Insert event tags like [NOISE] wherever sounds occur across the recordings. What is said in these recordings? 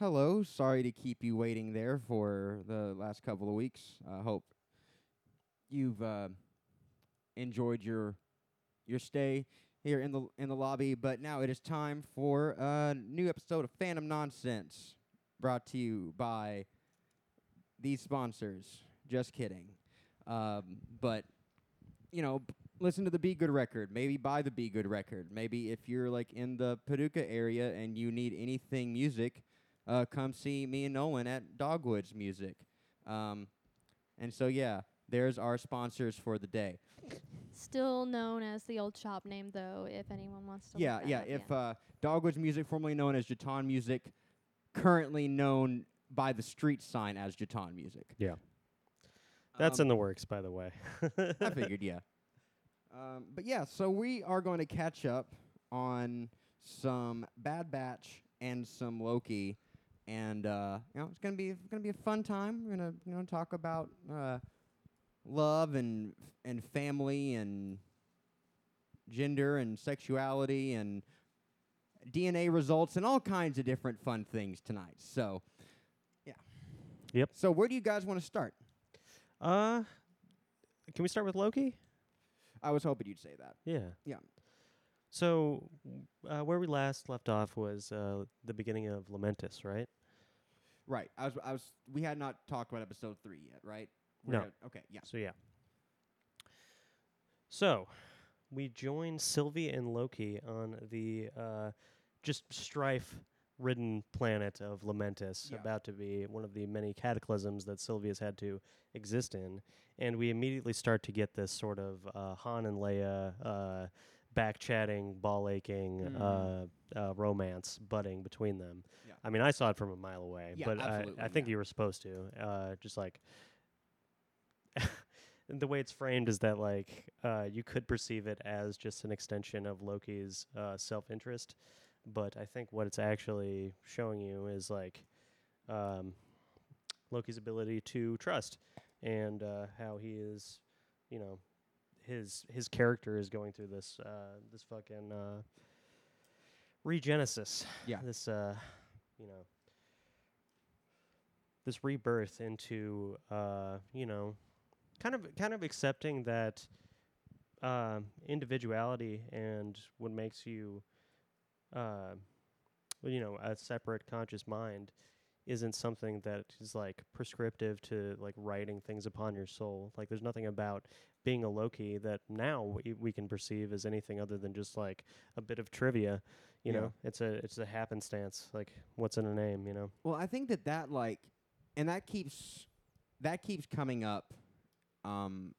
Hello, sorry to keep you waiting there for the last couple of weeks. I hope you've uh, enjoyed your your stay here in the in the lobby. But now it is time for a new episode of Phantom Nonsense, brought to you by these sponsors. Just kidding, um, but you know, listen to the Be Good record. Maybe buy the Be Good record. Maybe if you're like in the Paducah area and you need anything music, uh, come see me and Nolan at Dogwoods Music. Um, and so yeah, there's our sponsors for the day. Still known as the old shop name, though, if anyone wants to. yeah, that yeah. up, If uh, Dogwoods Music, formerly known as Jaton Music, currently known by the street sign as Jaton Music. Yeah. That's Um, in the works, by the way. I [LAUGHS] figured, yeah. Um, but yeah, so we are going to catch up on some Bad Batch and some Loki, and uh, you know it's gonna be gonna be a fun time. We're gonna you know talk about uh, love and and family and gender and sexuality and DNA results and all kinds of different fun things tonight. So, yeah. Yep. So where do you guys want to start? uh, can we start with Loki? I was hoping you'd say that. Yeah. Yeah. So, uh, where we last left off was uh, the beginning of Lamentis, right? Right. I was. I was. We had not talked about episode three yet, right? We're No. gonna- okay. Yeah. So yeah. So, we join Sylvie and Loki on the uh, just strife-ridden planet of Lamentis, Yeah. about to be one of the many cataclysms that Sylvie has had to exist in, and we immediately start to get this sort of uh, Han and Leia. Back chatting, ball aching, Mhm. uh, uh, romance budding between them. Yeah. I mean, I saw it from a mile away, Yeah, but I, I think yeah. you were supposed to. Uh, just like [LAUGHS] the way it's framed is that like uh, you could perceive it as just an extension of Loki's uh, self-interest, but I think what it's actually showing you is like um, Loki's ability to trust and uh, how he is, you know, his his character is going through this uh, this fucking uh, regenesis. Yeah. This uh, you know, this rebirth into uh, you know, kind of kind of accepting that um individuality and what makes you uh, you know a separate conscious mind isn't something that is like prescriptive to like writing things upon your soul like there's nothing about being a loki that now we, we can perceive as anything other than just like a bit of trivia you Yeah. know it's a it's a happenstance like what's in a name you know Well, I think that that like, and that keeps that keeps coming up, um,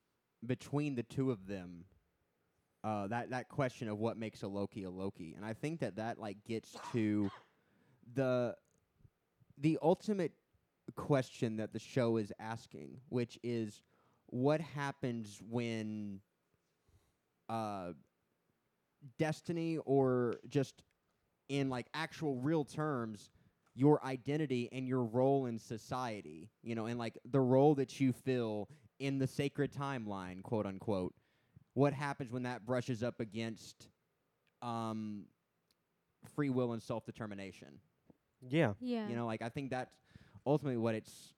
between the two of them. Uh, that that question of what makes a Loki a Loki, and I think that that like gets to the the ultimate question that the show is asking, which is what happens when uh, destiny or just in like actual real terms your identity and your role in society you know and like the role that you fill in the sacred timeline quote unquote what happens when that brushes up against um free will and self-determination yeah Yeah. you know like i think that's ultimately what it's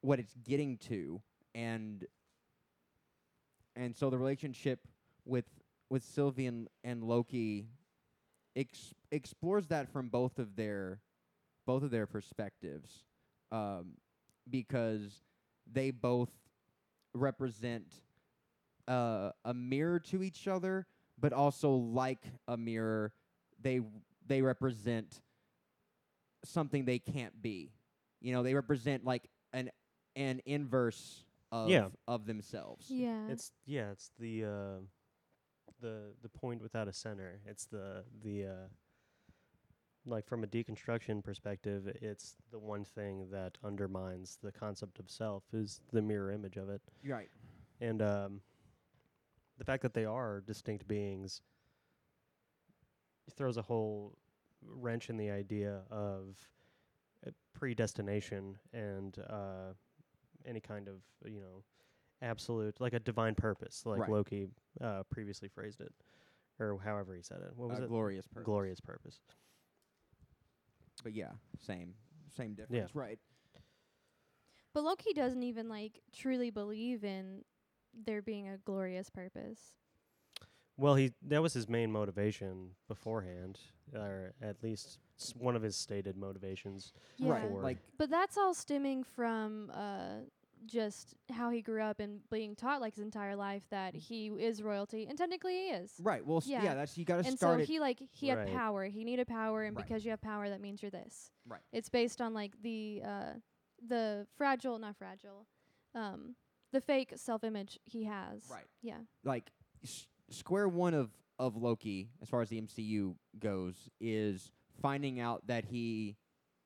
what it's getting to and and so the relationship with with sylvie and, and loki ex- explores that from both of their both of their perspectives um, because they both represent uh, a mirror to each other but also like a mirror they they represent something they can't be. You know, they represent like an an inverse of Yeah. of themselves. yeah. It's yeah, it's the uh, the the point without a center. It's the the uh, like from a deconstruction perspective, it's the one thing that undermines the concept of self is the mirror image of it, Right. and um, the fact that they are distinct beings throws a whole wrench in the idea of uh, predestination and uh, any kind of you know absolute like a divine purpose like Right. loki uh, previously phrased it or however he said it what was Uh, it glorious purpose. glorious purpose But yeah, same. same difference, right? But Loki doesn't even like truly believe in there being a glorious purpose. Well, he that was his main motivation beforehand, or at least s- one of his stated motivations. Yeah. Right. For- Like But that's all stemming from uh just how he grew up and being taught like his entire life that he is royalty and technically he is. right. Well, s- yeah. Yeah. that's you got to And start so it. he like he Right. had power. He needed power and Right. because you have power that means you're this. Right. It's based on like the uh the fragile not fragile. Um the fake self image he has. Right. Yeah. like s- square one of of Loki as far as the MCU goes is finding out that he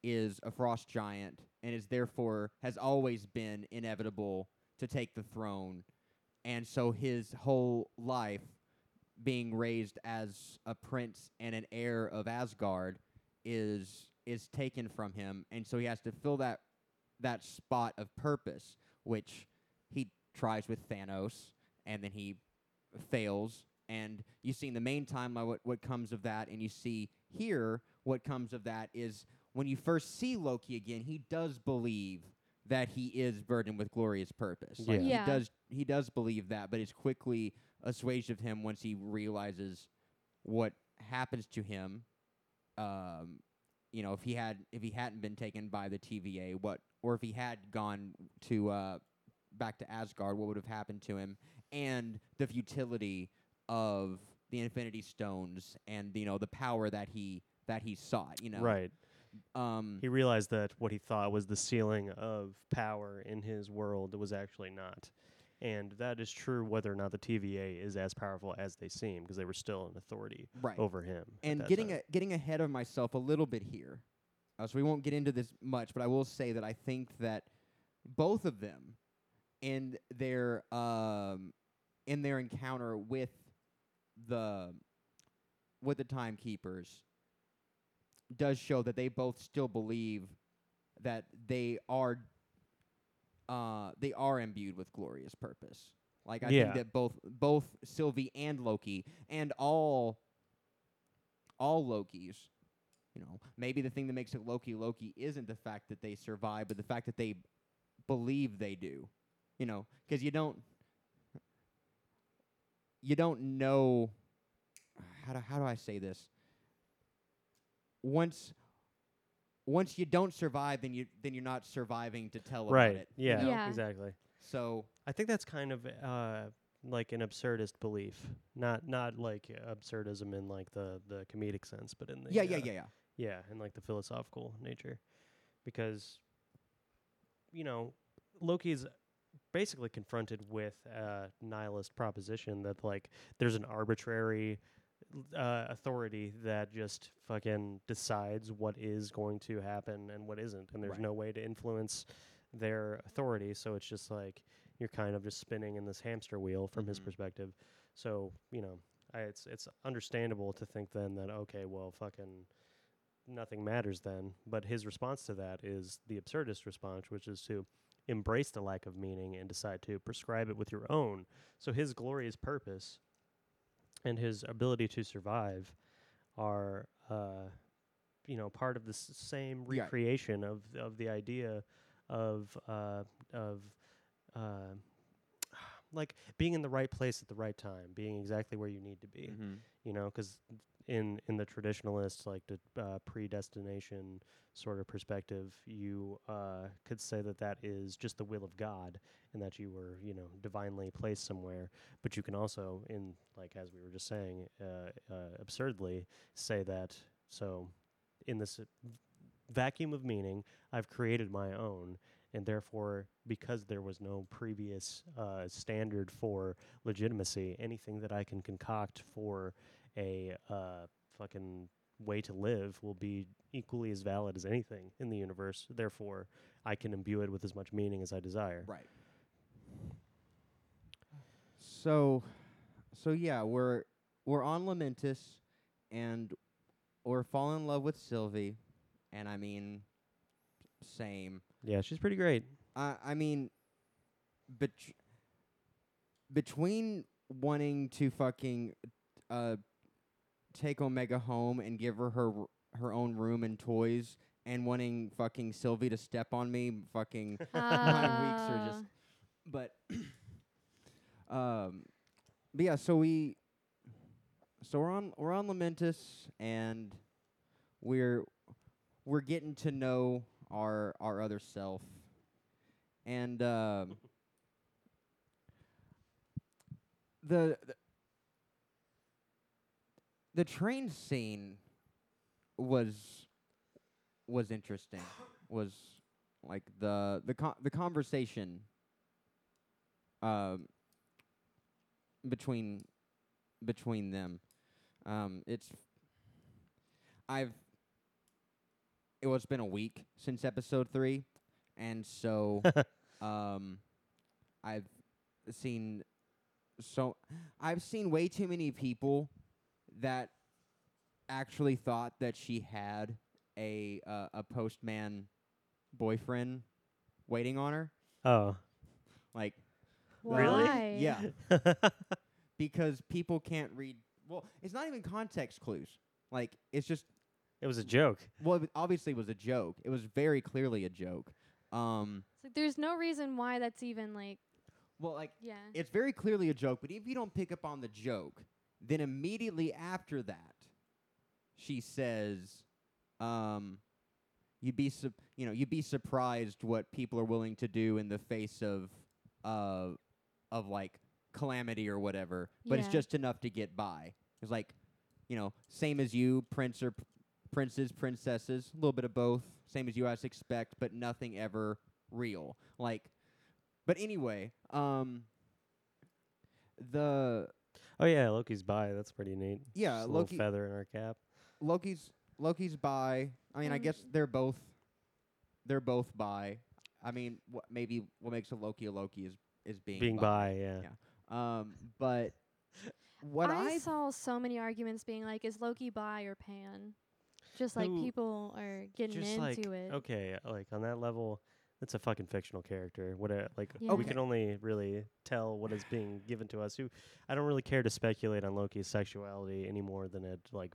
is a frost giant and is therefore has always been inevitable to take the throne. And so his whole life being raised as a prince and an heir of Asgard is is taken from him. And so he has to fill that that spot of purpose which he tries with Thanos and then he fails and you see in the main timeline what, what comes of that and you see here what comes of that is when you first see loki again he does believe that he is burdened with glorious purpose like Yeah. Yeah. he does he does believe that but it's quickly assuaged of him once he realizes what happens to him um you know if he had if he hadn't been taken by the TVA what or if he had gone to uh back to Asgard what would have happened to him and the futility of the Infinity Stones and you know the power that he that he sought. You know, Right. Um, He realized that what he thought was the ceiling of power in his world was actually not. And that is true whether or not the TVA is as powerful as they seem, because they were still an authority right. over him. and getting a, getting ahead of myself a little bit here, uh, so we won't get into this much, but I will say that I think that both of them, in their um, in their encounter with the with the timekeepers, does show that they both still believe that they are uh, they are imbued with glorious purpose. Like I Yeah. think that both both Sylvie and Loki and all all Lokis, you know, maybe the thing that makes it Loki Loki isn't the fact that they survive, but the fact that they believe they do. You know, because you don't you don't know how do how do I say this? Once once you don't survive, then you then you're not surviving to tell about right. it. you Yeah, know? Yeah. exactly. So I think that's kind of uh, like an absurdist belief, not not like absurdism in like the the comedic sense, but in the yeah, yeah, uh, yeah, yeah. yeah, in like the philosophical nature, because you know Loki's basically confronted with a nihilist proposition that like there's an arbitrary uh, authority that just fucking decides what is going to happen and what isn't, and there's Right. no way to influence their authority. So it's just like you're kind of just spinning in this hamster wheel from his Mhm. perspective. So you know, I, it's it's understandable to think then that okay, well, fucking nothing matters then. But his response to that is the absurdist response, which is to embrace the lack of meaning and decide to prescribe it with your own. So his glorious purpose and his ability to survive are, uh, you know, part of the s- same Yeah. recreation of of the idea of uh, of uh, like being in the right place at the right time, being exactly where you need to be Mm-hmm. you know because in in the traditionalist like the uh, predestination sort of perspective you uh, could say that that is just the will of god and that you were you know divinely placed somewhere. But you can also in like as we were just saying uh, uh, absurdly say that so in this vacuum of meaning i've created my own and therefore because there was no previous uh, standard for legitimacy anything that i can concoct for a uh, fucking way to live will be equally as valid as anything in the universe. Therefore, I can imbue it with as much meaning as I desire. Right. So, so yeah, we're we're on Lamentis, and we're falling in love with Sylvie, and I mean, same. Yeah, she's pretty great. I I mean, bet- between wanting to fucking uh take Omega home and give her her her own room and toys and wanting fucking Sylvie to step on me. Fucking [LAUGHS] my weeks are just- but [CLEARS THROAT] um but yeah so we so we're on we're on lamentis and we're we're getting to know our our other self and um [LAUGHS] the, the the train scene was was interesting was like the the con- the conversation um between between them. Um it's i've it was been a week since episode 3 and so [LAUGHS] um i've seen so i've seen way too many people that actually thought that she had a uh, a postman boyfriend waiting on her Oh. like Really? Why? yeah [LAUGHS] because people can't read well it's not even context clues like it's just it was a joke. well it obviously it was a joke it was very clearly a joke um It's like there's no reason why that's even like well like yeah. it's very clearly a joke but if you don't pick up on the joke then immediately after that she says um you'd be sup- you know you'd be surprised what people are willing to do in the face of uh of like calamity or whatever but it's just enough to get by. It's like you know same as you prince or p- princes princesses a little bit of both same as you as expect but nothing ever real. Like but anyway um the Oh yeah, Loki's bi. That's pretty neat. Yeah, Just a Loki- little feather in our cap. Loki's Loki's by. I mean, I Um, guess they're both they're both by. I mean, what maybe what makes a Loki a Loki is is being, Being bi. bi, yeah. Yeah. Um, but [LAUGHS] what I I saw so many arguments being like, is Loki bi or pan? Just like Who- people are getting Just into like it. okay, like on that level, it's a fucking fictional character. What a like Yeah. we Okay. can only really tell what is being given to us. Who I don't really care to speculate on Loki's sexuality any more than it like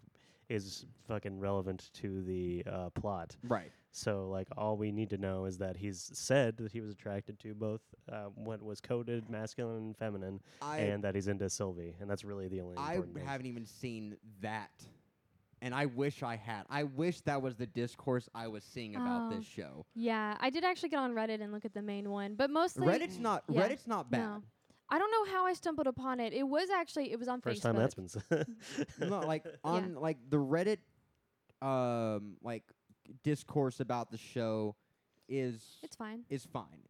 is fucking relevant to the uh, plot. right. So like all we need to know is that he's said that he was attracted to both uh, what was coded masculine and feminine, I and that he's into Sylvie, and that's really the only. I haven't even seen that, and I wish I had. I wish that was the discourse I was seeing about Oh. this show. Yeah, I did actually get on Reddit and look at the main one, but mostly Reddit's not yeah, Reddit's not bad. no. I don't know how I stumbled upon it. It was actually it was on First Facebook. time that's been said. [LAUGHS] no, like [LAUGHS] on like the Reddit, um, like discourse about the show is It's fine. is fine.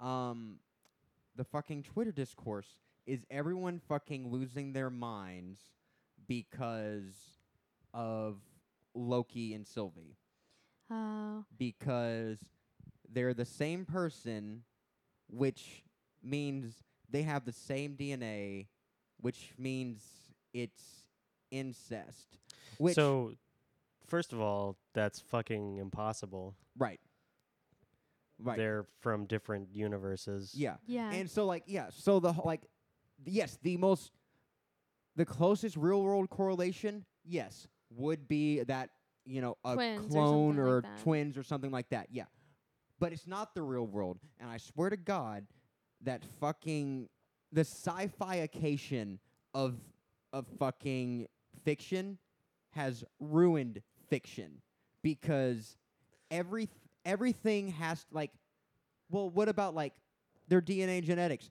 Um, the fucking Twitter discourse is everyone fucking losing their minds because of Loki and Sylvie Oh, because they're the same person, which means they have the same DNA, which means it's incest. Which so, first of all, that's fucking impossible. right, right, They're from different universes. yeah. yeah. And so like yeah, so the whole like yes, the most the closest real world correlation, yes, would be that, you know, a Twins clone something or, like twins or something like that. Yeah. But it's not the real world. And I swear to God that fucking the sci-fi-ication of of fucking fiction has ruined fiction because every everything has like well what about like their DNA and genetics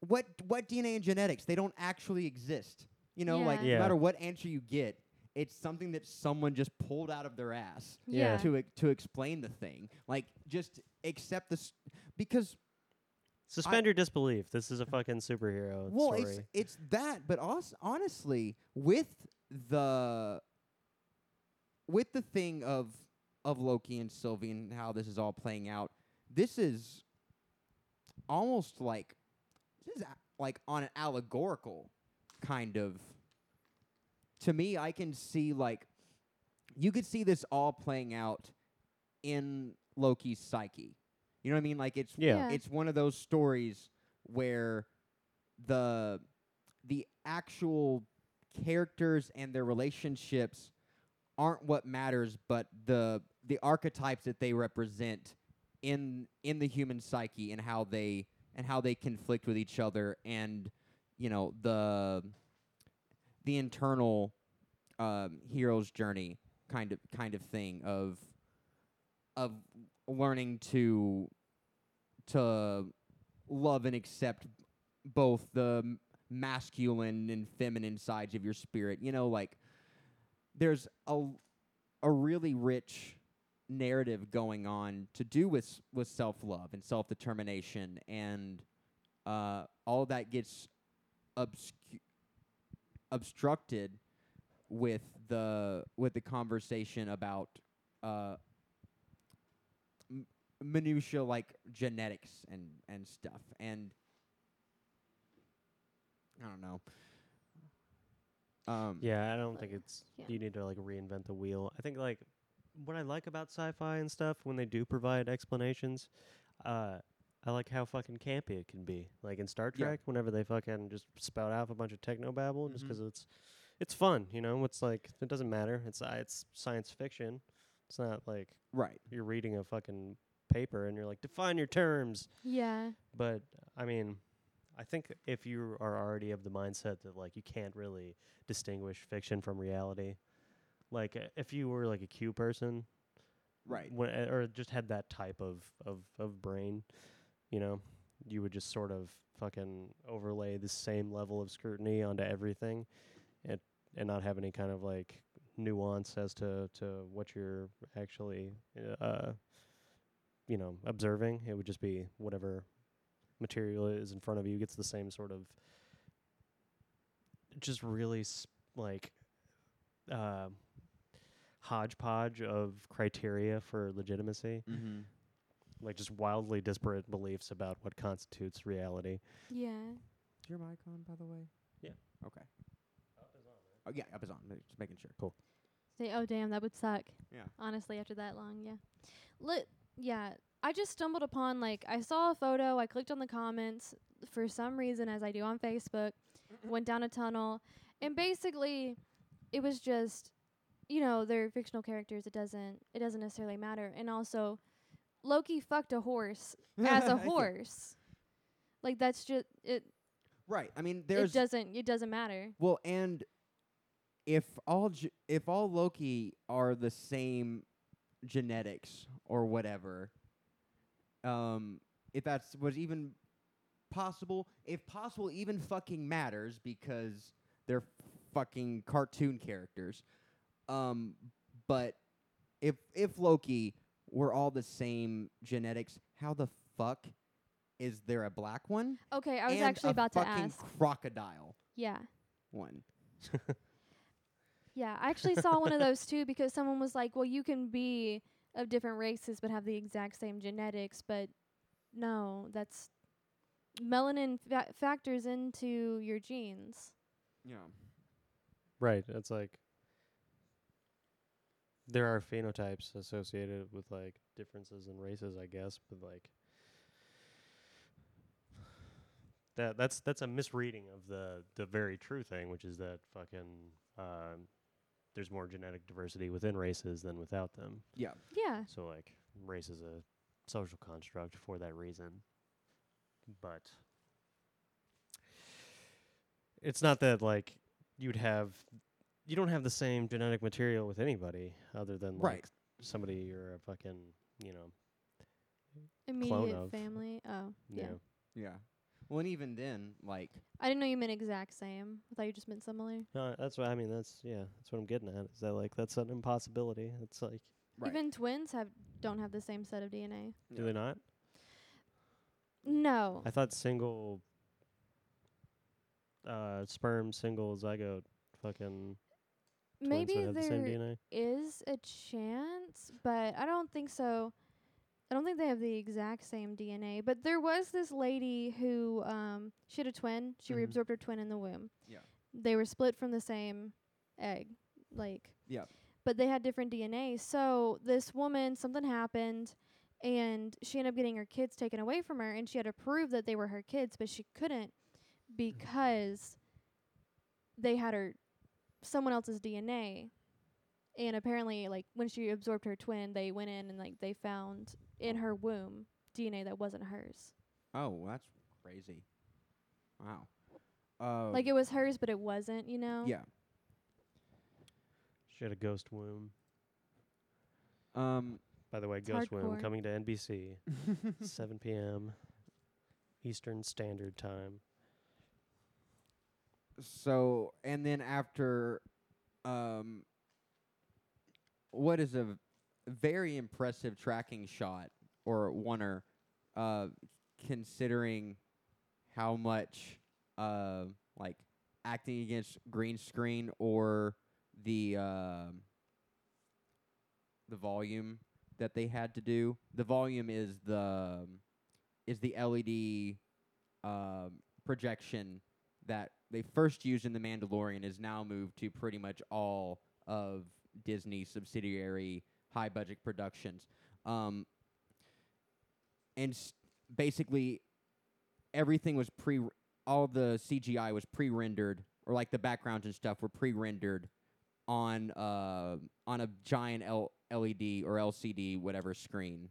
what what DNA and genetics they don't actually exist you know like Yeah. Yeah. no matter what answer you get it's something that someone just pulled out of their ass Yeah. yeah. to ex- to explain the thing like just accept this because Suspend your disbelief. This is a fucking superhero well story. it's it's that but also honestly with the with the thing of of Loki and Sylvie and how this is all playing out this is almost like this is a- like on an allegorical kind of to me I can see like you could see this all playing out in Loki's psyche you know what I mean like it's yeah. Yeah. it's one of those stories where the the actual characters and their relationships aren't what matters but the the archetypes that they represent in in the human psyche and how they and how they conflict with each other and you know the the internal um, hero's journey kind of kind of thing of of learning to to love and accept both the masculine and feminine sides of your spirit. You know, like there's a a really rich narrative going on to do with with self love and self determination, and uh, all that gets obscu- obstructed with the with the conversation about uh, m- minutia like genetics and and stuff and I don't know. Um, Yeah, I don't think it's Yeah. you need to like reinvent the wheel. I think like what I like about sci-fi and stuff when they do provide explanations, uh, I like how fucking campy it can be. Like in Star Yeah. Trek, whenever they fucking just spout out a bunch of techno babble, just Mhm. 'cause it's it's fun, you know. It's like it doesn't matter. It's uh, it's science fiction. It's not like right. you're reading a fucking paper and you're like define your terms. Yeah. But I mean, I think if you are already of the mindset that like you can't really distinguish fiction from reality, like uh, if you were like a Q person, Right. when, uh, or just had that type of, of of brain, you know, you would just sort of fucking overlay the same level of scrutiny onto everything, and and not have any kind of like nuance as to to what you're actually uh you know observing. It would just be whatever material is in front of you gets the same sort of just really s- like uh, hodgepodge of criteria for legitimacy Mm-hmm. Like just wildly disparate beliefs about what constitutes reality. Yeah. Is your mic on, by the way? Yeah. Okay. Oh yeah, up is on. Just making sure. Cool. Say, oh damn, that would suck. Yeah. Honestly, after that long, yeah. Lit. Yeah. I just stumbled upon like I saw a photo. I clicked on the comments for some reason, as I do on Facebook. went down a tunnel, and basically, it was just, you know, they're fictional characters. It doesn't. It doesn't necessarily matter. And also, Loki fucked a horse [LAUGHS] as a horse. Like that's just it. Right. I mean, there's. It doesn't. It doesn't matter. well, and if all ge- if all Loki are the same genetics or whatever, um, if that's was even possible, if possible, even fucking matters because they're fucking cartoon characters. Um, but if if Loki were all the same genetics, how the fuck is there a black one? Okay, I was and actually a about to fucking ask. crocodile Yeah. one. Yeah, I actually saw one of those too because someone was like, "Well, you can be of different races but have the exact same genetics." But no, that's melanin fa- factors into your genes. Yeah. Right. It's like there are phenotypes associated with like differences in races, I guess, but like that that's that's a misreading of the the very true thing, which is that fucking um, there's more genetic diversity within races than without them. Yeah. Yeah. So like race is a social construct for that reason. But it's not that like you'd have you don't have the same genetic material with anybody other than like Right. somebody you're a fucking, you know, Immediate of. family. Oh, you yeah. Yeah. Well, and even then, like, I didn't know you meant exact same. I thought you just meant similar. No, that's what I mean, that's yeah, that's what I'm getting at. Is that like that's an impossibility. It's like right. Even twins have don't have the same set of DNA. do they not? No. I thought single uh sperm single zygote fucking twins Maybe would have the same DNA. is a chance, but I don't think so. I don't think they have the exact same DNA. But there was this lady who um she had a twin. She Mhm. reabsorbed her twin in the womb. Yeah. They were split from the same egg. Like Yeah. but they had different DNA. So this woman, something happened and she ended up getting her kids taken away from her and she had to prove that they were her kids, but she couldn't because they had her someone else's DNA and apparently like when she absorbed her twin, they went in and like they found in her womb DNA that wasn't hers. Oh, that's crazy. Wow. Uh, like it was hers, but it wasn't. You know. yeah. She had a ghost womb. Um. By the way, It's Ghost Womb hardcore. coming to NBC, [LAUGHS] 7 p.m. Eastern Standard Time. So and then after, um, what is a very impressive tracking shot or oneer, uh, considering how much uh like acting against green screen or the um the volume that they had to do. The volume is the um, is the LED um, projection that they first used in The Mandalorian is now moved to pretty much all of Disney subsidiary high budget productions. Um, and basically, everything was pre, all the CGI was pre rendered, or like the backgrounds and stuff were pre rendered on uh, on a giant L- LED or LCD, whatever screen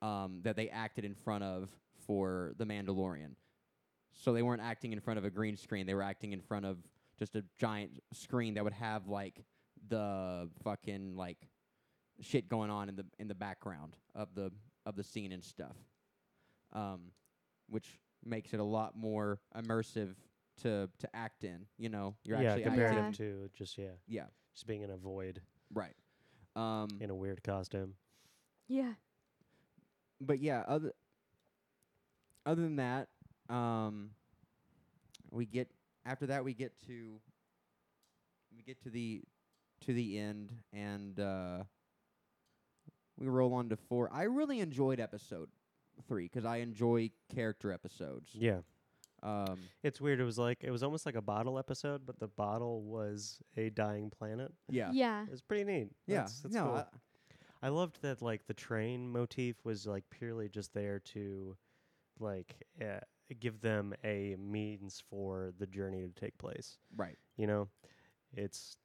um, that they acted in front of for The Mandalorian. So they weren't acting in front of a green screen; they were acting in front of just a giant screen that would have like the fucking like shit going on in the in the background of the of the scene and stuff, um, which makes it a lot more immersive to to act in. You know, you're yeah, actually comparative acting. To just, yeah, Yeah, just being in a void right. Um, in a weird costume. Yeah. but yeah, other other than that, um, we get after that we get to we get to the to the end and uh, we roll on to four. I really enjoyed episode three 'cause I enjoy character episodes. Yeah. Um, It's weird. It was like, it was almost like a bottle episode, but the bottle was a dying planet. yeah, Yeah. It was pretty neat. yeah. That's, that's no, cool. I, I loved that like the train motif was like purely just there to like uh, give them a means for the journey to take place. right. You know, it's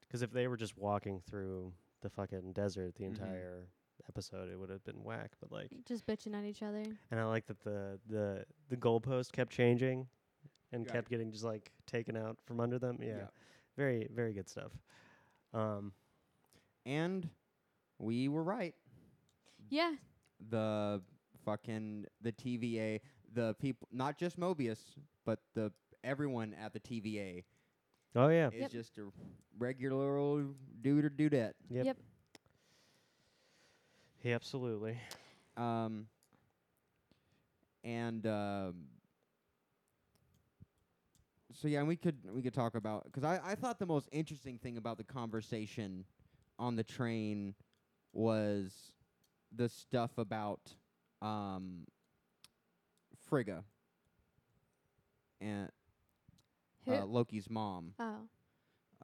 because if they were just walking through the fucking desert the Mhm. entire episode, it would have been whack. But like, Just bitching at each other. and I like that the the the goalpost kept changing and Right. kept getting just like taken out from under them. Yeah, Yeah. very very good stuff. Um, And we were right. Yeah. the fucking the TVA, the people, not just Mobius, but the everyone at the TVA oh yeah, is Yep. just a regular old dude or dudette. Yep. Yep. yeah, absolutely. Um, and um, so yeah, and we could we could talk about because I I thought the most interesting thing about the conversation on the train was the stuff about um Frigga and uh, Loki's mom. oh.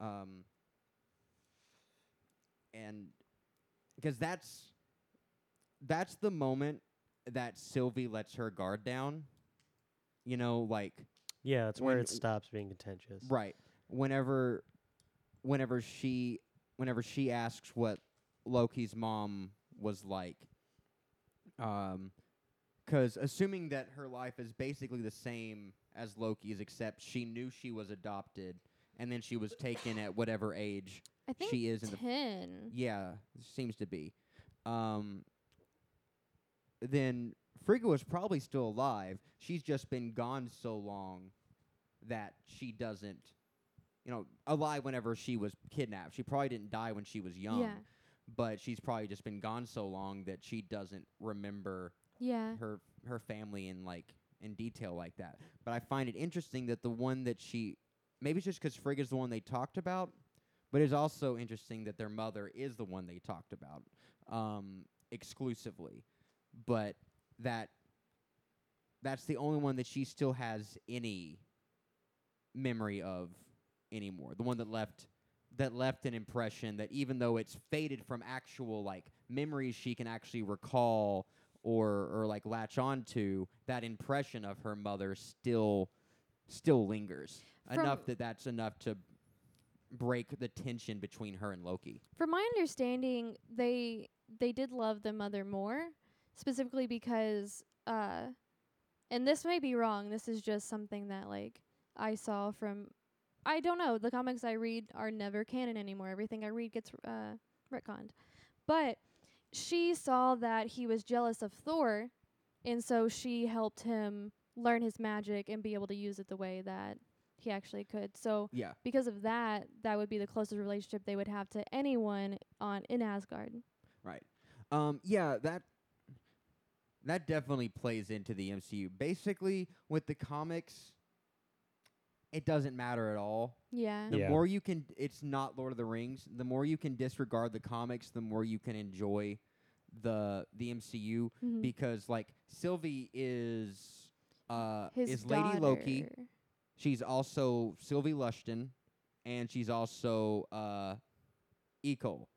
um, and because that's that's the moment that Sylvie lets her guard down. You know, like Yeah, it's where When- it stops being contentious. right whenever whenever she whenever she asks what Loki's mom was like, um, because assuming that her life is basically the same as Loki's, except she knew she was adopted, and then she was taken at whatever age I think she is in the ten. Yeah, seems to be. Um, then Frigga was probably still alive. She's just been gone so long that she doesn't, you know, alive whenever she was kidnapped. She probably didn't die when she was young, Yeah. but she's probably just been gone so long that she doesn't remember Yeah. her her family in like in detail like that. But I find it interesting that the one that she maybe it's just 'cause Frigga's the one they talked about, but it's also interesting that their mother is the one they talked about um, exclusively. But that that's the only one that she still has any memory of anymore. The one that left that left an impression that even though it's faded from actual like memories she can actually recall or or like latch on to, that impression of her mother still still lingers From- enough that that's enough to break the tension between her and Loki. From my understanding, they they did love the mother more, specifically because uh and this may be wrong. This is just something that like I saw from I don't know. The comics I read are never canon anymore. Everything I read gets uh retconned. But she saw that he was jealous of Thor and so she helped him learn his magic and be able to use it the way that he actually could. So Yeah. because of that, that would be the closest relationship they would have to anyone on in Asgard. Right. Um, yeah, that that definitely plays into the MCU. Basically, with the comics, it doesn't matter at all. Yeah. The Yeah. more you can, it's not Lord of the Rings. The more you can disregard the comics, the more you can enjoy the the MCU Mhm. because like Sylvie is uh His is Lady Loki. daughter. She's also Sylvie Lushton, and she's also uh, Ecole.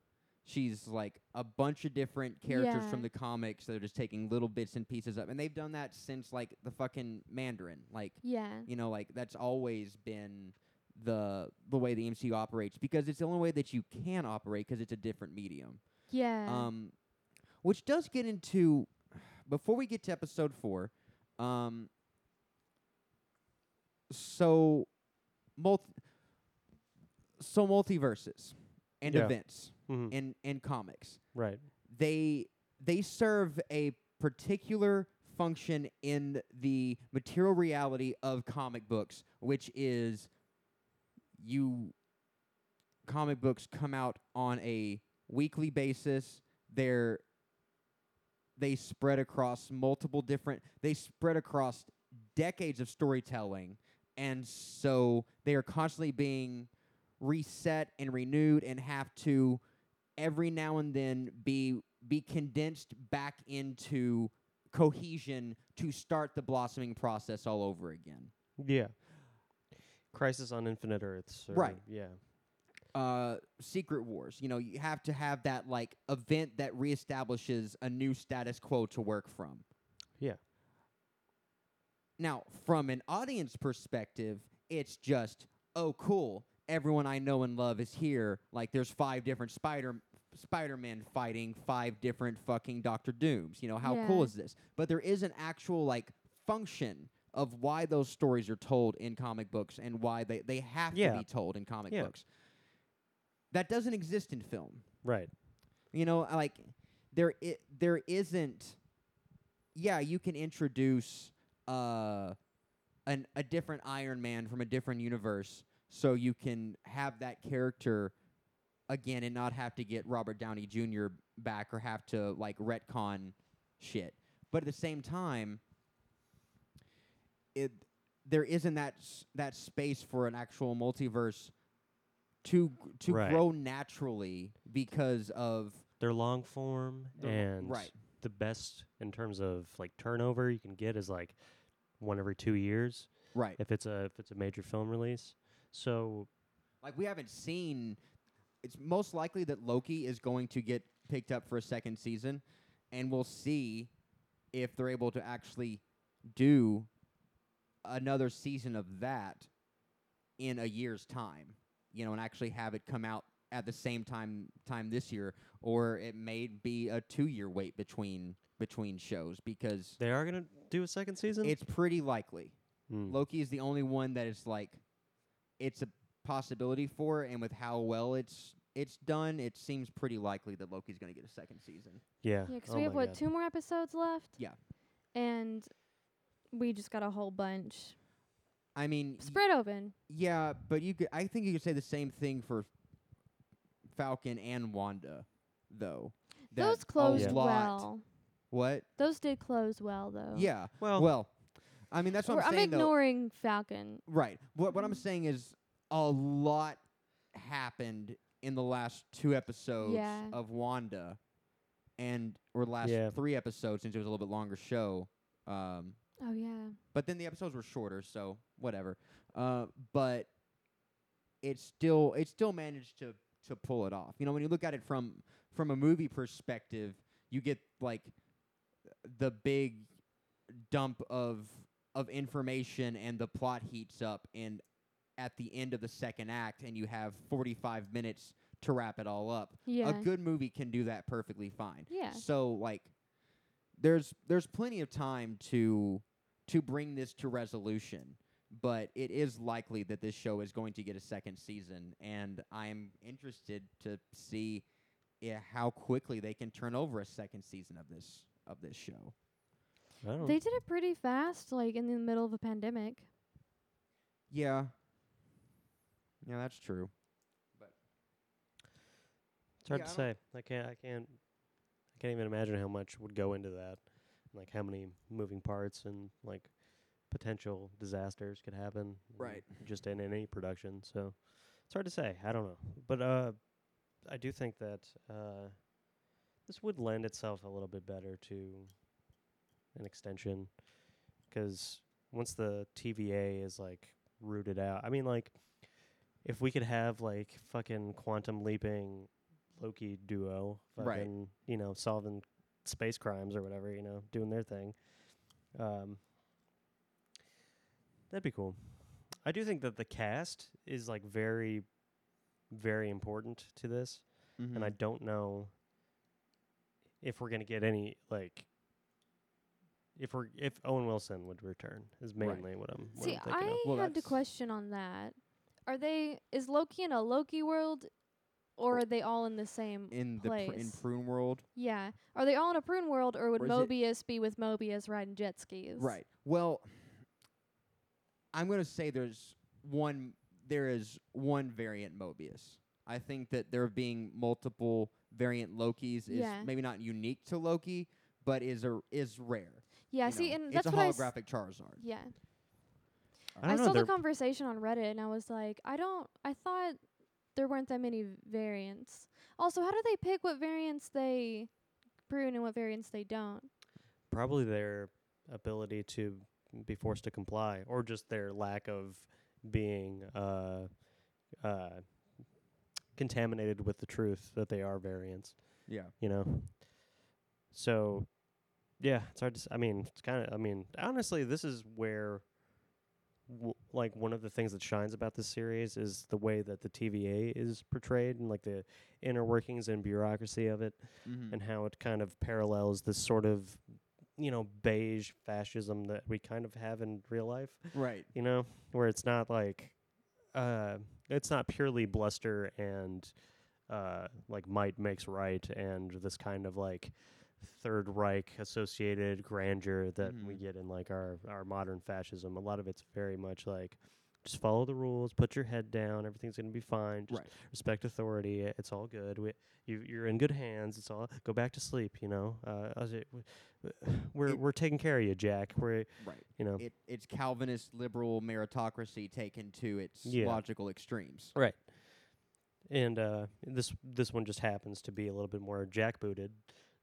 She's like a bunch of different characters from the comics that are just taking little bits and pieces up, and they've done that since like the fucking Mandarin. Like Yeah. you know, like that's always been the the way the MCU operates because it's the only way that you can operate because it's a different medium. Yeah. Um, which does get into before we get to episode four. Um, so multi, so multiverses and Yeah. events Mhm. in in comics right. they they serve a particular function in the material reality of comic books, which is you comic books come out on a weekly basis. They're they spread across multiple different they spread across decades of storytelling and so they are constantly being reset and renewed and have to every now and then be be condensed back into cohesion to start the blossoming process all over again. Yeah. Crisis on Infinite Earths. or- Right. Yeah. Uh, Secret Wars, you know, you have to have that like event that reestablishes a new status quo to work from. Yeah. Now, from an audience perspective, it's just, oh, cool. Everyone I know and love is here. Like, there's five different Spider Spider-Man fighting five different fucking Doctor Dooms. You know, how cool is this? But there is an actual like function of why those stories are told in comic books and why they, they have Yeah. to be told in comic Yeah. books. That doesn't exist in film. Right. You know, like there i- there isn't yeah, you can introduce uh an a different Iron Man from a different universe so you can have that character again and not have to get Robert Downey Jr. back or have to like retcon shit. But at the same time it there isn't that s- that space for an actual multiverse to to Right. grow naturally because of They're long form and right. the best in terms of like turnover you can get is like one every two years right. if it's a if it's a major film release. So Like we haven't seen. It's most likely that Loki is going to get picked up for a second season, and we'll see if they're able to actually do another season of that in a year's time. You know, and actually have it come out at the same time time this year, or it may be a two year wait between between shows because they are gonna do a second season. it's pretty likely. Hmm. Loki is the only one that is like it's a possibility for, and with how well it's it's done, it seems pretty likely that Loki's going to get a second season. yeah. Yeah, 'cause Oh we have what God. two more episodes left. Yeah. And we just got a whole bunch I mean, y- spread open. yeah, but you could I think you could say the same thing for Falcon and Wanda, though. That Those closed lot- well. What? Those did close well though. Yeah. Well, Well, I mean that's what We're- I'm saying. I'm saying though. ignoring Falcon. Right. What what I'm saying is a lot happened in the last two episodes Yeah. of Wanda, and or last Yeah. three episodes since it was a little bit longer show. Um, Oh yeah. but then the episodes were shorter, so whatever. Uh, but it still it still managed to to pull it off. You know, when you look at it from from a movie perspective, you get like the big dump of of information and the plot heats up and at the end of the second act and you have 45 minutes to wrap it all up. Yeah. A good movie can do that perfectly fine. Yeah. So like there's there's plenty of time to to bring this to resolution, but it is likely that this show is going to get a second season and I'm interested to see yeah, how quickly they can turn over a second season of this of this show. I don't They did it pretty fast, like in the middle of a pandemic. Yeah. Yeah, that's true. It's hard Yeah, to I say. I can't. I can't. I can't even imagine how much would go into that. Like how many moving parts and like potential disasters could happen. Right. Just in any production. So it's hard to say. I don't know. But uh, I do think that uh, this would lend itself a little bit better to an extension, because once the TVA is like rooted out, I mean, like if we could have like fucking quantum leaping Loki duo, Right. fucking, you know, solving space crimes or whatever, you know, doing their thing. Um, that'd be cool. I do think that the cast is like very, very important to this, Mm-hmm. and I don't know if we're gonna get any like. If we're if Owen Wilson would return is Right. mainly what I'm what See, I'm thinking I of. Well, had to that's- question on that. Are they is Loki in a Loki world or are they all in the same in the pr- in Prune world. yeah. Are they all in a prune world or would Or Mobius be with Mobius riding jet skis? Right. Well, I'm going to say there's one there is one variant Mobius. I think that there being multiple variant Lokis is Yeah. maybe not unique to Loki, but is a is rare. Yeah, you see know. and it's that's a what I s- holographic Charizard. Yeah. I I, know. saw the conversation on Reddit and I was like, I don't I thought there weren't that many variants. Also, how do they pick what variants they prune and what variants they don't? probably their ability to be forced to comply or just their lack of being uh, uh, contaminated with the truth that they are variants Yeah. you know so yeah it's hard to s- i mean it's kind of i mean honestly this is where w- like one of the things that shines about this series is the way that the TVA is portrayed and like the inner workings and bureaucracy of it Mm-hmm. and how it kind of parallels this sort of you know beige fascism that we kind of have in real life right. you know where it's not like uh it's not purely bluster and uh like might makes right and this kind of like third reich associated grandeur that we Mhm. get in like our our modern fascism a lot of it's very much like just follow the rules put your head down everything's going to be fine just Right. respect authority. It's all good. We, you, you're in good hands. It's all go back to sleep. You know, uh, I it- w- w- we're It- we're taking care of you, Jack. We're Right. you know It it's Calvinist liberal meritocracy taken to its Yeah. logical extremes. right. And uh, this this one just happens to be a little bit more jackbooted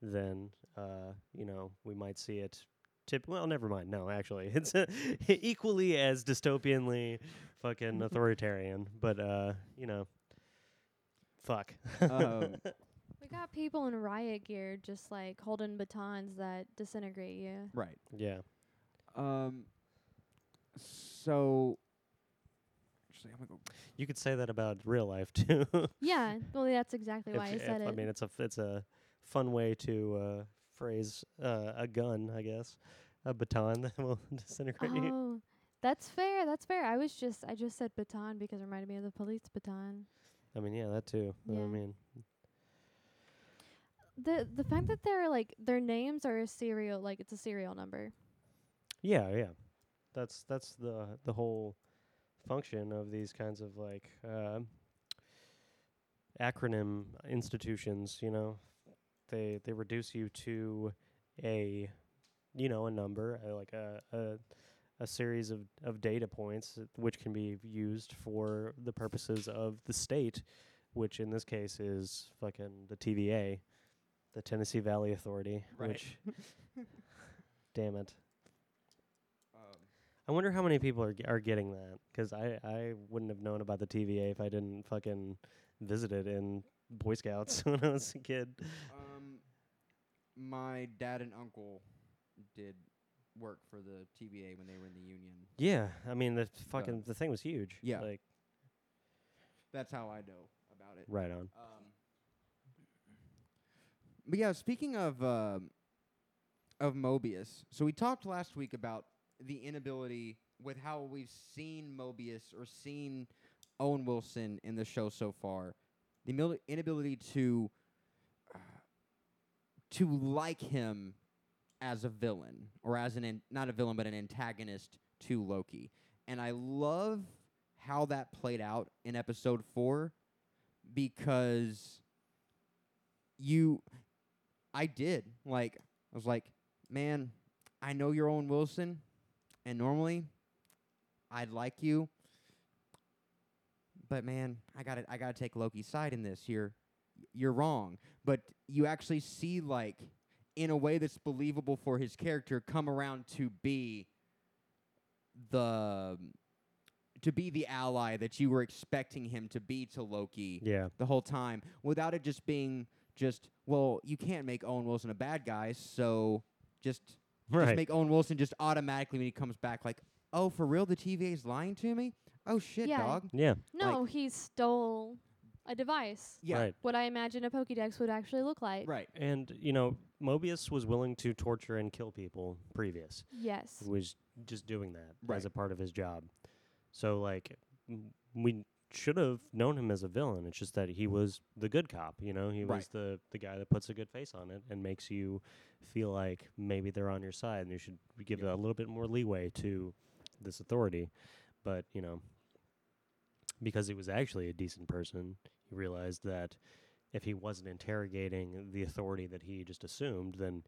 than uh, you know we might see it. Tip well, never mind. No, actually, [LAUGHS] it's uh, equally as dystopianly fucking [LAUGHS] authoritarian. But uh, you know, fuck. Um, [LAUGHS] We got people in riot gear just like holding batons that disintegrate you. right. yeah. Um. So. Actually, I'm gonna go. You could say that about real life too. Yeah, well that's exactly why I If- said it. I mean, it's a f- it's a fun way to uh, phrase uh, a gun, I guess, a baton [LAUGHS] that will disintegrate you. oh, that's fair. That's fair. I was just I just said baton because it reminded me of the police baton. I mean, yeah, that too. but I Yeah. mean, The the fact that they're like their names are a serial like it's a serial number. yeah, yeah. That's that's the the whole function of these kinds of like uh, acronym institutions. You know, they they reduce you to a you know a number uh, like a a a series of, of data points uh, which can be used for the purposes of the state, which in this case is fucking the TVA, the Tennessee Valley Authority. Right. Which, [LAUGHS] damn it, Um, I wonder how many people are are getting that because I I wouldn't have known about the TVA if I didn't fucking visit it in Boy Scouts [LAUGHS] when I was a kid. um, my dad and uncle did work for the TVA when they were in the Union. Yeah, I mean the fucking the thing was huge. Yeah. like That's how I know about it. right on. Um, but yeah, speaking of um of Mobius, so we talked last week about the inability with how we've seen Mobius or seen Owen Wilson in the show so far, the mil- inability to to like him as a villain or as an not a villain but an antagonist to Loki, and I love how that played out in episode four because you I did like I was like, man, I know you're Owen Wilson, and normally I'd like you, but man, I got to I got to take Loki's side in this. You're you're wrong, but you actually see like in a way that's believable for his character come around to be the to be the ally that you were expecting him to be to Loki Yeah, the whole time without it just being just well you can't make Owen Wilson a bad guy so just just make Owen Wilson just automatically when he comes back like oh for real the TVA is lying to me? Oh shit Yeah. dog. Yeah, No, he stole a device. yeah right. What I imagine a Pokédex would actually look like. right And you know, Mobius was willing to torture and kill people previous. Yes. He was just doing that Right. as a part of his job. So like m- we should have known him as a villain. It's just that he was the good cop, you know? He Right. was the the guy that puts a good face on it and makes you feel like maybe they're on your side and you should give Yeah. a little bit more leeway to this authority. But, you know, because he was actually a decent person, he realized that if he wasn't interrogating the authority that he just assumed, then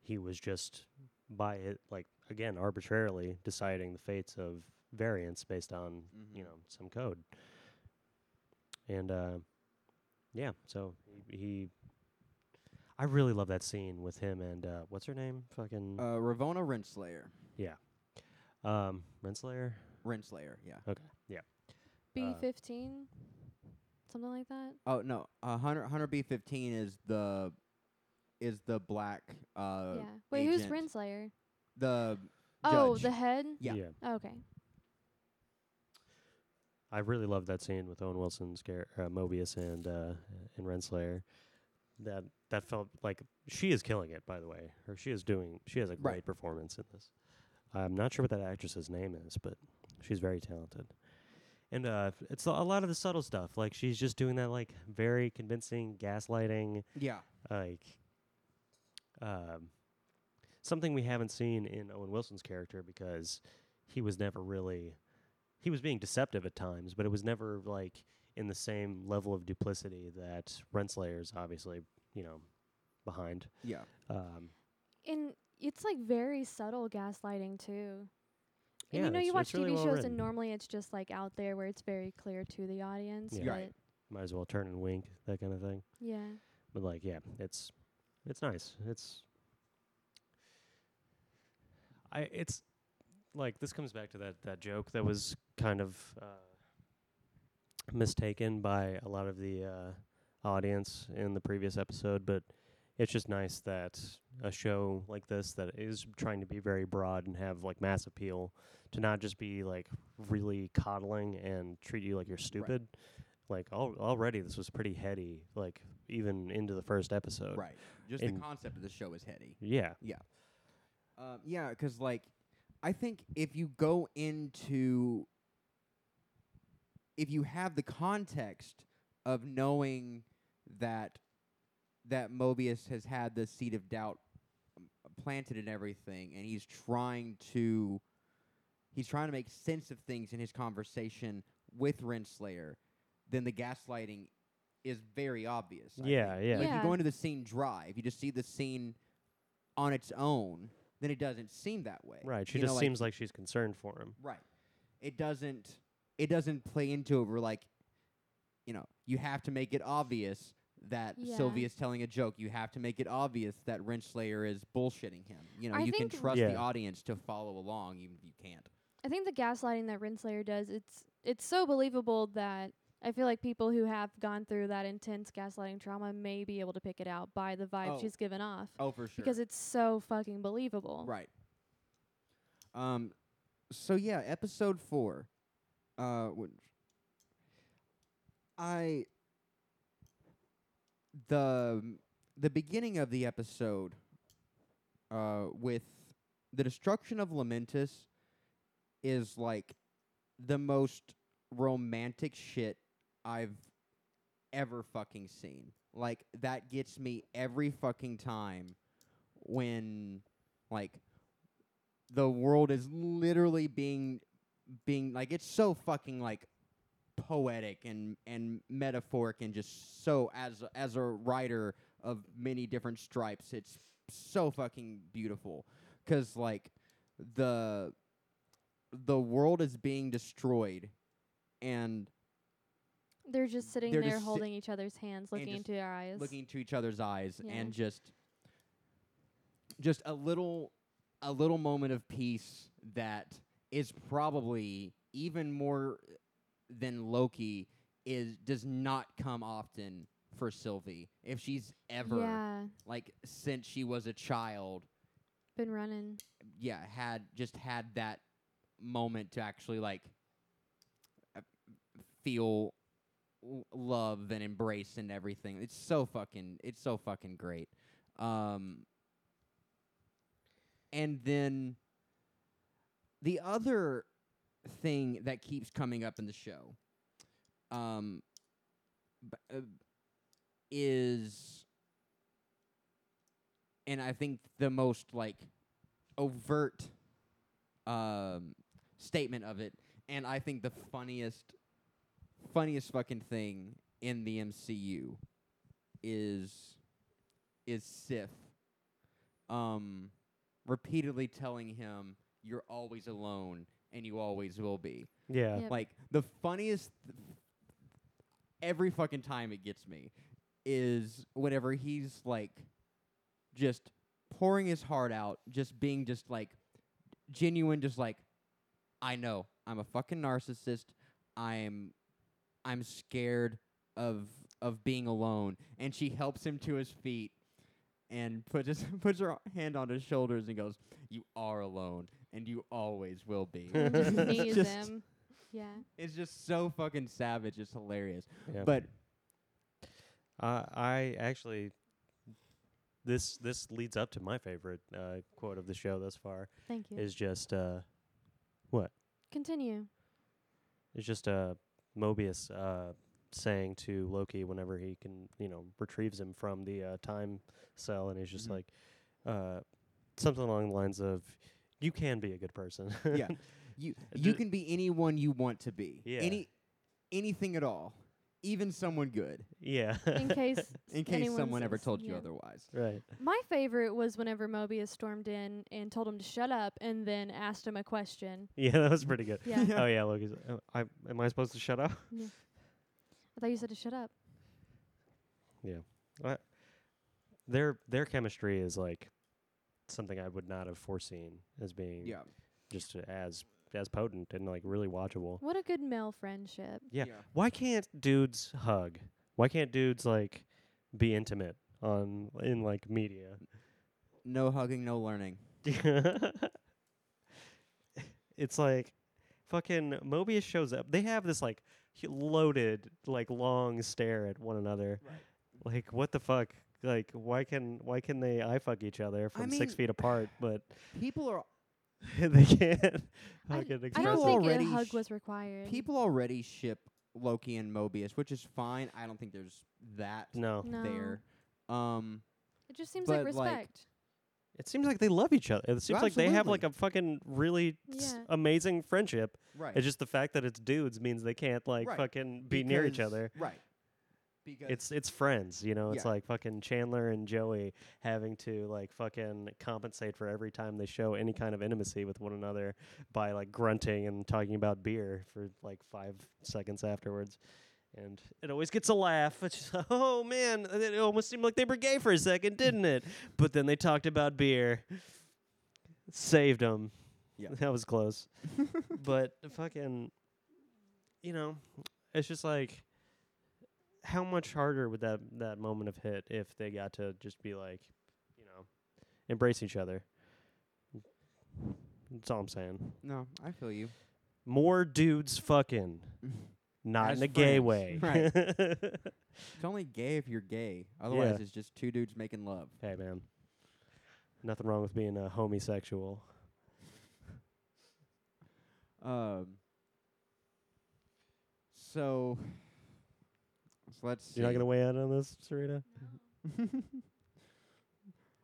he was just by it, like again, arbitrarily deciding the fates of variants based on mm-hmm. you know some code. And uh, yeah, so he, he I really love that scene with him and uh, what's her name? Fucking uh, Ravonna Renslayer. Yeah. Um, Renslayer. Renslayer. Yeah. Okay. B15? Uh, something like that? Oh no, uh, Hunter Hunter B fifteen is the is the black. Uh, yeah. Wait, agent. who's Renslayer? The oh, judge. the head. Yeah. yeah. Oh, okay. I really love that scene with Owen Wilson's Gar- uh, Mobius and uh, and Renslayer. That that felt like she is killing it. By the way, or she is doing. She has a great right. performance in this. I'm not sure what that actress's name is, but she's very talented and uh it's a a lot of the subtle stuff like she's just doing that like very convincing gaslighting yeah like um something we haven't seen in Owen Wilson's character because he was never really he was being deceptive at times, but it was never like in the same level of duplicity that Renslayer's obviously, you know, behind. yeah Um And it's like very subtle gaslighting too. And Yeah, you know, you watch it's really TV well shows written. and normally it's just like out there where it's very clear to the audience. Yeah. Right. might as well turn and wink, that kind of thing. yeah. But like, yeah, it's it's nice. It's I it's like this comes back to that that joke that was kind of uh, mistaken by a lot of the uh, audience in the previous episode, but it's just nice that a show like this that is trying to be very broad and have like mass appeal to not just be like really coddling and treat you like you're stupid. Like al- already this was pretty heady, like even into the first episode. right just the concept of the show is heady Yeah. Yeah. Um, yeah, 'cause like I think if you go into if you have the context of knowing that that Mobius has had the seed of doubt um, planted in everything, and he's trying to he's trying to make sense of things in his conversation with Renslayer, then the gaslighting is very obvious. I Yeah, think. yeah. Like you go into the scene dry, if you just see the scene on its own, then it doesn't seem that way. Right. She You know, just like- seems like she's concerned for him. Right. It doesn't it doesn't play into it where like you know, you have to make it obvious that Yeah. Sylvie's telling a joke. You have to make it obvious that Renslayer is bullshitting him. You know, I you can think- trust the audience to follow along even if you can't. I think the gaslighting that Renslayer does, it's it's so believable that I feel like people who have gone through that intense gaslighting trauma may be able to pick it out by the vibe Oh. she's given off Oh, for sure. because it's so fucking believable. right. Um, so yeah, episode four. Uh, which I the the beginning of the episode, uh, with the destruction of Lamentis, is like the most romantic shit I've ever fucking seen. Like that gets me every fucking time when like the world is literally being being like it's so fucking like poetic and and metaphoric and just so as as a writer of many different stripes it's so fucking beautiful cuz like the the world is being destroyed and They're just sitting They're there just si- holding each other's hands, looking into our eyes. looking into each other's eyes Yeah. and just just a little a little moment of peace that is probably even more than Loki is does not come often for Sylvie. If she's ever Yeah, like since she was a child, been running. yeah, had just had that moment to actually like uh, feel l- love and embrace and everything. It's so fucking it's so fucking great. Um and then the other thing that keeps coming up in the show um uh, is and I think the most like overt um, statement of it, and I think the funniest, funniest fucking thing in the MCU is is Sif, um, repeatedly telling him, "You're always alone, and you always will be." Yeah. Yep. Like the funniest every fucking time it gets me is whenever he's like just pouring his heart out, just being just like genuine just like I know I'm a fucking narcissist. I'm I'm scared of of being alone and she helps him to his feet and puts his, [LAUGHS] puts her hand on his shoulders and goes, "You are alone and you always will be." [LAUGHS] And just It's just- him. Yeah. It's just so fucking savage. It's hilarious. yeah. But Uh, I actually this this leads up to my favorite uh, quote of the show thus far Thank you. is just uh what Continue. is just uh Mobius uh saying to Loki whenever he can you know retrieves him from the uh, time cell and he's just Mhm. like uh something along the lines of you can be a good person yeah, [LAUGHS] you you can be anyone you want to be. Yeah. Any anything at all, even someone good. yeah In [LAUGHS] case In case anyone someone ever says- told you yeah. otherwise. right My favorite was whenever Mobius stormed in and told him to shut up and then asked him a question. yeah that was pretty good Yeah. oh yeah Loki's uh, I am I supposed to shut up I thought you said to shut up. Yeah. Their their chemistry is like something I would not have foreseen as being Yeah. just as as potent and like really watchable. What a good male friendship. Yeah. Why can't dudes hug? Why can't dudes like be intimate on in like media? No hugging, no learning. [LAUGHS] it's like fucking Mobius shows up. They have this like loaded like long stare at one another. Right. Like what the fuck? Like why can why can they eye fuck each other I from six feet apart, but People are [LAUGHS] they can't I- I don't People think a hug was required. people already ship Loki and Mobius, which is fine. I don't think there's that No, no. there. Um, It just seems like but, like, respect. it seems like they love each other. It seems like they have like a fucking really s- amazing friendship. right. It's just the fact that it's dudes means they can't like Right. fucking be near each other. Right. Because It's it's friends, you know. It's Yeah. like fucking Chandler and Joey having to like fucking compensate for every time they show any kind of intimacy with one another by like grunting and talking about beer for like five seconds afterwards. And it always gets a laugh. It's just, [LAUGHS] oh man, it almost seemed like they were gay for a second, didn't it? But then they talked about beer. Saved them. Yeah. [LAUGHS] that was close. [LAUGHS] but fucking, you know, it's just like, how much harder would that that moment have hit if they got to just be like, you know, embrace each other? That's all I'm saying. No, I feel you. More dudes fucking, [LAUGHS] not As in a gay way. Right. [LAUGHS] It's only gay if you're gay. Otherwise, Yeah. it's just two dudes making love. hey man, nothing wrong with being a homosexual. Um. So, so let's. You're not gonna weigh in on this, Serena? [LAUGHS]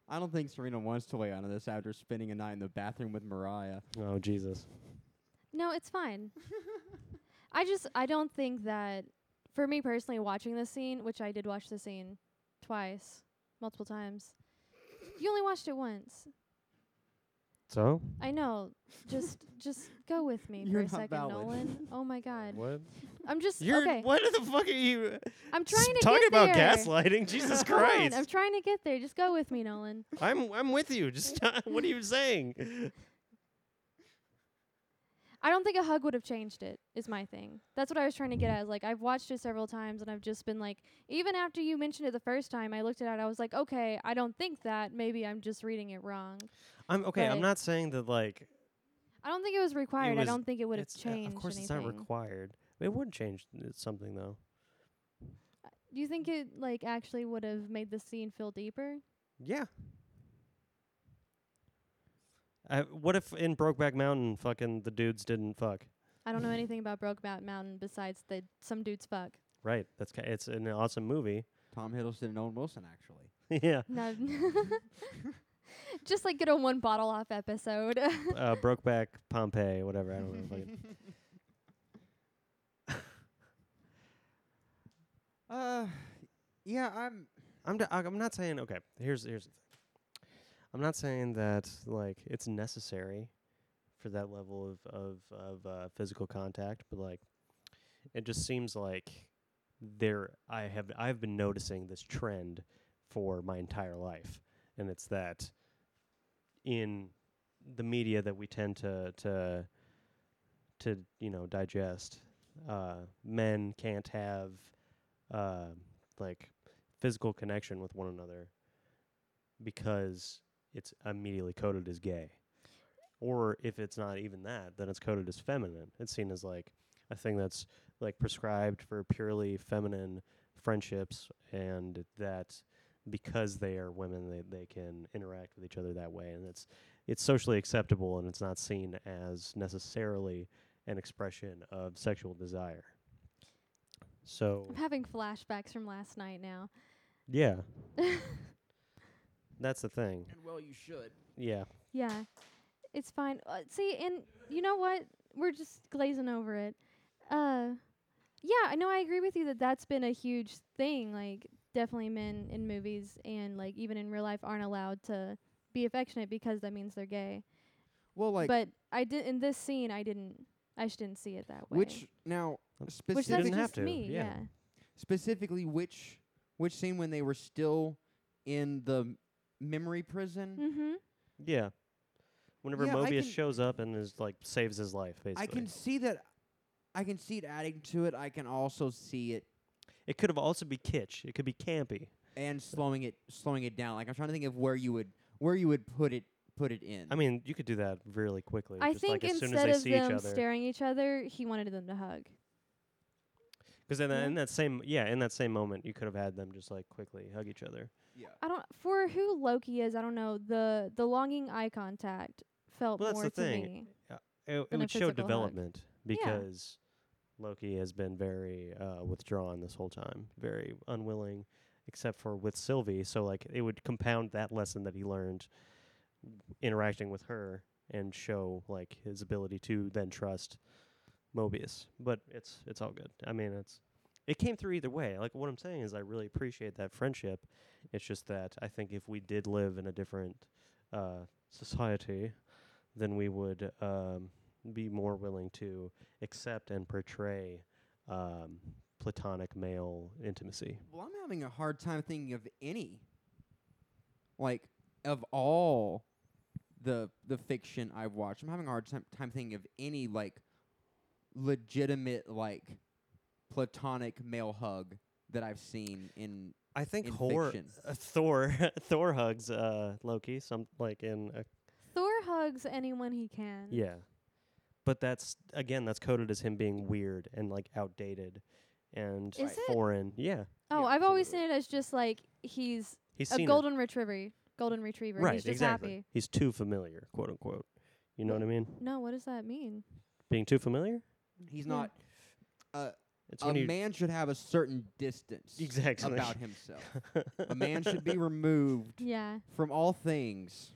I don't think Serena wants to weigh out on this after spending a night in the bathroom with Mariah. Oh Jesus. No, it's fine. [LAUGHS] I just I don't think that for me personally watching this scene, which I did watch the scene twice, multiple times. You only watched it once. So I know. Just just go with me [LAUGHS] You're for a not second, valid. Nolan. Oh my god. what? I'm just You're okay. what the fuck are you I'm trying to talking get about there. gaslighting? [LAUGHS] Jesus on, Christ! I'm trying to get there. Just go with me, Nolan. I'm I'm with you. Just [LAUGHS] what are you saying? I don't think a hug would have changed it. Is my thing. That's what I was trying to get at. Is like I've watched it several times and I've just been like, even after you mentioned it the first time, I looked at it. I was like, okay, I don't think that. Maybe I'm just reading it wrong. I'm okay. I'm not saying that like I don't think it was required. was- I don't think it would have it's uh, changed of course anything. it's not required. It would change something though. Do you think it like actually would have made the scene feel deeper? Yeah. Uh, what if in Brokeback Mountain, fucking the dudes didn't fuck? I don't know anything about Brokeback Mountain besides that some dudes fuck. Right. That's ki- it's an awesome movie. Tom Hiddleston and Owen Wilson, actually. [LAUGHS] yeah. No. [LAUGHS] just like get a one bottle off episode. Uh, Brokeback Pompeii, whatever. I don't know. [LAUGHS] uh, yeah, I'm. I'm d- I'm not saying okay. Here's here's the thing. I'm not saying that like it's necessary for that level of of of uh, physical contact, but like it just seems like there I have I've been noticing this trend for my entire life, and it's that in the media that we tend to to to you know digest, uh, men can't have uh, like physical connection with one another because it's immediately coded as gay. Or if it's not even that, then it's coded as feminine. It's seen as like a thing that's like prescribed for purely feminine friendships and that because they are women they, they can interact with each other that way and it's it's socially acceptable and it's not seen as necessarily an expression of sexual desire. So I'm having flashbacks from last night now. yeah, [LAUGHS] that's the thing. And well, you should. Yeah. Yeah, it's fine. Uh, see, and you know what? We're just glazing over it. Uh, yeah, I know. I agree with you that that's been a huge thing. Like, definitely men in movies and like even in real life aren't allowed to be affectionate because that means they're gay. Well, like but I did in this scene. I didn't. I just didn't see it that way. which now which specific, that's didn't have just to, me. yeah. Yeah. specifically which which scene when they were still in the memory prison? Mm-hmm. Yeah. Whenever Yeah, I Mobius can- shows up and is like saves his life, basically. I can see that. I can see it adding to it. I can also see it it could have also be kitsch. It could be campy. and slowing it slowing it down. Like I'm trying to think of where you would where you would put it put it in. I mean, you could do that really quickly. I just think like as soon as instead they of see each them other. staring each other, he wanted them to hug. Because in, Yeah. that in that same yeah, in that same moment, you could have had them just like quickly hug each other. yeah. I don't for who Loki is. I don't know the the longing eye contact felt Well, that's more the to thing. me. It, it Than a would show physical hug. development because Loki has been very uh, withdrawn this whole time, very unwilling, except for with Sylvie. So like it would compound that lesson that he learned interacting with her and show like his ability to then trust Mobius. But it's it's all good. I mean, it's it came through either way. Like what I'm saying is I really appreciate that friendship. It's just that I think if we did live in a different uh, society, then we would um, be more willing to accept and portray um, platonic male intimacy. Well, I'm having a hard time thinking of any. Like of all the the fiction I've watched, I'm having a hard time, time thinking of any like legitimate like platonic male hug that I've seen in I think In Hor- fiction. uh, Thor [LAUGHS] Thor hugs uh, Loki some like in a Thor hugs anyone he can. Yeah. But that's again, that's coded as him being weird and like outdated and Is it? foreign. Yeah. Oh, Yeah, I've always seen it as just like he's He's a seen it. golden retriever. Golden retriever. right, He's just exactly. happy. He's too familiar, quote unquote. You know what I mean? No, what does that mean? Being too familiar? He's Yeah. not. Uh, It's a man should have a certain distance Exactly. about himself. a [LAUGHS] man should be removed Yeah. from all things.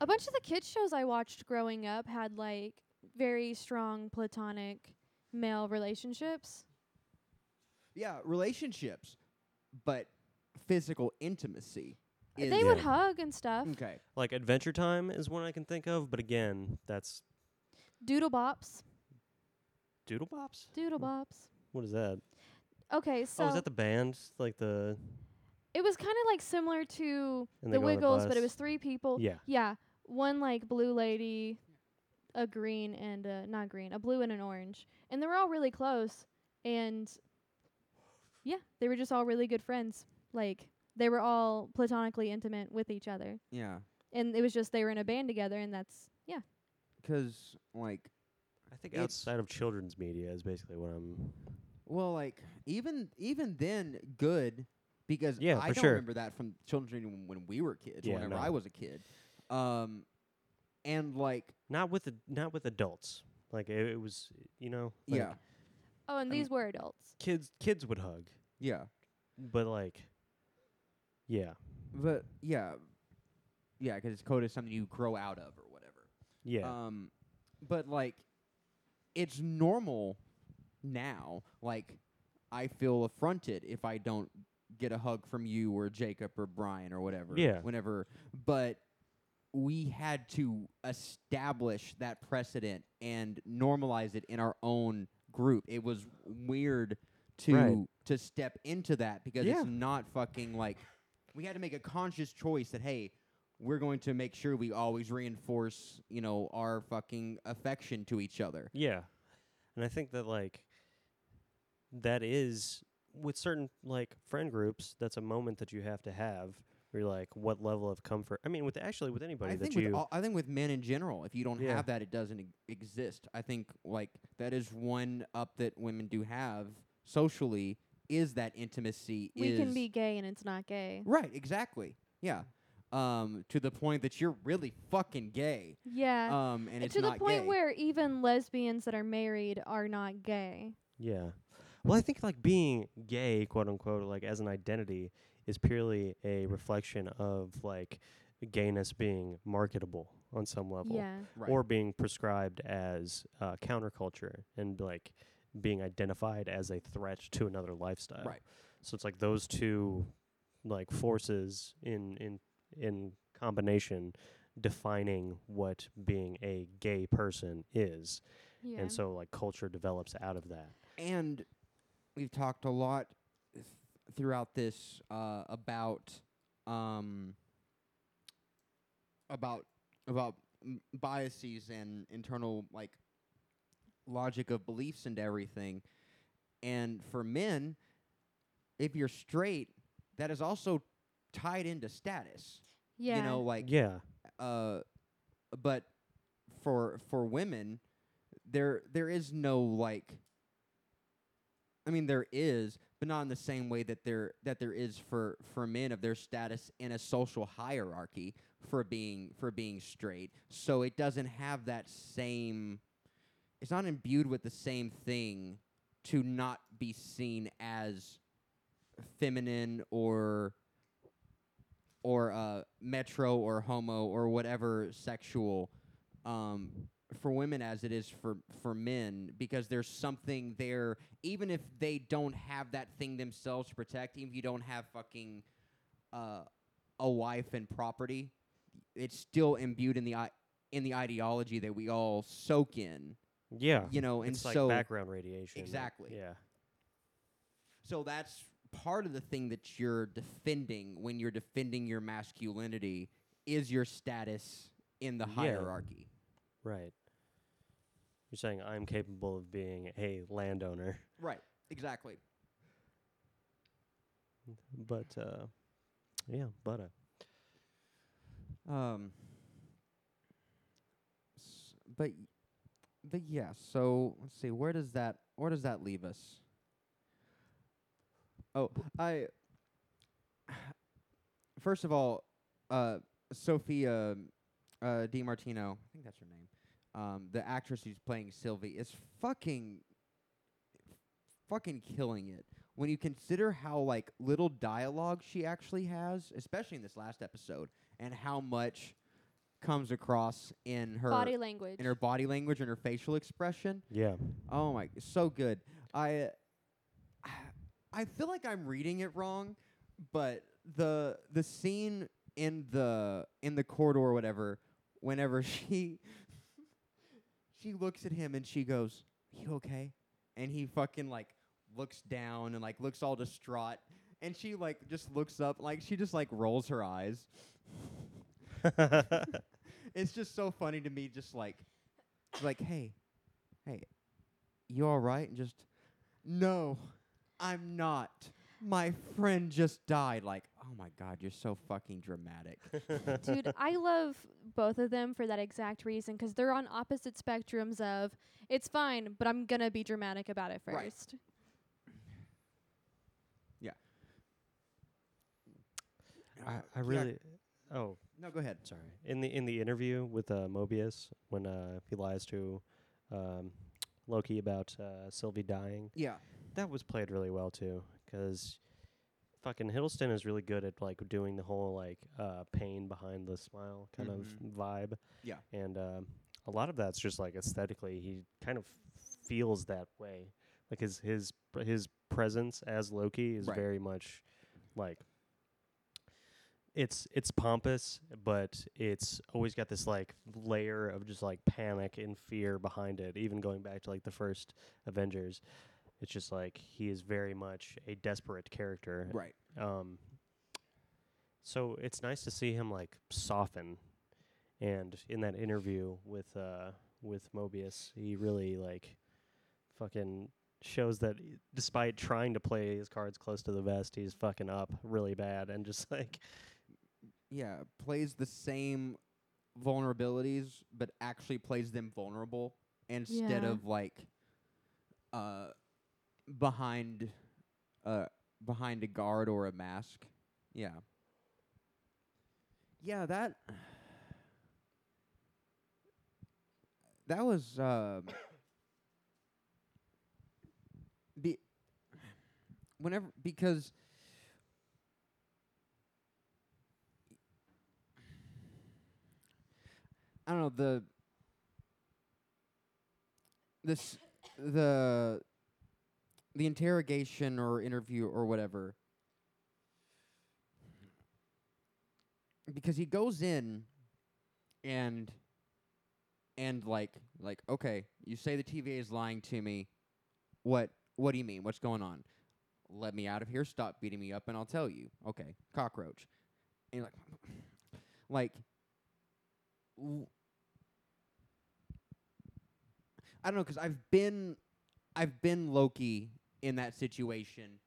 A bunch of the kids shows I watched growing up had like very strong platonic male relationships. Yeah, relationships, but physical intimacy. Is they would Yeah. hug and stuff. Okay. like Adventure Time is one I can think of, but again, that's Doodlebops. Doodlebops? Doodle bops. What is that? Okay, so oh, is that the band? Like the it was kind of like similar to And they the go on a Wiggles, but it was three people. Yeah. Yeah, one like blue lady, a green and a not green, a blue and an orange, and they were all really close. And yeah, they were just all really good friends. Like they were all platonically intimate with each other, Yeah. and it was just they were in a band together, and that's yeah. 'Cause like, I think outside of children's media is basically what I'm well, like even even then, good because Yeah, I for don't sure. remember that from children's reading when, when we were kids. Yeah, whenever no. I was a kid, um, and like not with the not with adults. Like it, it was, you know, like yeah, Oh, and these were adults. kids kids would hug, yeah, but like, yeah, but yeah, yeah, 'cause it's coded as something you grow out of or whatever. yeah, Um, but like, it's normal now. Like, I feel affronted if I don't get a hug from you or Jacob or Brian or whatever. Yeah. Whenever, but we had to establish that precedent and normalize it in our own group. It was weird to Right. to step into that because Yeah. it's not fucking like we had to make a conscious choice that hey, we're going to make sure we always reinforce, you know, our fucking affection to each other. yeah, and I think that like that is with certain like friend groups. That's a moment that you have to have. Where you're like, what level of comfort? I mean, with actually with anybody I that think you, with all, I think with men in general, if you don't Yeah. have that, it doesn't e- exist. I think like that is one up that women do have socially is that intimacy. We is can be gay and it's not gay. right, exactly, yeah. Um, to the point that you're really fucking gay. Yeah. Um, and And it's to the point gay. where even lesbians that are married are not gay. Yeah. Well, I think like being gay, quote unquote, like as an identity is purely a reflection of like gayness being marketable on some level Yeah. right. or being prescribed as uh, counterculture and like being identified as a threat to another lifestyle. Right. So it's like those two like forces in in in combination defining what being a gay person is. Yeah. And so like culture develops out of that. and we've talked a lot th- throughout this uh, about um, about about m- biases and internal like logic of beliefs and everything. And for men, if you're straight, that is also tied into status. yeah. You know, like Yeah. uh, but for for women, there there is no like. I mean, there is, but not in the same way that there that there is for for men of their status in a social hierarchy for being for being straight. So it doesn't have that same. It's not imbued with the same thing to not be seen as feminine or or uh, metro or homo or whatever sexual um, for women as it is for for men because there's something there even if they don't have that thing themselves to protect even if you don't have fucking uh, a wife and property it's still imbued in the I- in the ideology that we all soak in Yeah. you know and it's like so background radiation. Exactly. Yeah. So that's part of the thing that you're defending when you're defending your masculinity is your status in the Yeah. hierarchy. Right. You're saying I'm capable of being a landowner, Right. Exactly. but uh, yeah, but uh, Um but y- but yeah. So let's see. Where does that where does that leave us? Oh, I. First of all, uh, Sophia uh, Di Martino, I think that's her name. Um, the actress who's playing Sylvie is fucking, fucking killing it. When you consider how like little dialogue she actually has, especially in this last episode, and how much comes across in her Body language. in her body language and her facial expression. Yeah. Oh my, so good. I I feel like I'm reading it wrong, but the the scene in the in the corridor or whatever, whenever [LAUGHS] she she looks at him and she goes, "You okay?" and he fucking like looks down and like looks all distraught, and she like just looks up, like she just like rolls her eyes. [LAUGHS] it's just so funny to me, just like like, hey, hey, you all right? And just, no, I'm not. My friend just died. Like, oh my god, you're so fucking dramatic. [LAUGHS] Dude, I love both of them for that exact reason 'cause they're on opposite spectrums of it's fine, but I'm gonna be dramatic about it Right. first. I, I Yeah, really. Oh, No, go ahead. sorry. In the in the interview with uh, Mobius, when uh, he lies to um, Loki about uh, Sylvie dying, Yeah. That was played really well too. 'Cause fucking Hiddleston is really good at like doing the whole like uh, pain behind the smile kind of Mhm. vibe. Yeah. and um, a lot of that's just like aesthetically, he kind of feels that way. Like his his his presence as Loki is Right. very much like it's it's pompous, but it's always got this like layer of just like panic and fear behind it. Even going back to like the first Avengers, it's just like he is very much a desperate character. Right. Um, so it's nice to see him like soften, and in that interview with uh with Mobius, he really like fucking shows that despite trying to play his cards close to the vest, he's fucking up really bad and just [LAUGHS] like Yeah. Plays the same vulnerabilities, but actually plays them vulnerable instead Yeah. of like, uh, behind, uh, behind a guard or a mask. Yeah. Yeah, that that was um [COUGHS] be whenever because I don't know the this the the interrogation or interview or whatever. Because he goes in and and like like okay you say the TVA is lying to me. What what do you mean? What's going on? Let me out of here. Stop beating me up and I'll tell you. Okay cockroach. And you're like like I don't know cuz I've been I've been Loki in that situation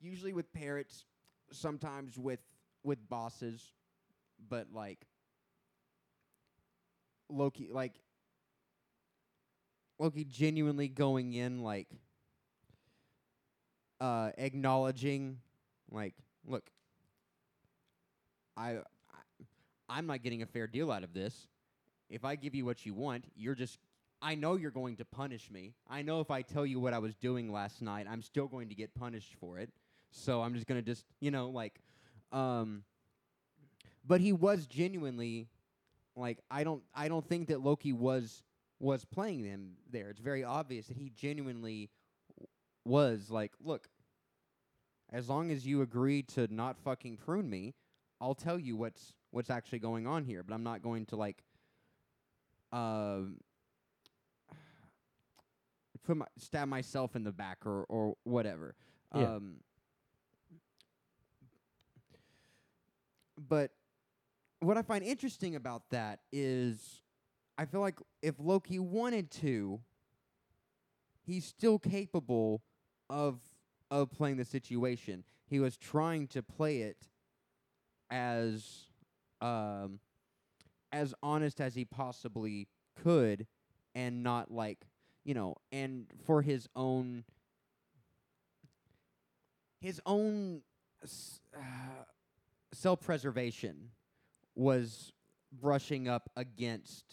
usually with parrots sometimes with with bosses but like Loki like Loki genuinely going in like uh acknowledging like look I, I I'm not getting a fair deal out of this. If I give you what you want, you're just I know you're going to punish me. I know if I tell you what I was doing last night, I'm still going to get punished for it. So I'm just going to just, you know, like um but he was genuinely like I don't I don't think that Loki was was playing them there. It's very obvious that he genuinely was like, look, as long as you agree to not fucking prune me, I'll tell you what's what's actually going on here, but I'm not going to like um put my, stab myself in the back or or whatever. Yeah. Um but what I find interesting about that is I feel like if Loki wanted to, he's still capable of of playing the situation. He was trying to play it as um as honest as he possibly could and not like you know and for his own his own uh, self-preservation was brushing up against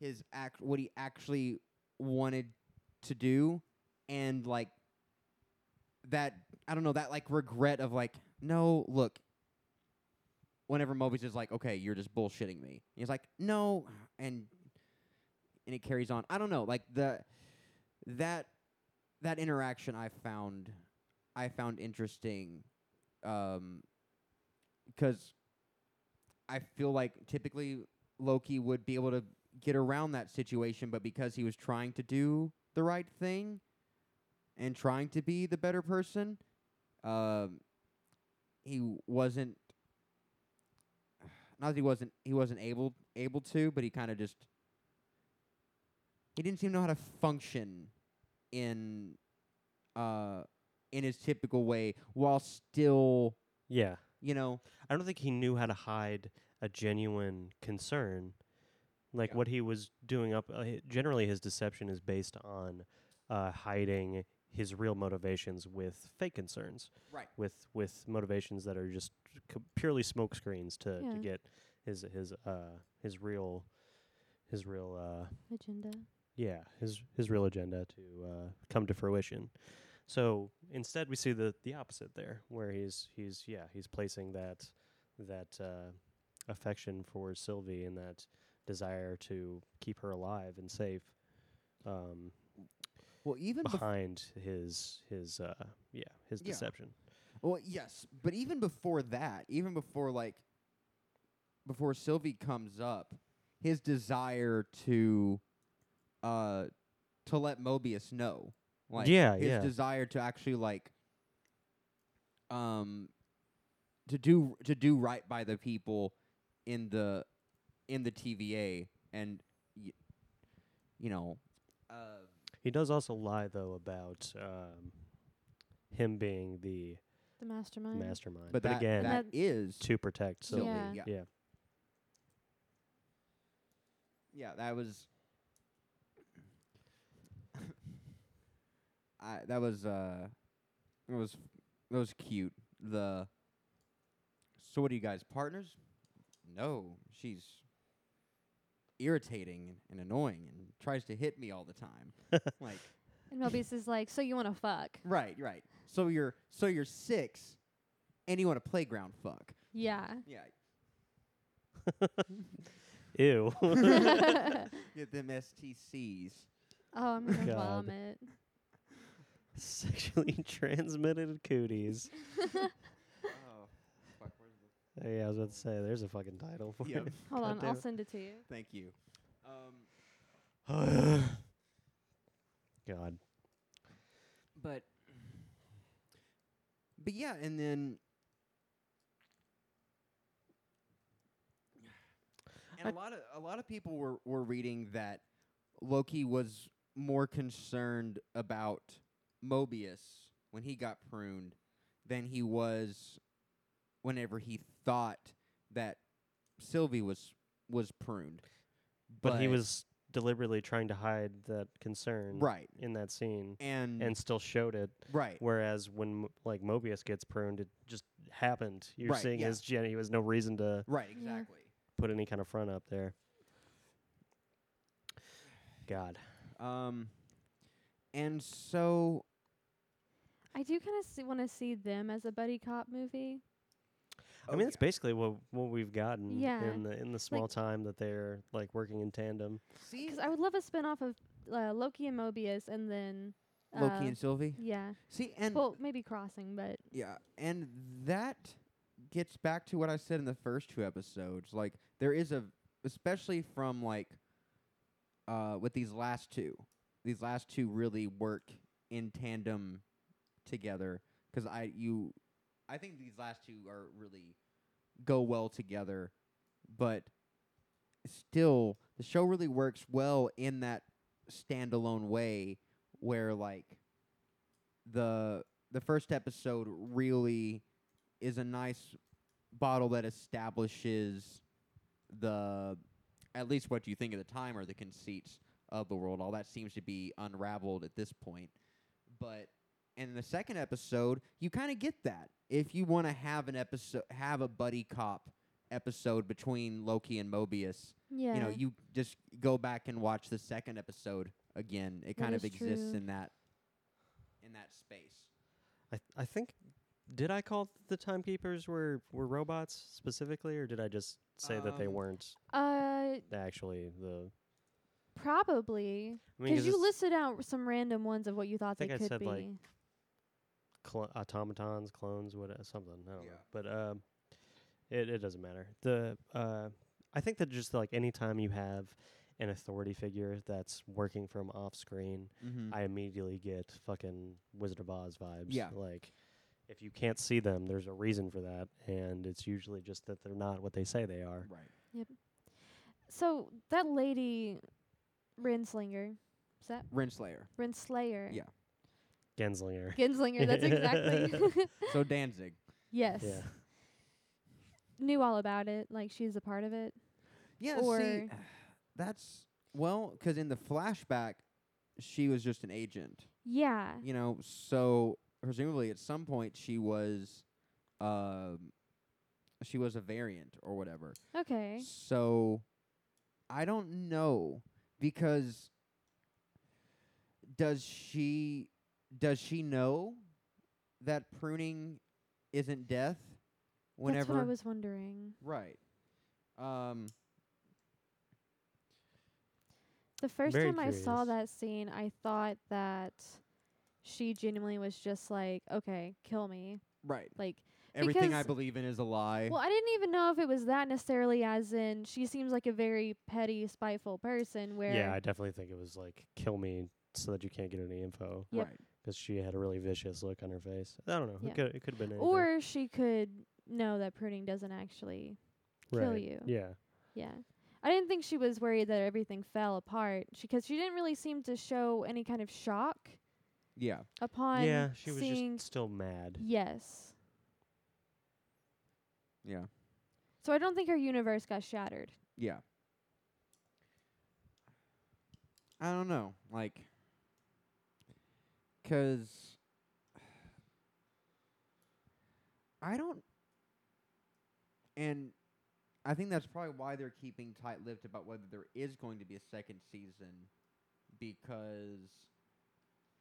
his act what he actually wanted to do and like that I don't know that like regret of like no look whenever Mobius is like okay you're just bullshitting me. He's like no and and it carries on. I don't know like the that that interaction I found I found interesting um cuz I feel like typically Loki would be able to get around that situation but because he was trying to do the right thing and trying to be the better person um he wasn't [SIGHS] not that he wasn't he wasn't able able to but he kind of just he didn't seem to know how to function in uh in his typical way while still Yeah. you know I don't think he knew how to hide a genuine concern. Like Yeah. what he was doing up, uh, generally his deception is based on uh, hiding his real motivations with fake concerns, right with with motivations that are just c- purely smoke screens to, Yeah. to get his his uh his real his real uh Agenda. Yeah his his real agenda to uh, come to fruition. So instead, we see the the opposite there, where he's he's yeah he's placing that that uh, affection for Sylvie and that desire to keep her alive and safe um, well even behind his his uh, yeah his Yeah. deception. Well, yes, but even before that, even before like before Sylvie comes up, his desire to uh to let Mobius know. Like Yeah, his yeah. desire to actually like um to do to do right by the people in the in the TVA and y- you know uh He does also lie though about um, him being the The mastermind. mastermind, but, that again that That- is to protect Sylvie. Sylvie. Yeah. yeah. yeah. Yeah, that was. I that was uh, it was that was cute. The. So what are you guys partners? No, she's irritating and annoying and tries to hit me all the time. [LAUGHS] like And Mobius is like, so you want to fuck? right, right. So you're so you're six, and you want to playground fuck. Yeah. Yeah, [LAUGHS] Ew. oh, [LAUGHS] get them STCs. Oh, I'm gonna God. vomit. Sexually [LAUGHS] transmitted cooties. oh, fuck. Where's the? Uh, yeah, I was about to say, there's a fucking title for Yep. it. [LAUGHS] Hold God on, damn I'll it. send it to you. Thank you. Um, [SIGHS] God. but but yeah, and then and a lot of a lot of people were were reading that Loki was more concerned about Mobius when he got pruned than he was whenever he thought that Sylvie was was pruned. But, he was deliberately trying to hide that concern right, in that scene and and still showed it. right, Whereas when like Mobius gets pruned, it just happened. You're Right, seeing yeah. his Jenny. He was no reason to right, exactly. put any kind of front up there. God. Um, and so I do kind of see, want to see them as a buddy cop movie. I mean, that's yeah. basically what what we've gotten Yeah. in the in the small time that they're like working in tandem. see Because I would love a spin off of uh, Loki and Mobius, and then uh, Loki and Sylvie. yeah, See, and well maybe crossing, but yeah, and that gets back to what I said in the first two episodes. Like there is a, especially from like, uh, with these last two, these last two really work in tandem together. Because I you, I think these last two are really go well together, but still the show really works well in that standalone way where like the the first episode really is a nice bottle that establishes the at least what you think at the time are the conceits of the world. All that seems to be unraveled at this point. But in the second episode, you kind of get that. If you want to have an episode, have a buddy cop episode between Loki and Mobius, Yeah. you know, you just go back and watch the second episode again. It That kind of exists true. in that in that space. I th- I think did I call the timekeepers were were robots specifically, or did I just say that they Um, weren't uh, actually the? probably I mean, because you listed out some random ones of what you thought think they I could said, be. like, cl- automatons, clones, what something. I don't know, but um, it it doesn't matter. The uh, I think that just like anytime you have an authority figure that's working from off screen, Mm-hmm. I immediately get fucking Wizard of Oz vibes. Yeah. Like, if you can't see them, there's a reason for that, and it's usually just that they're not what they say they are. right. Yep. So that lady, Rinslinger, is that Renslayer. Renslayer? Yeah. Genslinger. Genslinger. That's exactly. [LAUGHS] So Danzig. yes. Yeah. Knew all about it. Like she's a part of it. Yeah, Or- see, [SIGHS] that's well, 'cause in the flashback, she was just an agent. Yeah. You know, so presumably at some point she was, um, she was a variant or whatever. Okay. So I don't know because does she does she know that pruning isn't death? Whenever That's what I was wondering. right. Um. The first Very time I saw that scene, I thought that she genuinely was just like, "Okay, kill me." Right. Like, Everything I believe in is a lie. well, I didn't even know if it was that necessarily, as in she seems like a very petty, spiteful person. Where Yeah, I definitely think it was like kill me so that you can't get any info Yep. Right. 'Cause she had a really vicious look on her face. I don't know. Yeah. It could it could have been anything. or she could know that pruning doesn't actually kill you. Yeah. Yeah. I didn't think she was worried that everything fell apart because she didn't really seem to show any kind of shock Yeah. upon yeah, she was just still mad. yes. Yeah. So I don't think her universe got shattered. Yeah. I don't know. Like, 'cause I don't. And I think that's probably why they're keeping tight lipped about whether there is going to be a second season because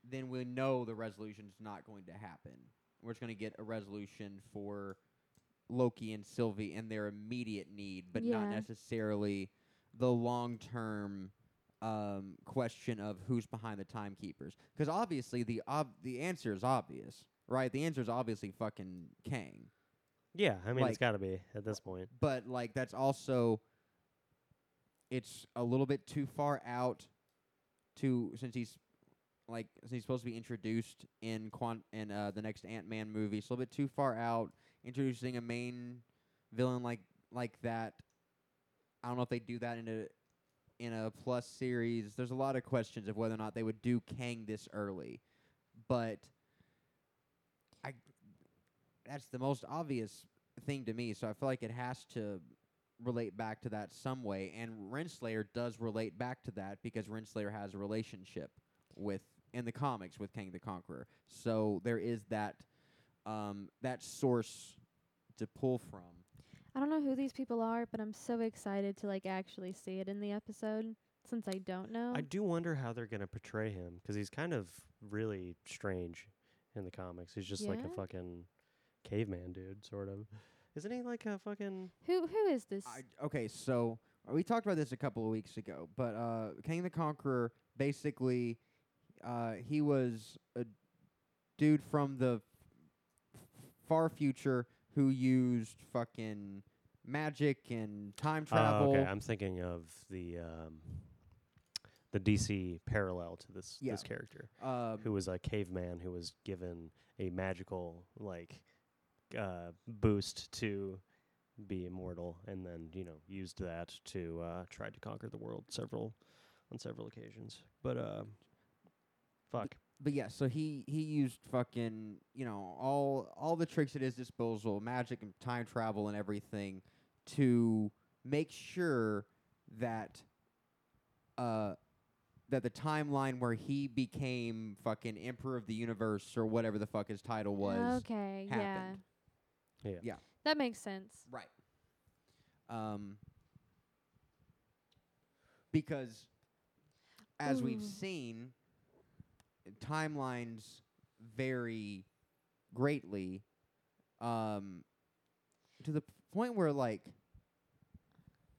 then we know the resolution's not going to happen. We're just going to get a resolution for Loki and Sylvie and their immediate need, but not necessarily the long term um, question of who's behind the timekeepers. Because obviously the ob- the answer is obvious, right? The answer is obviously fucking Kang. Yeah, I mean Like- it's got to be at this point. but like that's also it's a little bit too far out to since he's like since he's supposed to be introduced in quant in uh, the next Ant Man movie. It's a little bit too far out introducing a main villain like like that. I don't know if they do that in a in a plus series. There's a lot of questions of whether or not they would do Kang this early, but I that's the most obvious thing to me. So I feel like it has to relate back to that some way. And Renslayer does relate back to that because Renslayer has a relationship with in the comics with Kang the Conqueror. So there is that um, that source to pull from. I don't know who these people are, but I'm so excited to like actually see it in the episode since I don't know. I do wonder how they're gonna portray him 'cause he's kind of really strange in the comics. He's just like a Yeah? fucking caveman dude, sort of. Isn't he like a fucking? who who is this? I, okay, so uh, we talked about this a couple of weeks ago, but uh, Kang the Conqueror basically uh, he was a dude from the f- far future who used fucking magic and time Oh, travel. okay, I'm thinking of the um, the DC parallel to this Yeah. this character, um, who was a caveman who was given a magical like uh, boost to be immortal, and then you know used that to uh, try to conquer the world several on several occasions. But uh, fuck, but yeah, so he he used fucking you know all all the tricks at his disposal, magic and time travel and everything, to make sure that uh that the timeline where he became fucking emperor of the universe or whatever the fuck his title was okay, happened. Yeah. Yeah. That makes sense. Right. Um, because as we've seen, timelines vary greatly um, to the point where, like,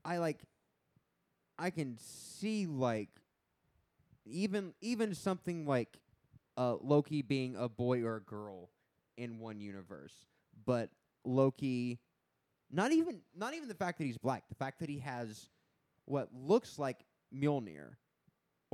I like, I can see like, even even something like uh, Loki being a boy or a girl in one universe, but Loki not even not even the fact that he's black, the fact that he has what looks like Mjolnir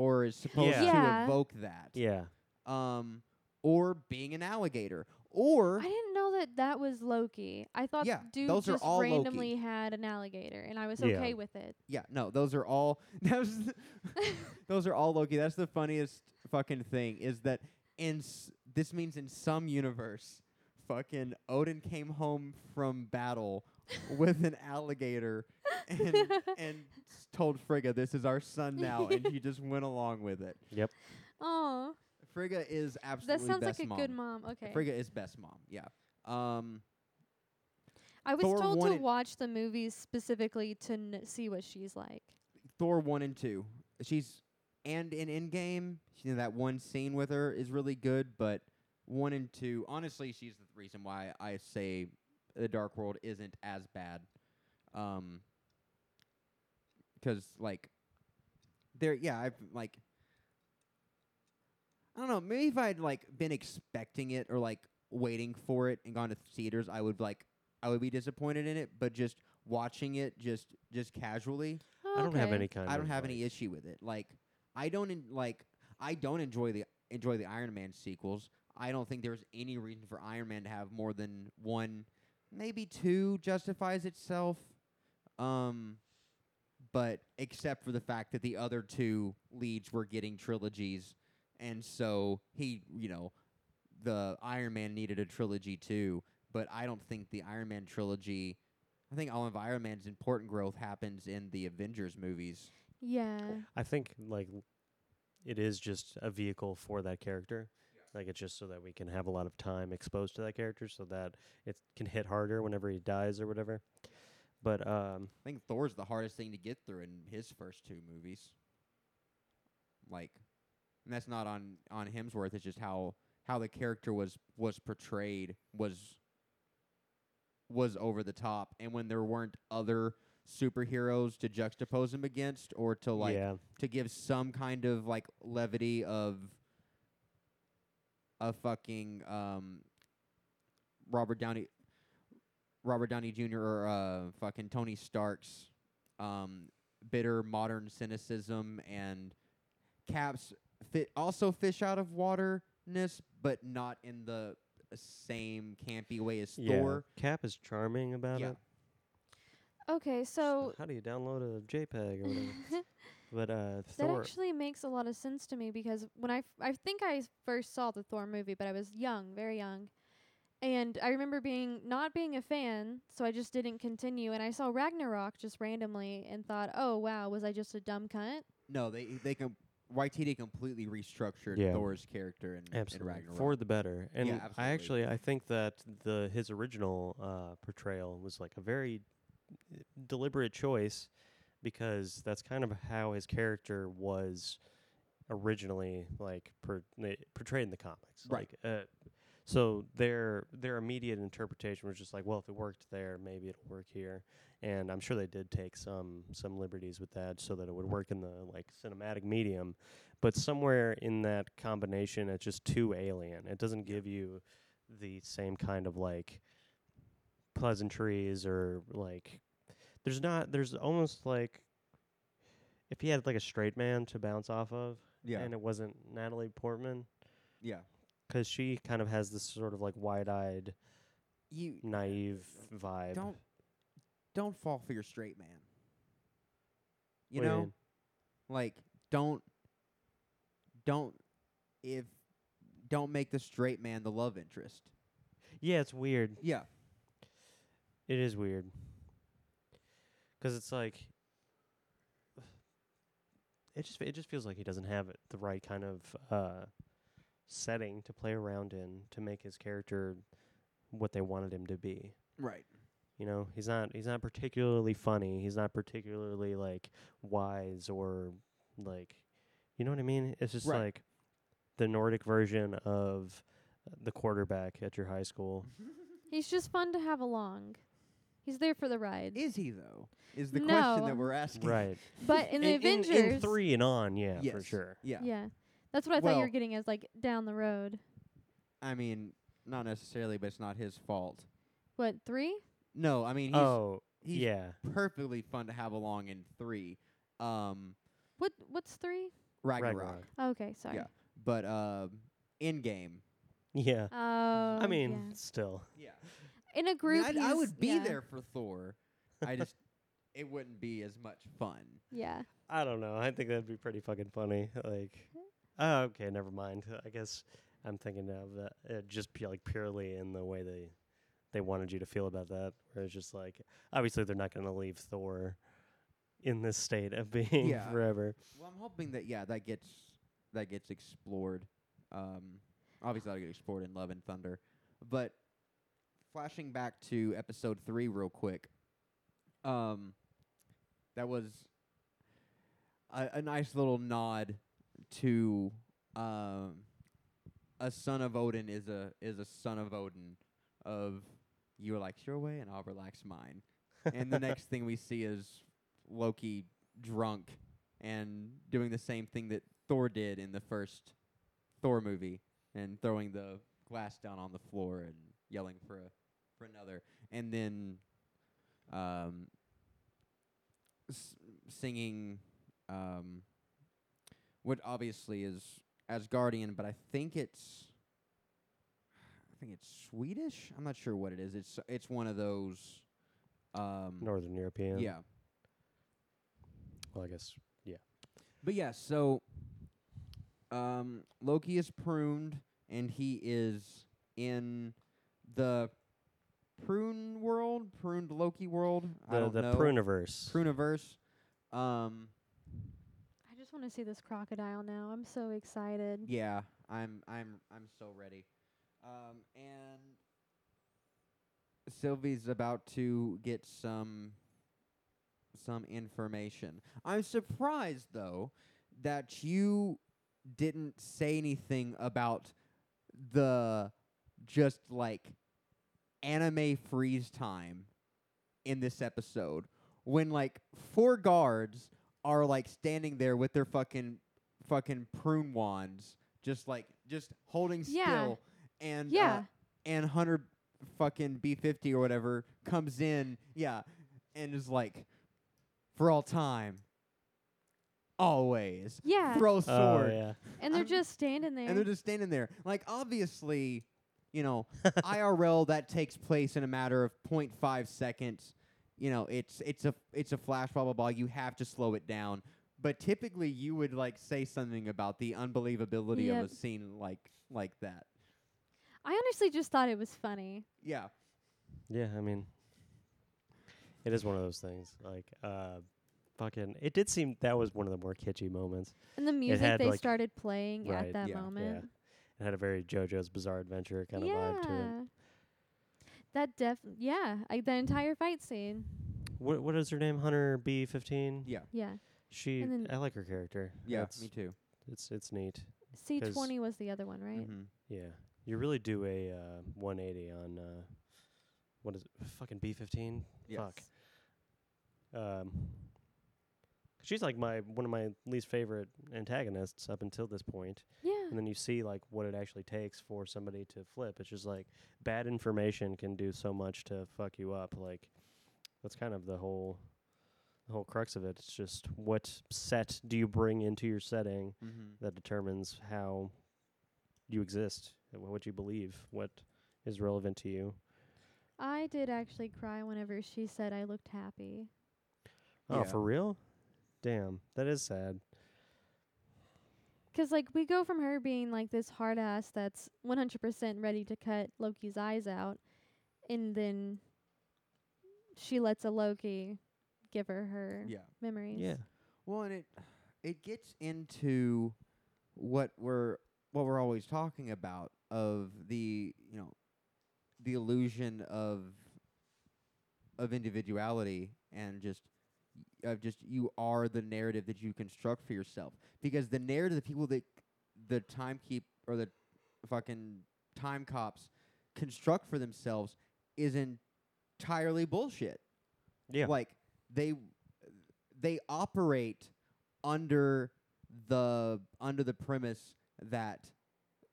or is supposed Yeah. to Yeah. evoke that. Yeah. Um or being an alligator or I didn't know that that was Loki. I thought Yeah, dude those are just all Loki. randomly had an alligator, and I was Yeah. okay with it. yeah, no, those are all [LAUGHS] that was the- [LAUGHS] those are all Loki. That's the funniest fucking thing is that in s- this means in some universe fucking Odin came home from battle with an alligator [LAUGHS] and and told Frigga this is our son [LAUGHS] now and he just went along with it. Yep. Oh, Frigga is absolutely. that absolutely sounds best like a mom. good mom. Okay. Frigga is best mom. Yeah. Um I was Thor told to wanted- watch the movies specifically to n- see what she's like. Thor 1 and 2. She's and in Endgame, you know, that one scene with her is really good, but 1 and 2, honestly, she's the reason why I say The Dark World isn't as bad. Um 'cause like there yeah, I've like I don't know, maybe if I'd like been expecting it or like waiting for it and gone to theaters, I would like I would be disappointed in it, but just watching it just just casually, I don't have any kind I don't have any like- issue with it. Like I don't en- like I don't enjoy the enjoy the Iron Man sequels. I don't think there's any reason for Iron Man to have more than one, maybe two justifies itself. Um but except for the fact that the other two leads were getting trilogies and so he, you know, the Iron Man needed a trilogy too, but I don't think the Iron Man trilogy I think all of Iron Man's important growth happens in the Avengers movies. Yeah. I think like it is just a vehicle for that character. Like it's just so that we can have a lot of time exposed to that character, so that it can hit harder whenever he dies or whatever. But um, I think Thor's the hardest thing to get through in his first two movies. Like, and that's not on on Hemsworth. It's just how how the character was was portrayed was was over the top, and when there weren't other superheroes to juxtapose him against, or to like yeah, to give some kind of like levity of a fucking um Robert Downey Robert Downey Jr. or uh fucking Tony Stark's um bitter modern cynicism and Cap's fit also fish out of waterness but not in the same campy way as yeah. Thor. Cap is charming about Yeah. it. Okay, so how do you download a JPEG or whatever? [LAUGHS] but uh, that actually makes a lot of sense to me because when I f- I think I first saw the Thor movie, but I was young, very young. And I remember being not being a fan, so I just didn't continue. And I saw Ragnarok just randomly and thought, "Oh wow, was I just a dumb cunt?" No, they they can YTD completely restructured Yeah. Thor's character in, in Absolutely, Ragnarok. for the better. And Yeah, I actually I think that the his original uh, portrayal was like a very uh, deliberate choice because that's kind of how his character was originally like per- eh, portrayed in the comics. Right. Like, uh, so their their immediate interpretation was just like, well, if it worked there, maybe it'll work here. And I'm sure they did take some some liberties with that so that it would work in the like cinematic medium. But somewhere in that combination, it's just too alien. It doesn't give you the same kind of like pleasantries or like there's not there's almost like if he had like a straight man to bounce off of yeah, and it wasn't Natalie Portman yeah. Because she kind of has this sort of like wide-eyed You naive vibe don't don't fall for your straight man. You What you know, like don't don't if don't make the straight man the love interest. Yeah, it's weird. Yeah. It is weird. 'Cause it's like [SIGHS] it just it just feels like he doesn't have it, the right kind of uh setting to play around in to make his character what they wanted him to be. Right. You know, he's not he's not particularly funny. He's not particularly like wise or like you know what I mean? It's just Right. like the Nordic version of the quarterback at your high school. [LAUGHS] He's just fun to have along. He's there for the ride. Is he though? Is the question that we're asking. Right. But in [LAUGHS] the in, in- Avengers, in 3 and on, yeah, for sure. Yeah. yeah, that's what I thought you were Well- getting as like down the road. I mean, not necessarily, but it's not his fault. What three? No, I mean he's oh, he's yeah. perfectly fun to have along in three. Um, What what's three? Ragnarok. Ragnarok. okay, sorry. Yeah. But um, Endgame. Yeah. Oh, I mean, yeah. still. Yeah. in a group, mean, I, I he's- would be yeah. there for Thor. I just [LAUGHS] it wouldn't be as much fun. Yeah, I don't know. I think that'd be pretty fucking funny. Like, oh, okay, never mind. I guess I'm thinking of that uh, just pu- like purely in the way they they wanted you to feel about that. Where it's just like, obviously they're not going to leave Thor in this state of [LAUGHS] being Yeah. forever. Well, I'm hoping that yeah, that gets that gets explored. Um, obviously that'll get explored in Love and Thunder. But flashing back to episode three real quick. Um, that was a, a nice little nod to um, a son of Odin is a is a son of Odin. Of you relax your way and I'll relax mine. and the next thing we see is Loki drunk and doing the same thing that Thor did in the first Thor movie and throwing the glass down on the floor and yelling for a for another and then um s- singing um what obviously is Asgardian but I think it's I think it's Swedish I'm not sure what it is it's it's one of those um Northern European. yeah Well, I guess. Yeah. But yeah, so um, Loki is pruned, and he is in the prune world, pruned Loki world. I The don't the know. Pruneverse. Pruneverse. Um, I just want to see this crocodile now. I'm so excited. yeah, I'm, I'm, I'm so ready. Um, and Sylvie's about to get some, some information. I'm surprised though that you didn't say anything about the just like anime freeze time in this episode when like four guards are like standing there with their fucking fucking prune wands just like just holding Yeah. still and uh, Yeah. and Hunter fucking B50 or whatever comes in yeah and is like for all time always Yeah, throw a Oh sword yeah. and they're I'm- just standing there. and they're just standing there. Like obviously, you know, [LAUGHS] IRL that takes place in a matter of 0.5 seconds. You know, it's it's a it's a flash blah blah blah. You have to slow it down. But typically, you would like say something about the unbelievability Yep. of a scene like like that. I honestly just thought it was funny. Yeah, Yeah, I mean, it is one of those things. Like, uh, fucking, it did seem that was one of the more kitschy moments. And the music had, they like- started playing Right, at that yeah, yeah. moment. It had a very JoJo's Bizarre Adventure kind yeah. of vibe to it. That def yeah, like the entire fight scene. What what is her name? Hunter B fifteen. yeah, Yeah. She, And then- I like her character. yeah. It's, me too. It's it's neat. C twenty was the other one, right? Mhm. Yeah, you really do a uh, 180 on uh, what is it? Fucking B fifteen. Yes. Fuck. Um, she's like my one of my least favorite antagonists up until this point. Yeah. and then you see like what it actually takes for somebody to flip. It's just like bad information can do so much to fuck you up. Like that's kind of the whole the whole crux of it. It's just what set do you bring into your setting Mhm. that determines how you exist, and what you believe, what is relevant to you. I did actually cry whenever she said I looked happy. Oh, Yeah. for real? Damn, that is sad. 'Cause like we go from her being like this hard ass that's 100% ready to cut Loki's eyes out, and then she lets a Loki give her her Yeah. memories. Yeah. Well, and it it gets into what we're what we're always talking about of the you know the illusion of of individuality and just y- of just you are the narrative that you construct for yourself. Because the narrative the people that the time keep or the fucking time cops construct for themselves is entirely bullshit. Yeah. like they they operate under the under the premise that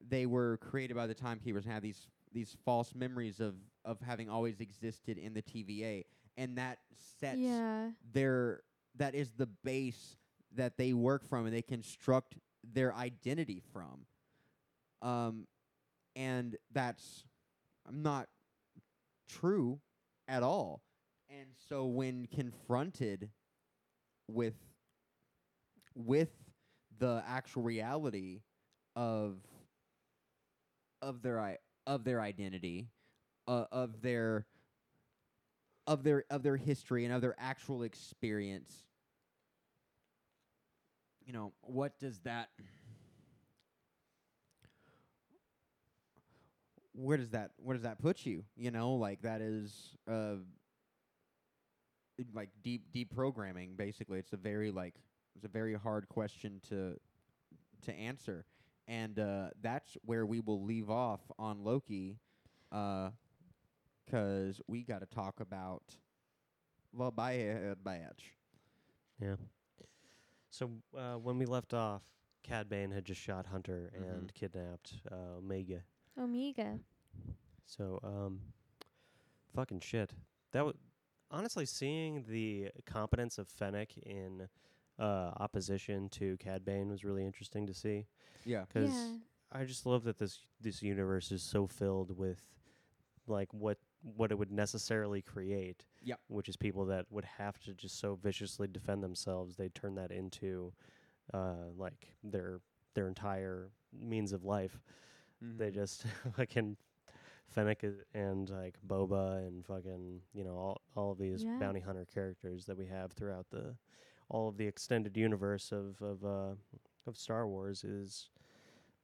they were created by the timekeepers and have these these false memories of of having always existed in the TVA and that sets Yeah. their that is the base that they work from and they construct their identity from um and that's not true at all and so when confronted with with the actual reality of of their i of their identity uh, of their of their of their history and of their actual experience you know what does that where does that where does that put you? You know like that is uh like deep deep programming basically. It's a very like it's a very hard question to to answer. And uh that's where we will leave off on Loki uh cuz we got to talk about the Bad Batch Yeah. So uh, when we left off, Cad Bane had just shot Hunter Mhm. and kidnapped uh, Omega. Omega. So, um, fucking shit. That was honestly seeing the competence of Fennec in uh, opposition to Cad Bane was really interesting to see. yeah 'Cause yeah. Cause I just love that this this universe is so filled with like what what it would necessarily create. Yep. Which is people that would have to just so viciously defend themselves. They turn that into uh like their their entire means of life. They Mhm. just [LAUGHS] fucking Fennec i- and like Boba and fucking you know all all of these Yeah. bounty hunter characters that we have throughout the all of the extended universe of of uh of Star Wars is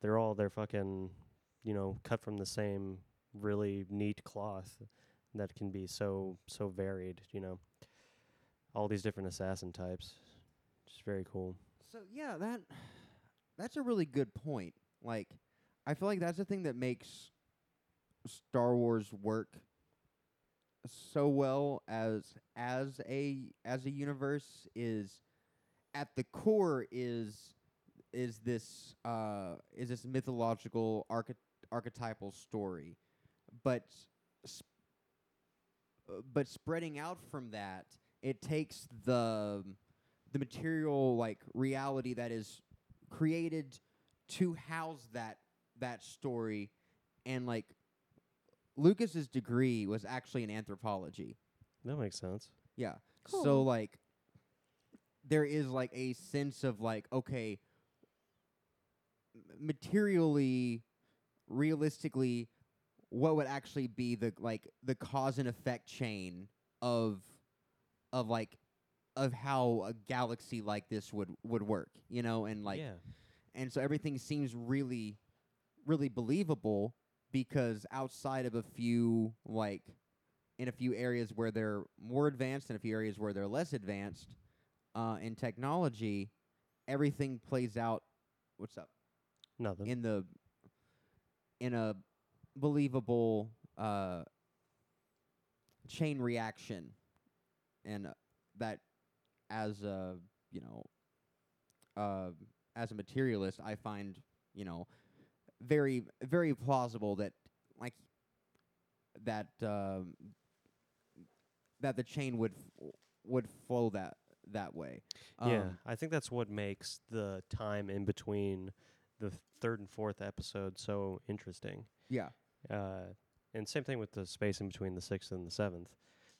they're all they're fucking you know cut from the same really neat cloth that can be so so varied you know? All these different assassin types. Just very cool. So yeah, that that's a really good point. Like, I feel like that's the thing that makes Star Wars work so well as as a as a universe is at the core is is this uh is this mythological arche- archetypal story, but sp- uh, but spreading out from that, it takes the the material like reality that is created to house that that story and like Lucas's degree was actually in anthropology. that makes sense Yeah. Cool. So like there is like a sense of like okay materially realistically what would actually be the like the cause and effect chain of of like of how a galaxy like this would would work, you know, and like yeah. and so everything seems really really believable because outside of a few like in a few areas where they're more advanced and a few areas where they're less advanced uh, in technology everything plays out what's up? Nothing. In the in a believable uh, chain reaction and uh, that as a you know uh, as a materialist i find you know very very plausible that like that um, that the chain would f- would flow that that way yeah, Um, I think that's what makes the time in between the third and fourth episode so interesting. yeah Uh, and same thing with the space in between the sixth and the seventh,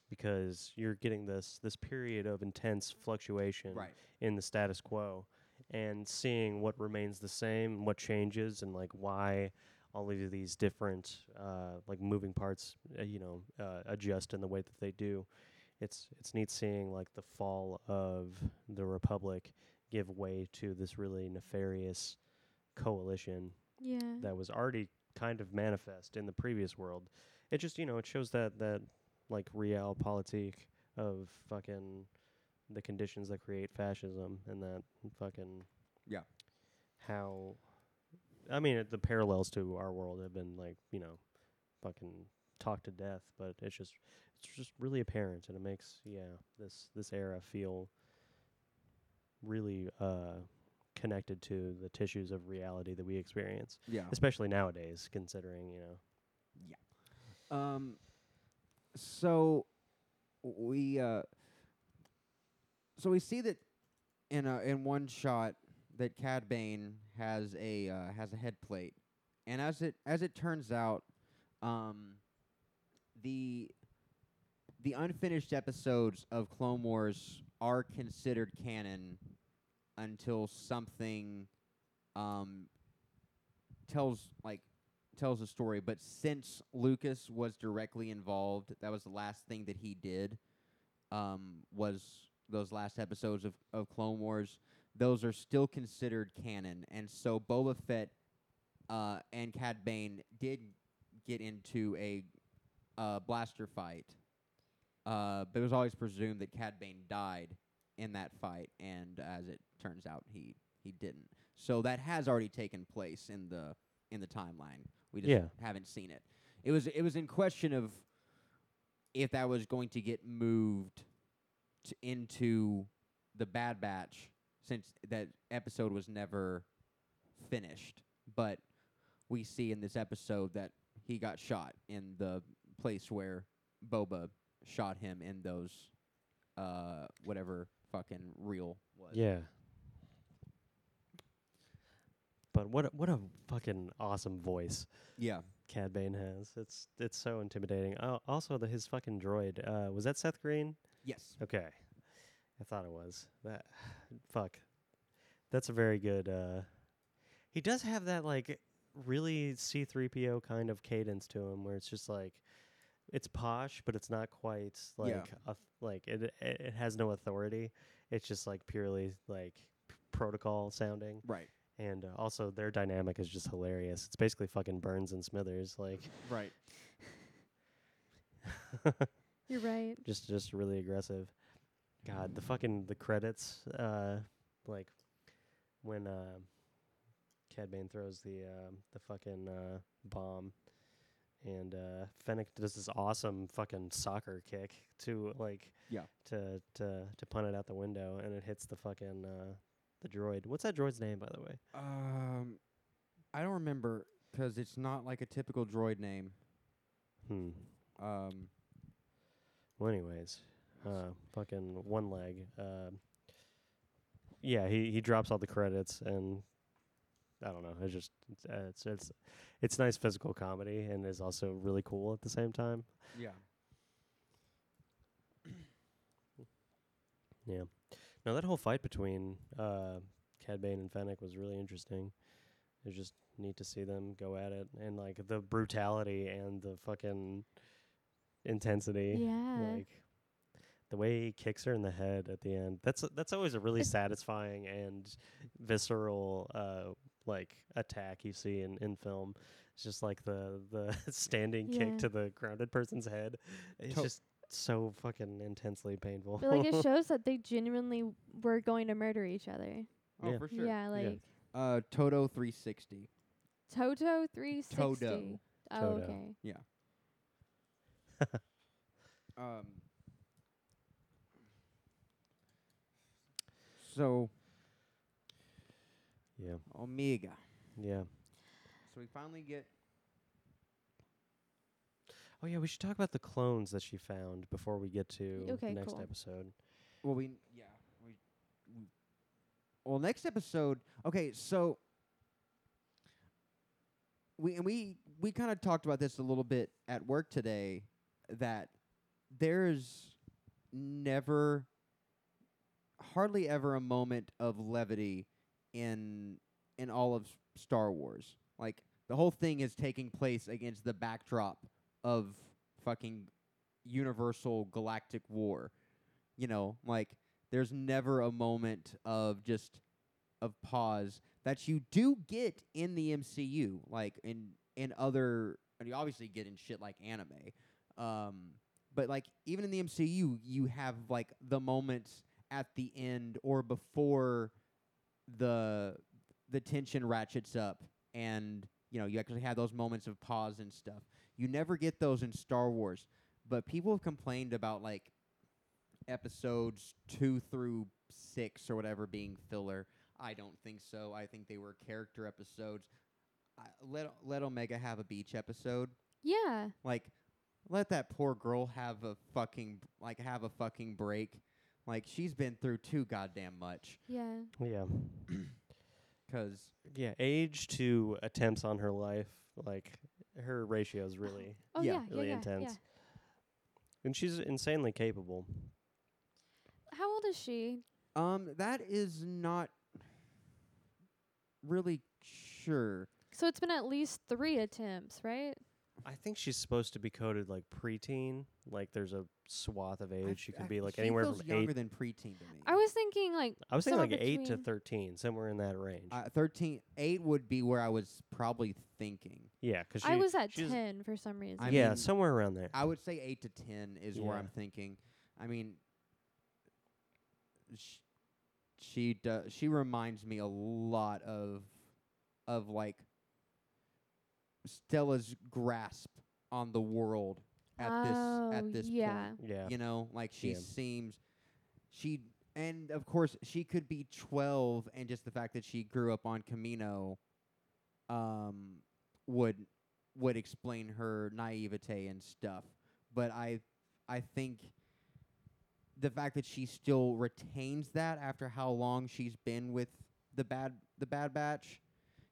because you're getting this this period of intense fluctuation right in the status quo, and seeing what remains the same, what changes, and like why all of these different uh, like moving parts, uh, you know, uh, adjust in the way that they do. It's it's neat seeing like the fall of the republic give way to this really nefarious coalition Yeah. that was already kind of manifest in the previous world. It just you know it shows that that like real realpolitik of fucking the conditions that create fascism and that fucking Yeah. how I mean it, the parallels to our world have been like you know fucking talked to death, but it's just it's just really apparent and it makes yeah this this era feel really uh connected to the tissues of reality that we experience Yeah. especially nowadays considering you know Yeah. Um. So we uh. So we see that in a, in one shot that Cad Bane has a uh, has a head plate, and as it as it turns out, um, the the unfinished episodes of Clone Wars are considered canon until something um tells like tells a story, but since Lucas was directly involved, that was the last thing that he did. Um, was those last episodes of, of Clone Wars? Those are still considered canon, and so Boba Fett uh, and Cad Bane did get into a uh, blaster fight, uh, but it was always presumed that Cad Bane died in that fight, and as it turns out, he he didn't. So that has already taken place in the in the timeline. We just Yeah. haven't seen it. It was it was in question of if that was going to get moved to into the Bad Batch since that episode was never finished. But we see in this episode that he got shot in the place where Boba shot him in those uh whatever fucking reel was. yeah but what a, what a fucking awesome voice Yeah. Cad Bane has. It's it's so intimidating. Oh, also the his fucking droid. Uh, was that Seth Green? Yes. Okay, I thought it was that. Fuck, that's a very good. Uh, he does have that like really C three PO kind of cadence to him, where it's just like it's posh, but it's not quite like Yeah. a, like it, it. It has no authority. It's just like purely like p- protocol sounding, Right. and uh, also their dynamic is just hilarious. It's basically fucking Burns and Smithers, like [LAUGHS] Right. [LAUGHS] You're right. just just really aggressive. God, the fucking the credits, uh, like when uh, Cad Bane throws the uh, the fucking uh, bomb, and uh, Fennec does this awesome fucking soccer kick to like Yeah. to to to punt it out the window, and it hits the fucking uh, the droid. What's that droid's name, by the way? Um, I don't remember 'cause it's not like a typical droid name. Hmm. Um, Well, anyways, uh, fucking one leg. Uh, yeah, he he drops all the credits, and I don't know. It's just it's uh, it's, it's it's nice physical comedy, and is also really cool at the same time. yeah. [CLEARS THROAT] Yeah. Now that whole fight between uh, Cad Bane and Fennec was really interesting. It was just neat to see them go at it, and like the brutality and the fucking intensity. Yeah. like the way he kicks her in the head at the end that's that's always a really satisfying and visceral uh like attack you see in in film it's just like the the [LAUGHS] standing Yeah. kick to the grounded person's head it's To- just so fucking intensely painful But like it [LAUGHS] shows that they genuinely were going to murder each other. Oh, Yeah. for sure. Yeah, like Uh, Toto 360. Toto 360. Todo. Oh, Toto. okay. [LAUGHS] Um. So yeah Omega. yeah So we finally get. oh yeah we should talk about the clones that she found before we get to Okay, the next cool. episode Well, we yeah we. we well, next episode. Okay, so. We and we we kind of talked about this a little bit at work today. That there's never, hardly ever a moment of levity in in all of Star Wars. Like the whole thing is taking place against the backdrop of fucking universal galactic war. You know, like there's never a moment of just of pause that you do get in the MCU, like in in other. And you obviously get in shit like anime, um, but like even in the MCU, you have like the moments at the end or before the the tension ratchets up, and you know you actually have those moments of pause and stuff. You never get those in Star Wars, but people have complained about like episodes two through six or whatever being filler. I don't think so. I think they were character episodes. I, let let Omega have a beach episode. Yeah. Like, let that poor girl have a fucking like have a fucking break. Like she's been through too goddamn much. Yeah. Yeah. [CLEARS THROAT] 'Cause Yeah. Age to attempts on her life, like her ratio is really, Oh Yeah. yeah. yeah really yeah, intense. yeah. and she's insanely capable. How old is she? um that is not really sure. So it's been at least three attempts, right? I think she's supposed to be coded like preteen. Like there's a swath of age. I she could I- be like she anywhere feels from younger eight. than preteen to me. I was thinking like I was thinking somewhere like eight to thirteen, somewhere in that range. uh, 13 8 would be where I was probably thinking. Yeah, because I was at ten for some reason. I yeah, mean, somewhere around there. I would say 8 to 10 is where I'm thinking. I mean sh- she do, she reminds me a lot of of like Stella's grasp on the world at this Oh, at this yeah. point. Yeah. You know, like she Yeah. seems she and of course she could be 12 and just the fact that she grew up on Kamino um would would explain her naivete and stuff. But I I think the fact that she still retains that after how long she's been with the bad the bad batch,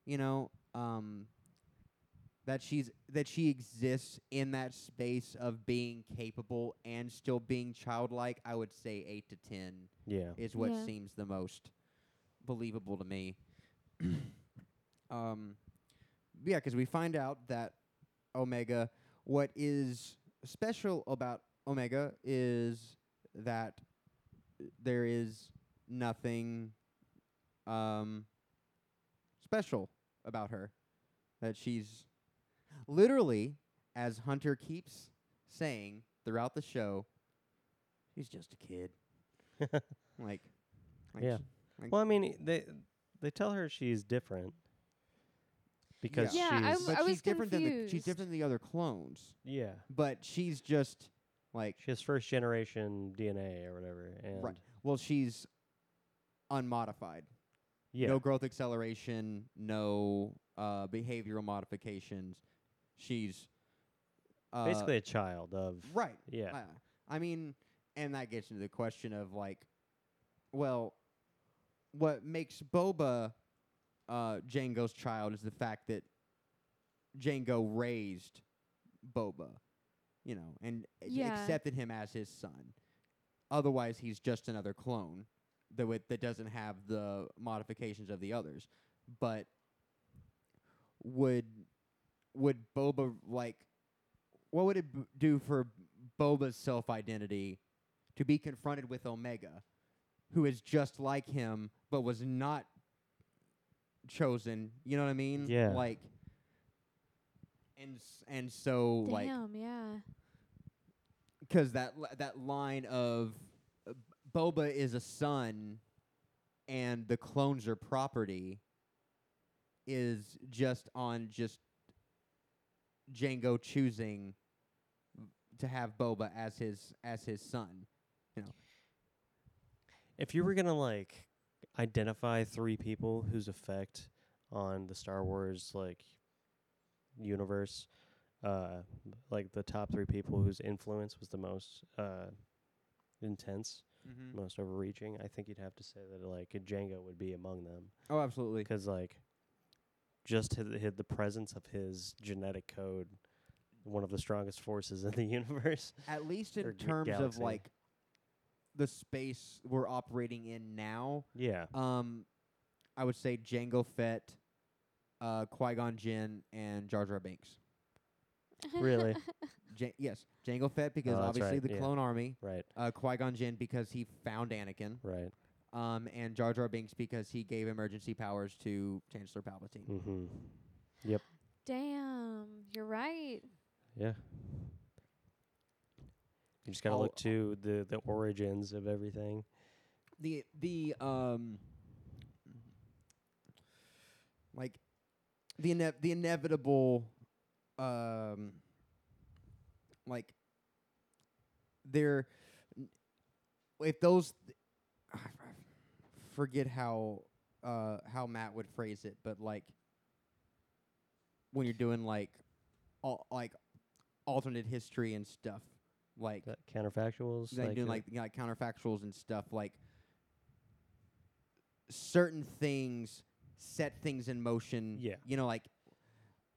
you know, um that she's that she exists in that space of being capable and still being childlike, I would say 8 to 10 yeah. is what Yeah. seems the most believable to me. [CLEARS THROAT] um, yeah, 'cause we find out that Omega, what is special about Omega is that there is nothing um, special about her. That she's literally, as Hunter keeps saying throughout the show, he's just a kid. [LAUGHS] like, like Yeah. sh- like Well, I mean, they they tell her she's different because Yeah, I she's w- but I was she's different than the, she's confused. different than the other clones. yeah. But she's just like She has first generation DNA or whatever, and Right. well, she's unmodified. yeah, No growth acceleration, no uh, behavioral modifications. She's uh, basically a child of right. yeah, Uh, I mean, and that gets into the question of like, well, what makes Boba uh, Jango's child is the fact that Jango raised Boba, you know, and Yeah. accepted him as his son. Otherwise, he's just another clone that wi- that doesn't have the modifications of the others. But would would Boba like what would it b- do for Boba's self identity to be confronted with Omega, who is just like him but was not chosen? You know what I mean? Yeah. Like, and s- and so like Damn, yeah. because that li- that line of uh, Boba is a son and the clones are property is just on just Jango choosing to have Boba as his as his son. You know. If you were gonna like identify three people whose effect on the Star Wars like universe, uh, like the top three people whose influence was the most uh intense, Mm-hmm. most overreaching, I think you'd have to say that like Jango would be among them Oh, absolutely. because like just his, his, the presence of his genetic code, one of the strongest forces in the [LAUGHS] universe. At least or in g- terms of galaxy. like the space we're operating in now, Yeah, um, I would say Jango Fett, uh, Qui Gon Jinn, and Jar Jar Binks. [LAUGHS] Really? Ja- yes, Jango Fett because Oh, that's obviously right, the yeah. clone army. Right. Uh, Qui Gon Jinn because he found Anakin. Right. Um, and Jar Jar Binks because he gave emergency powers to Chancellor Palpatine. Mm-hmm. Yep. Damn, you're right. Yeah. You just gotta Oh, look to the the origins of everything. the the um like the ine- the inevitable um like there if those I forget how uh how Matt would phrase it but like when you're doing like all like alternate history and stuff like That counterfactuals. like doing uh, like like counterfactuals and stuff like certain things set things in motion Yeah. you know like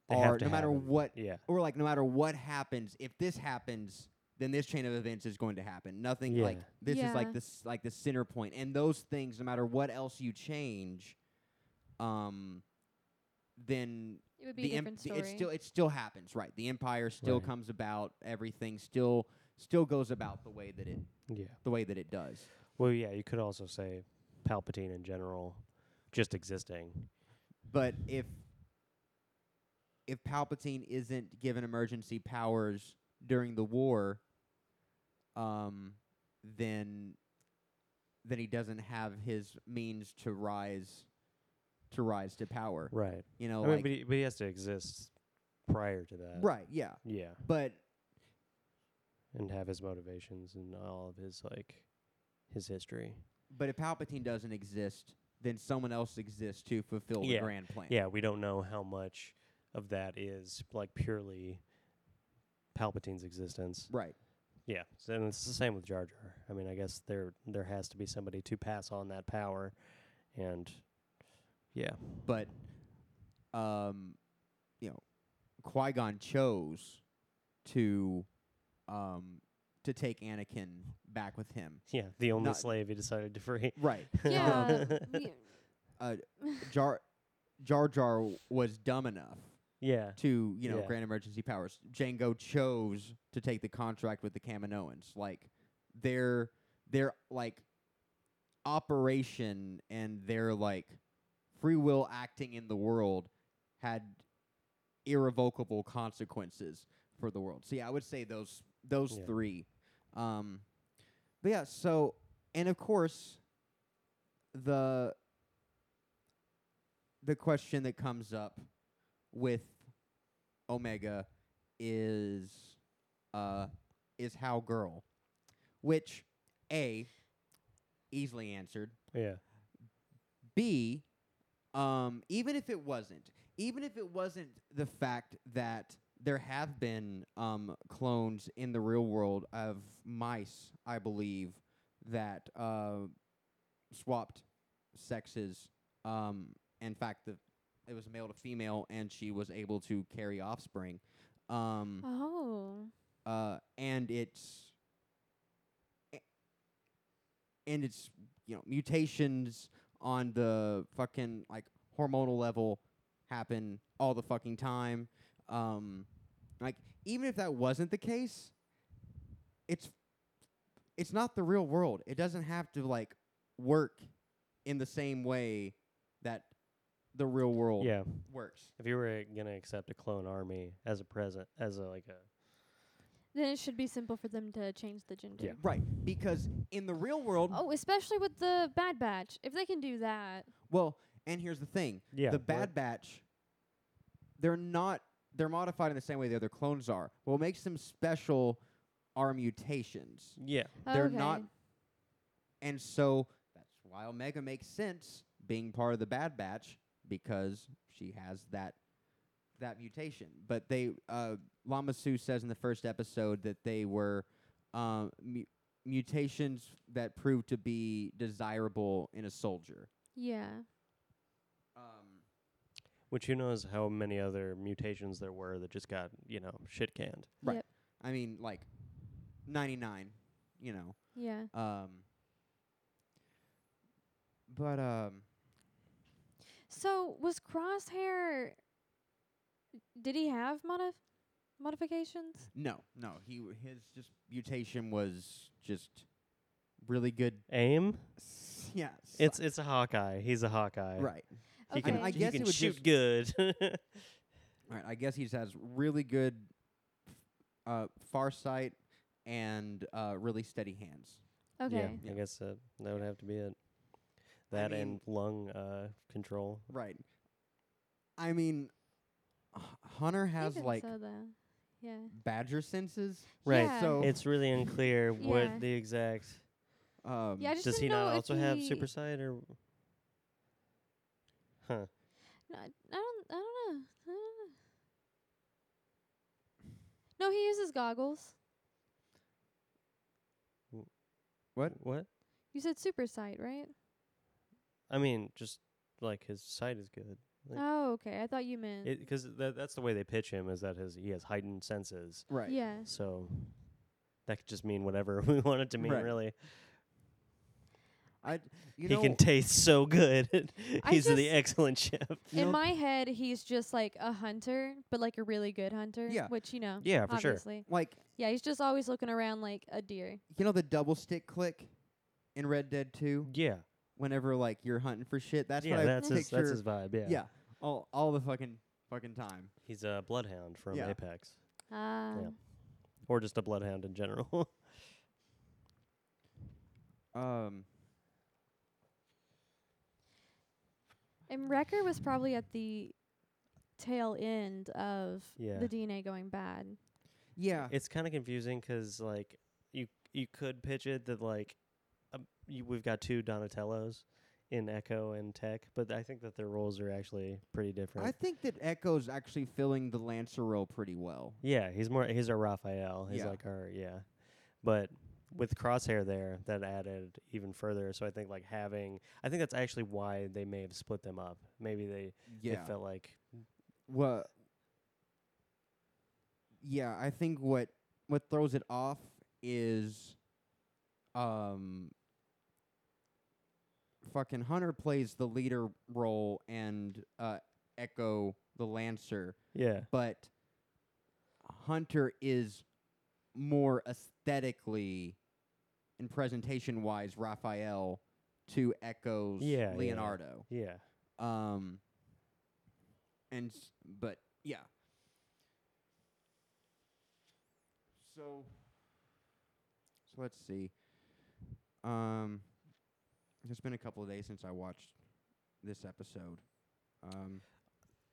They or no matter happen. what yeah. or like no matter what happens if this happens then this chain of events is going to happen nothing like Yeah. this is like this like the center point. point and those things no matter what else you change um then It would be the a different the- story. it still it still happens right the empire still Right. comes about everything still still goes about the way that it Yeah. the way that it does Well, yeah. You could also say Palpatine in general, just existing. But if if Palpatine isn't given emergency powers during the war, um, then then he doesn't have his means to rise to rise to power. Right. You know, I mean, but he, but he has to exist prior to that. right, yeah. Yeah. But And have his motivations and all of his like his history. but if Palpatine doesn't exist, then someone else exists to fulfill the grand plan. Yeah, we don't know how much of that is like purely Palpatine's existence. Right. Yeah, so, and it's the same with Jar Jar. I mean, I guess there there has to be somebody to pass on that power, and yeah, But um you know, Qui Gon chose to um to take Anakin back with him. yeah, the only Not- slave he decided to free. [LAUGHS] Right. [LAUGHS] yeah. [LAUGHS] we- Uh Jar Jar Jar was dumb enough yeah, to, you know, Yeah. grant emergency powers. Jango chose to take the contract with the Kaminoans. Like their their like operation and their like free will acting in the world had irrevocable consequences for the world. So yeah, I would say those those Yeah. three. Um but yeah, so and of course the the question that comes up with Omega is uh is how girl which A easily answered yeah, B, um, even if it wasn't, even if it wasn't the fact that there have been um, clones in the real world of mice, I believe, that uh, swapped sexes. Um, in fact, the it was male to female, and she was able to carry offspring. Um, oh. uh, and it's and it's you know mutations on the fucking like hormonal level happen all the fucking time. Um, like even if that wasn't the case, it's it's not the real world. It doesn't have to like work in the same way that the real world yeah. works. If you were gonna accept a clone army as a present, as a like a Then it should be simple for them to change the gender. Yeah. Right, because in the real world, Oh, especially with the Bad Batch. If they can do that. Well, and here's the thing: yeah, the what- Bad Batch, they're not they're modified in the same way the other clones are. What makes them special are mutations, Yeah, They're okay. not- and so that's why Omega makes sense being part of the Bad Batch because she has that that mutation. But they uh, Lama Su says in the first episode that they were um, mu- mutations that proved to be desirable in a soldier. Yeah. Um, which who knows how many other mutations there were that just got you know shit canned. Right. Yep. I mean, like ninety nine, you know. Yeah. Um, but um, So was Crosshair? Did he have modif- modifications? No, no. He w- his just mutation was just really good. Aim? s- Yeah, s- It's it's a Hawkeye. He's a Hawkeye. right. He Okay. can, I he guess can it would shoot just- good. [LAUGHS] All right. I guess he just has really good uh, far sight and uh, really steady hands. Okay. Yeah, I guess that that would have to be it. That mean- and lung uh, control. Right. I mean, H- Hunter has Even like so though. Yeah. badger senses. Right. Yeah. So It's really unclear Yeah. what the exact. um, Yeah, Does he didn't know not if also have super sight or? Huh. No, I I don't. I don't know. I don't know. No, he uses goggles. What? What? You said super sight, right? I mean, just like his sight is good. Like, Oh, okay. I thought you meant. Because that, that's the way they pitch him is that his he has heightened senses. right. Yeah. So that could just mean whatever [LAUGHS] we want it to mean, Right. really. I you he know can taste so good. [LAUGHS] I He's the excellent chef. In know- my head, he's just like a hunter, but like a really good hunter. Yeah. Which you know. Yeah, for sure. obviously. like Yeah, he's just always looking around like a deer. you know the double stick click in Red Dead 2 Yeah. Whenever like you're hunting for shit. That's yeah, what I that's his picture. that's his vibe. Yeah. yeah. All all the fucking fucking time. He's a bloodhound from Yeah. Apex. Ah. Or just a bloodhound in general. [LAUGHS] Um And Wrecker was probably at the tail end of Yeah. the DNA going bad. yeah. it's kind of confusing 'cause like you you could pitch it that like you, we've got two Donatellos in Echo and Tech, but I think that their roles are actually pretty different. I think that Echo's actually filling the Lancer role pretty well. yeah, he's more he's our Raphael. He's Yeah. like our yeah, but with Crosshair there, that added even further. So I think like having I think that's actually why they may have split them up. Maybe they Yeah. they felt like what yeah i think what what throws it off is um fucking hunter plays the leader role and uh echo the lancer yeah but hunter is more aesthetically and presentation wise raphael to echo's Yeah, yeah, yeah. leonardo yeah um, and but yeah. So, so let's see. Um, it's been a couple of days since I watched this episode. Um,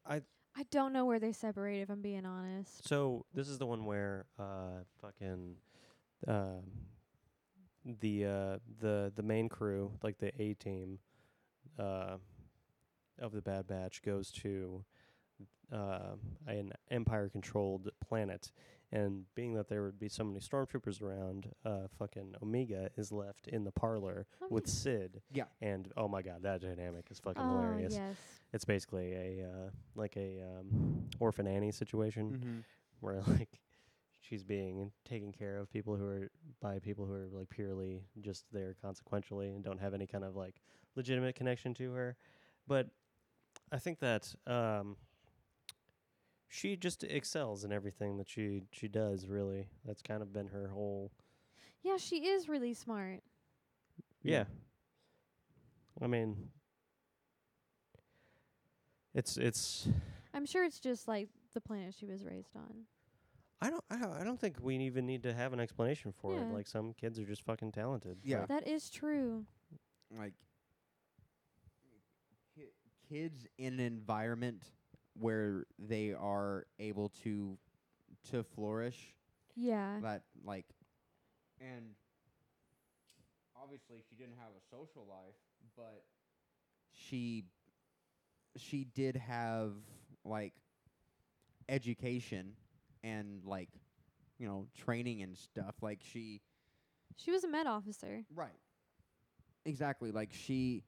I I don't know where they separate. If I'm being honest. So this is the one where uh fucking um the uh the the main crew, like the A team uh of the Bad Batch goes to uh, an empire controlled planet and being that there would be so many stormtroopers around, uh fucking Omega is left in the parlor Oh, with. Cid yeah, and oh my god, that dynamic is fucking oh hilarious. yes. It's basically a uh like a um orphan Annie situation mm-hmm. where [LAUGHS] like she's being taken care of people who are by people who are like purely just there consequentially and don't have any kind of like legitimate connection to her but i think that um she just excels in everything that she she does really that's kind of been her whole Yeah, she is really smart. yeah, i mean it's it's I'm sure it's just like the planet she was raised on. I don't, I don't I don't think we even need to have an explanation for Yeah. it. Like some kids are just fucking talented. Yeah. That is true. like ki- kids in an environment where they are able to to flourish Yeah. that like and obviously she didn't have a social life but she she did have like education and like you know training and stuff like she She was a med officer. right exactly like she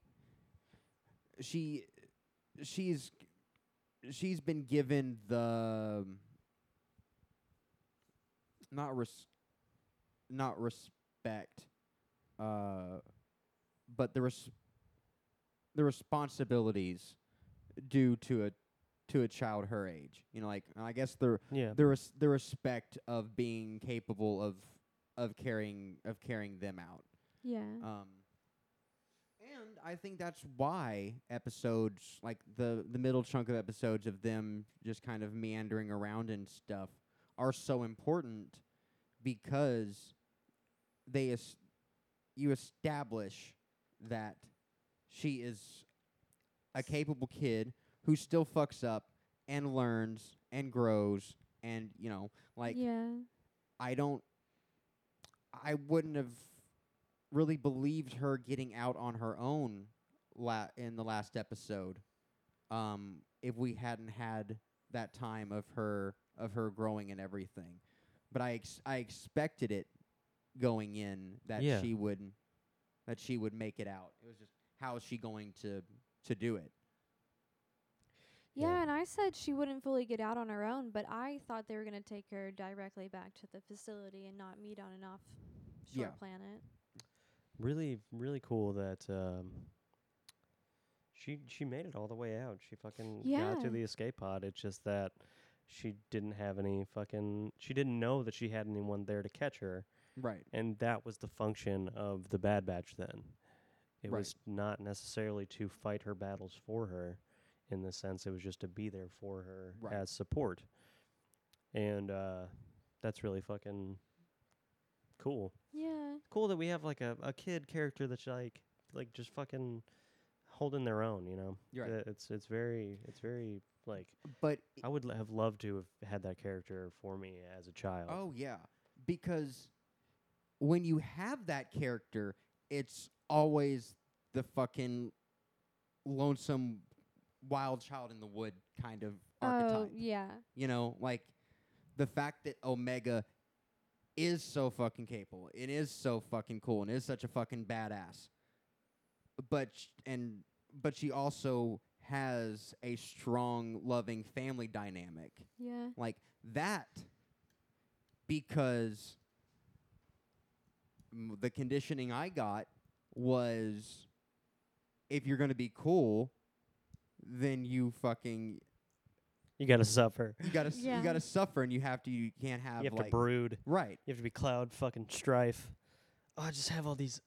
she she's she's been given the not res not respect uh but the res- the responsibilities due to a to a child her age. You know, like I guess the Yeah. the res- the respect of being capable of of carrying of carrying them out. Yeah. Um, and I think that's why episodes like the the middle chunk of episodes of them just kind of meandering around and stuff are so important because they es- you establish that she is a capable kid who still fucks up and learns and grows and you know like yeah. I don't I wouldn't have really believed her getting out on her own la- in the last episode um if we hadn't had that time of her of her growing and everything but I ex- I expected it going in that Yeah. she would that she would make it out it was just how is she going to to do it Yeah, Yeah. and I said she wouldn't fully get out on her own, but I thought they were going to take her directly back to the facility and not meet on an off shore Yeah. planet. Really really cool that um she she made it all the way out. She fucking got Yeah. to the escape pod. It's just that she didn't have any fucking she didn't know that she had anyone there to catch her. Right. And that was the function of the bad batch then. It Right. was not necessarily to fight her battles for her in the sense it was just to be there for her Right. as support. And uh that's really fucking cool Yeah. cool that we have like a, a kid character that's like like just fucking holding their own you know You're right. Uh, it's it's very it's very like but i would l- have loved to have had that character for me as a child Oh yeah, because when you have that character, it's always the fucking lonesome wild child in the wood kind of Oh, archetype. yeah. You know, like the fact that Omega is so fucking capable, it is so fucking cool, and is such a fucking badass. But sh- and but she also has a strong, loving family dynamic Yeah. like that because m- the conditioning I got was if you're going to be cool then you fucking you gotta suffer you got to Yeah. you got to suffer and you have to you can't have you have like to brood right you have to be cloud fucking strife oh i just have all these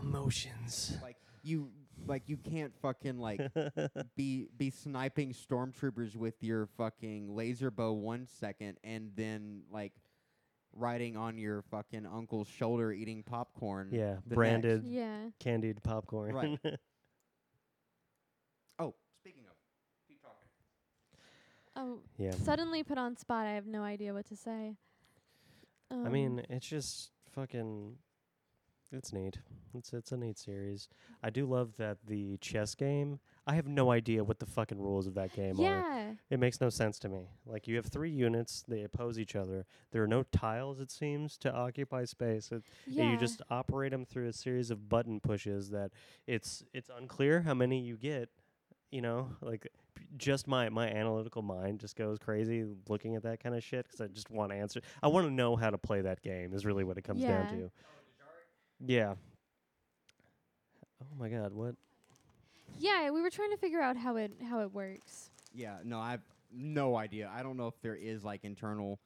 emotions like you like you can't fucking like [LAUGHS] be be sniping stormtroopers with your fucking laser bow one second and then like riding on your fucking uncle's shoulder eating popcorn. yeah the branded Yeah. candied popcorn Right. [LAUGHS] Oh, speaking of, keep talking. Oh, yeah suddenly put on spot. I have no idea what to say. Um, I mean, it's just fucking. It's neat. It's it's a neat series. I do love that the chess game. I have no idea what the fucking rules of that game are. yeah. It makes no sense to me. Like you have three units, they oppose each other. There are no tiles, it seems, to occupy space. It, Yeah. You just operate them through a series of button pushes. That it's it's unclear how many you get. You know, like just my my analytical mind just goes crazy looking at that kind of shit because I just want to answer. I want to know how to play that game. Is really what it comes down to. Yeah. Oh my god, what? Yeah, we were trying to figure out how it how it works. Yeah, no, I've no idea. I don't know if there is like internal,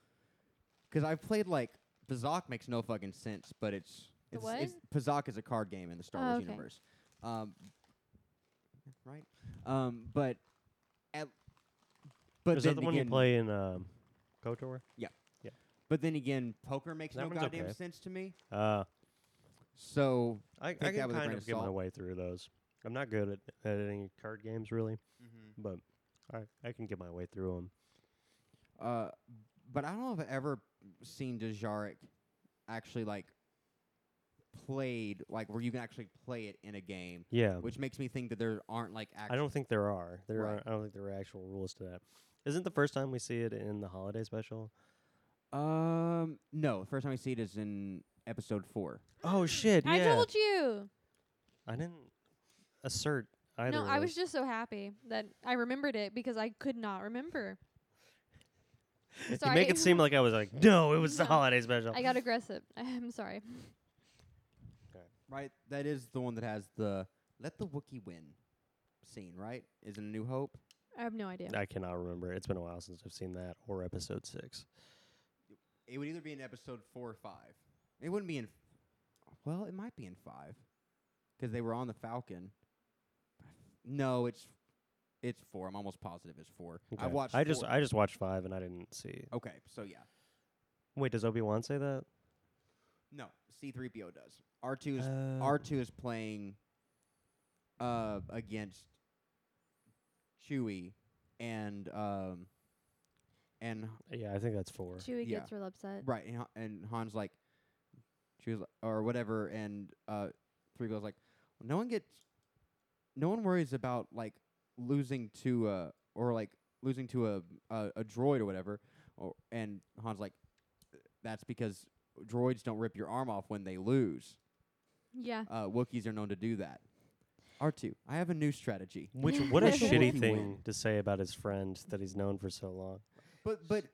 because I've played like Bazak makes no fucking sense, but it's The it's, what? it's Bazak is a card game in the Star Oh, Wars okay. universe, um, right? Um, but at but Is then that the one you again- play in um, KOTOR? Yeah. Yeah. But then again, poker makes That no one's goddamn okay. sense to me. Uh, So I, I Take that can with a kind grain of of get my salt. way through those. I'm not good at, at any card games really, Mm-hmm. but I I can get my way through them. Uh, but I don't know if I've ever seen Dejarik actually like played like where you can actually play it in a game, Yeah, which makes me think that there aren't like actual. I don't think there are. There Right. are. I don't think there are actual rules to that. Isn't the first time we see it in the holiday special? Um, no. The first time we see it is in episode four. Oh shit! I told you. I didn't assert either. no, of I was just so happy that I remembered it because I could not remember. [LAUGHS] You Sorry. make it seem [LAUGHS] like I was like, no, it was the holiday special. I got aggressive. [LAUGHS] I'm sorry. Right. That is the one that has the let the Wookiee win. scene, right? Is in A New Hope. I have no idea. I cannot remember. It's been a while since I've seen that or episode six. It would either be in episode four or five. It wouldn't be in. F- Well, it might be in five, because they were on the Falcon. No, it's it's four. I'm almost positive it's four. I watched. I just four. I just watched five and I didn't see. okay, so yeah, Wait, does Obi Wan say that? No. C-3PO does. R2 is Uh, R2 is playing uh against Chewie and um and Yeah, I think that's four. Chewie yeah. gets real upset. right and, Han- and Han's like she was or whatever and uh three goes like no one gets no one worries about like losing to uh or like losing to a a, a droid or whatever or and Han's like that's because droids don't rip your arm off when they lose Yeah. uh, Wookiees are known to do that. R2, I have a new strategy. Which [LAUGHS] what a shitty Wookiee thing win. to say about his friend that he's known for so long. But but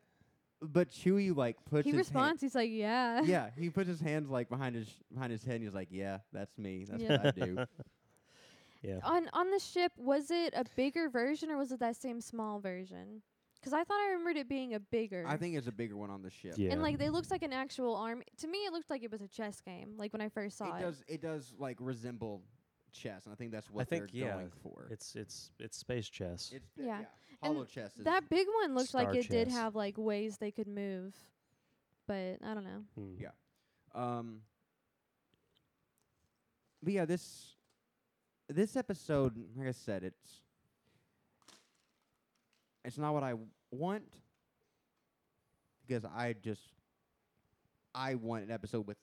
but Chewie like puts He his responds. He's like, "Yeah." [LAUGHS] Yeah, he puts his hands like behind his behind his head and he's like, "Yeah, that's me. That's Yeah. what I do." [LAUGHS] Yeah. On on the ship, was it a bigger version or was it that same small version? 'Cause I thought I remembered it being a bigger. I think it's a bigger one on the ship. Yeah. And like it looks like an actual arm. To me, it looked like it was a chess game. Like when I first saw it it. does it does like resemble chess, and I think that's what think, they're yeah, going for. It's it's it's space chess. It's Yeah. yeah. And Hollow chess is That big one looked like Star it did have like ways they could move, but I don't know. Hmm. Yeah. Um. But yeah, this this episode, like I said, it's it's not what I w- want because I just I want an episode with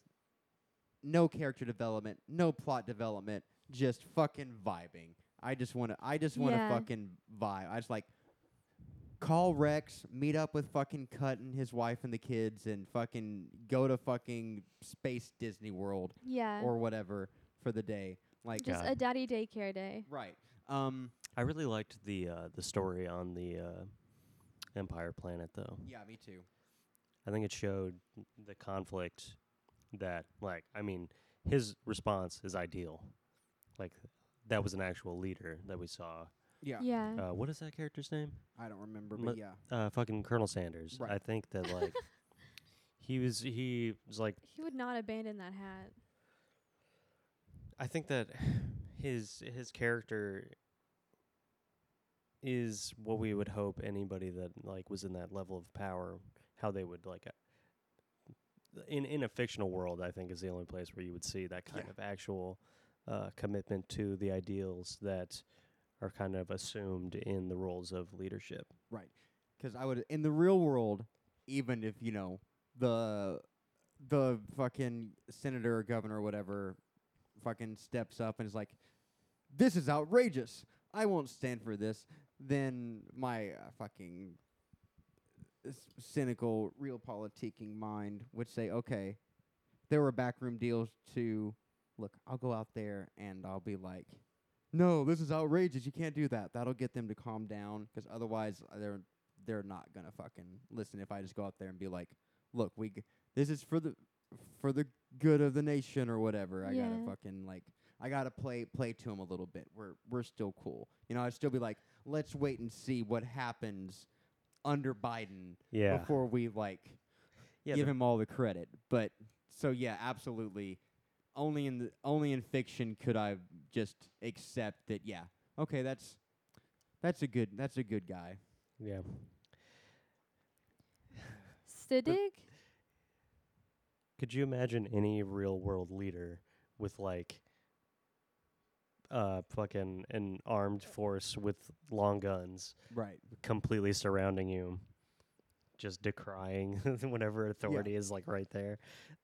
no character development, no plot development, just fucking vibing. I just want to I just want to Yeah. fucking vibe. I just like call Rex, meet up with fucking Cut and his wife and the kids, and fucking go to fucking Space Disney World Yeah. or whatever for the day. Like, just God. a daddy daycare day. right. Um, I really liked the uh, the story on the uh, Empire planet, though. yeah, me too. I think it showed the conflict that, like, I mean, his response is ideal. Like, that was an actual leader that we saw. Yeah, Yeah. Uh, what is that character's name? I don't remember, Mu- but yeah, Uh, fucking Colonel Sanders. Right. I think that like [LAUGHS] he was he was like he would not abandon that hat. I think that [SIGHS] his his character is what we would hope anybody that like was in that level of power how they would like uh, in in a fictional world I think is the only place where you would see that kind Yeah. of actual uh, commitment to the ideals that are kind of assumed in the roles of leadership. Right, because I would in the real world, even if you know the the fucking senator or governor or whatever fucking steps up and is like, "This is outrageous. I won't stand for this." Then my uh, fucking s- cynical, real politicking mind would say, "Okay, there were backroom deals to look. I'll go out there and I'll be like." No, this is outrageous. You can't do that. That'll get them to calm down 'cause otherwise uh, they're they're not gonna fucking listen if I just go out there and be like, "Look, we g- this is for the for the good of the nation or whatever." I Yeah. gotta fucking like I gotta play play to 'em a little bit. We're we're still cool, you know. I'd still be like, "Let's wait and see what happens under Biden Yeah. before we like Yeah. give him all the credit." But so yeah, absolutely. Only in the only in fiction could I just accept that. Yeah, okay, that's that's a good that's a good guy. yeah. Siddig? Could you imagine any real world leader with like uh fucking an armed force with long guns Right. completely surrounding you just decrying [LAUGHS] whenever authority is like right there.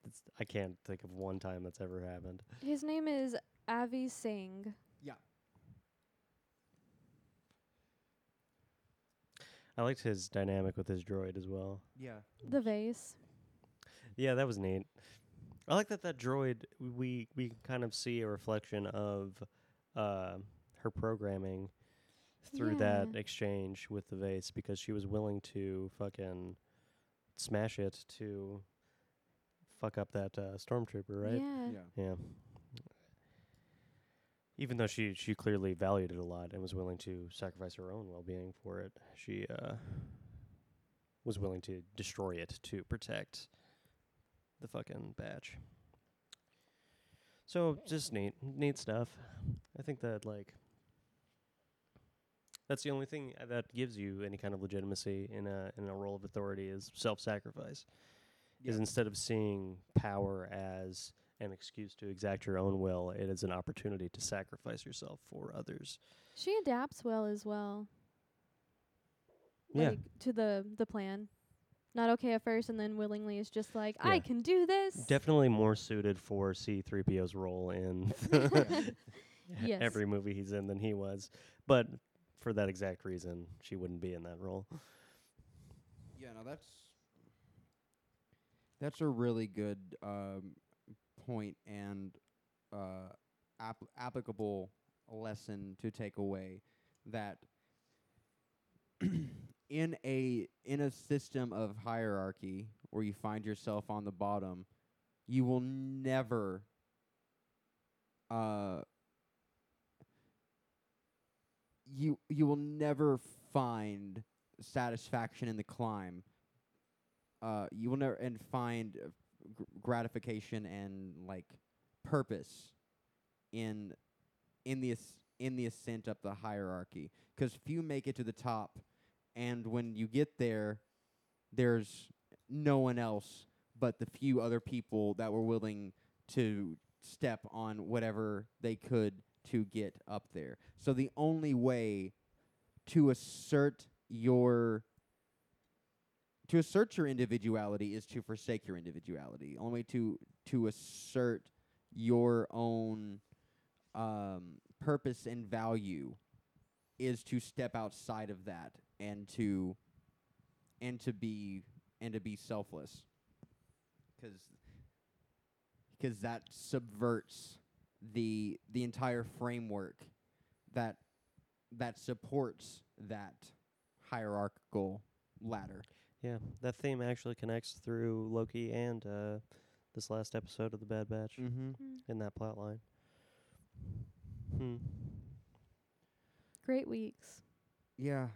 It's, I can't think of one time that's ever happened. His name is Avi Singh. Yeah. I liked his dynamic with his droid as well. Yeah. The vase. Yeah, that was neat. I like that that droid we we kind of see a reflection of uh, her programming through that exchange with the vase because she was willing to fucking smash it to fuck up that uh, stormtrooper, right? Yeah. Yeah. Yeah. even though she she clearly valued it a lot and was willing to sacrifice her own well-being for it, she uh, was willing to destroy it to protect the fucking batch. So just neat, neat stuff. I think that like that's the only thing that gives you any kind of legitimacy in a in a role of authority is self-sacrifice. Is instead of seeing power as an excuse to exact your own will, it is an opportunity to sacrifice yourself for others. She adapts well as well. Yeah. Like to the the plan. Not okay at first and then willingly is just like, I can do this. Definitely more suited for C3PO's role in [LAUGHS] [LAUGHS] Yes. every movie he's in than he was. But for that exact reason, she wouldn't be in that role. Yeah, no, that's that's a really good um, point and uh, app- applicable lesson to take away that [CLEARS THROAT] in a in a system of hierarchy where you find yourself on the bottom, you will never uh you you will never find satisfaction in the climb. Uh, you will never and find uh, gr- gratification and like purpose in in the in the ascent up the hierarchy. Because few make it to the top, and when you get there, there's no one else but the few other people that were willing to step on whatever they could to get up there. So the only way to assert your to assert your individuality is to forsake your individuality. Only way to to assert your own um, purpose and value is to step outside of that and to and to be and to be selfless because because that subverts the the entire framework that that supports that hierarchical ladder. Yeah, that theme actually connects through Loki and uh, this last episode of the Bad Batch Mm-hmm. Mm. in that plot line. Hmm. Great weeks. Yeah,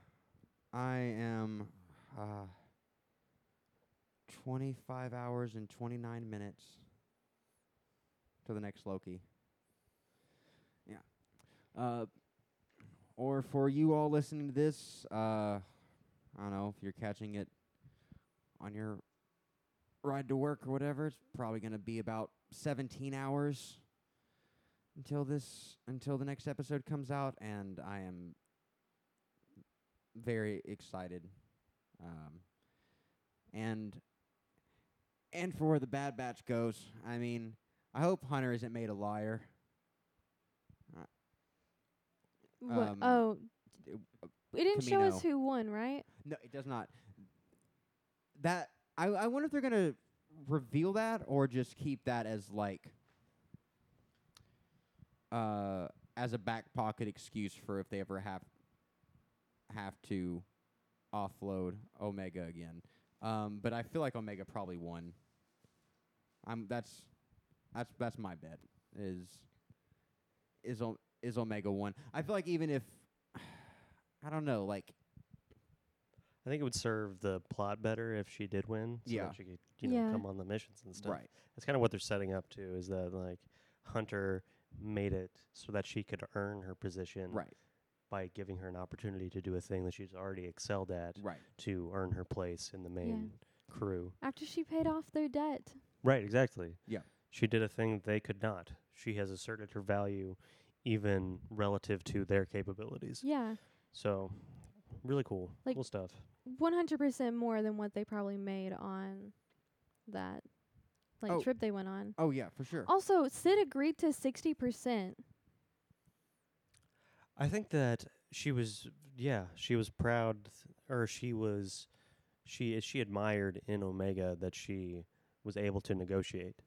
I am uh, 25 hours and 29 minutes to the next Loki. Uh, or for you all listening to this, uh, I don't know if you're catching it on your ride to work or whatever. It's probably going to be about 17 hours until this until the next episode comes out, and I am very excited. Um, and and for where the Bad Batch goes, I mean, I hope Hunter isn't made a liar. What? Um, oh, it- it didn't show us who won, right? No, it does not. That I I wonder if they're gonna reveal that or just keep that as like uh as a back pocket excuse for if they ever have have to offload Omega again. Um, but I feel like Omega probably won. I'm that's that's that's my bet is is o- is Omega won. I feel like even if [SIGHS] I don't know, like I think it would serve the plot better if she did win, so Yeah. that she could, you know, Yeah. come on the missions and stuff. right. That's kind of what they're setting up to. Is that like Hunter made it so that she could earn her position Right. by giving her an opportunity to do a thing that she's already excelled at Right. to earn her place in the main crew. After she paid off their debt. Right, exactly. Yeah. She did a thing they could not. She has asserted her value even relative to their capabilities. Yeah. So, really cool. Like- cool stuff. 100% more than what they probably made on that like Oh. trip they went on. Oh yeah, for sure. Also, Cid agreed to 60%. I think that she was yeah, she was proud th- or she was she she admired in Omega that she was able to negotiate,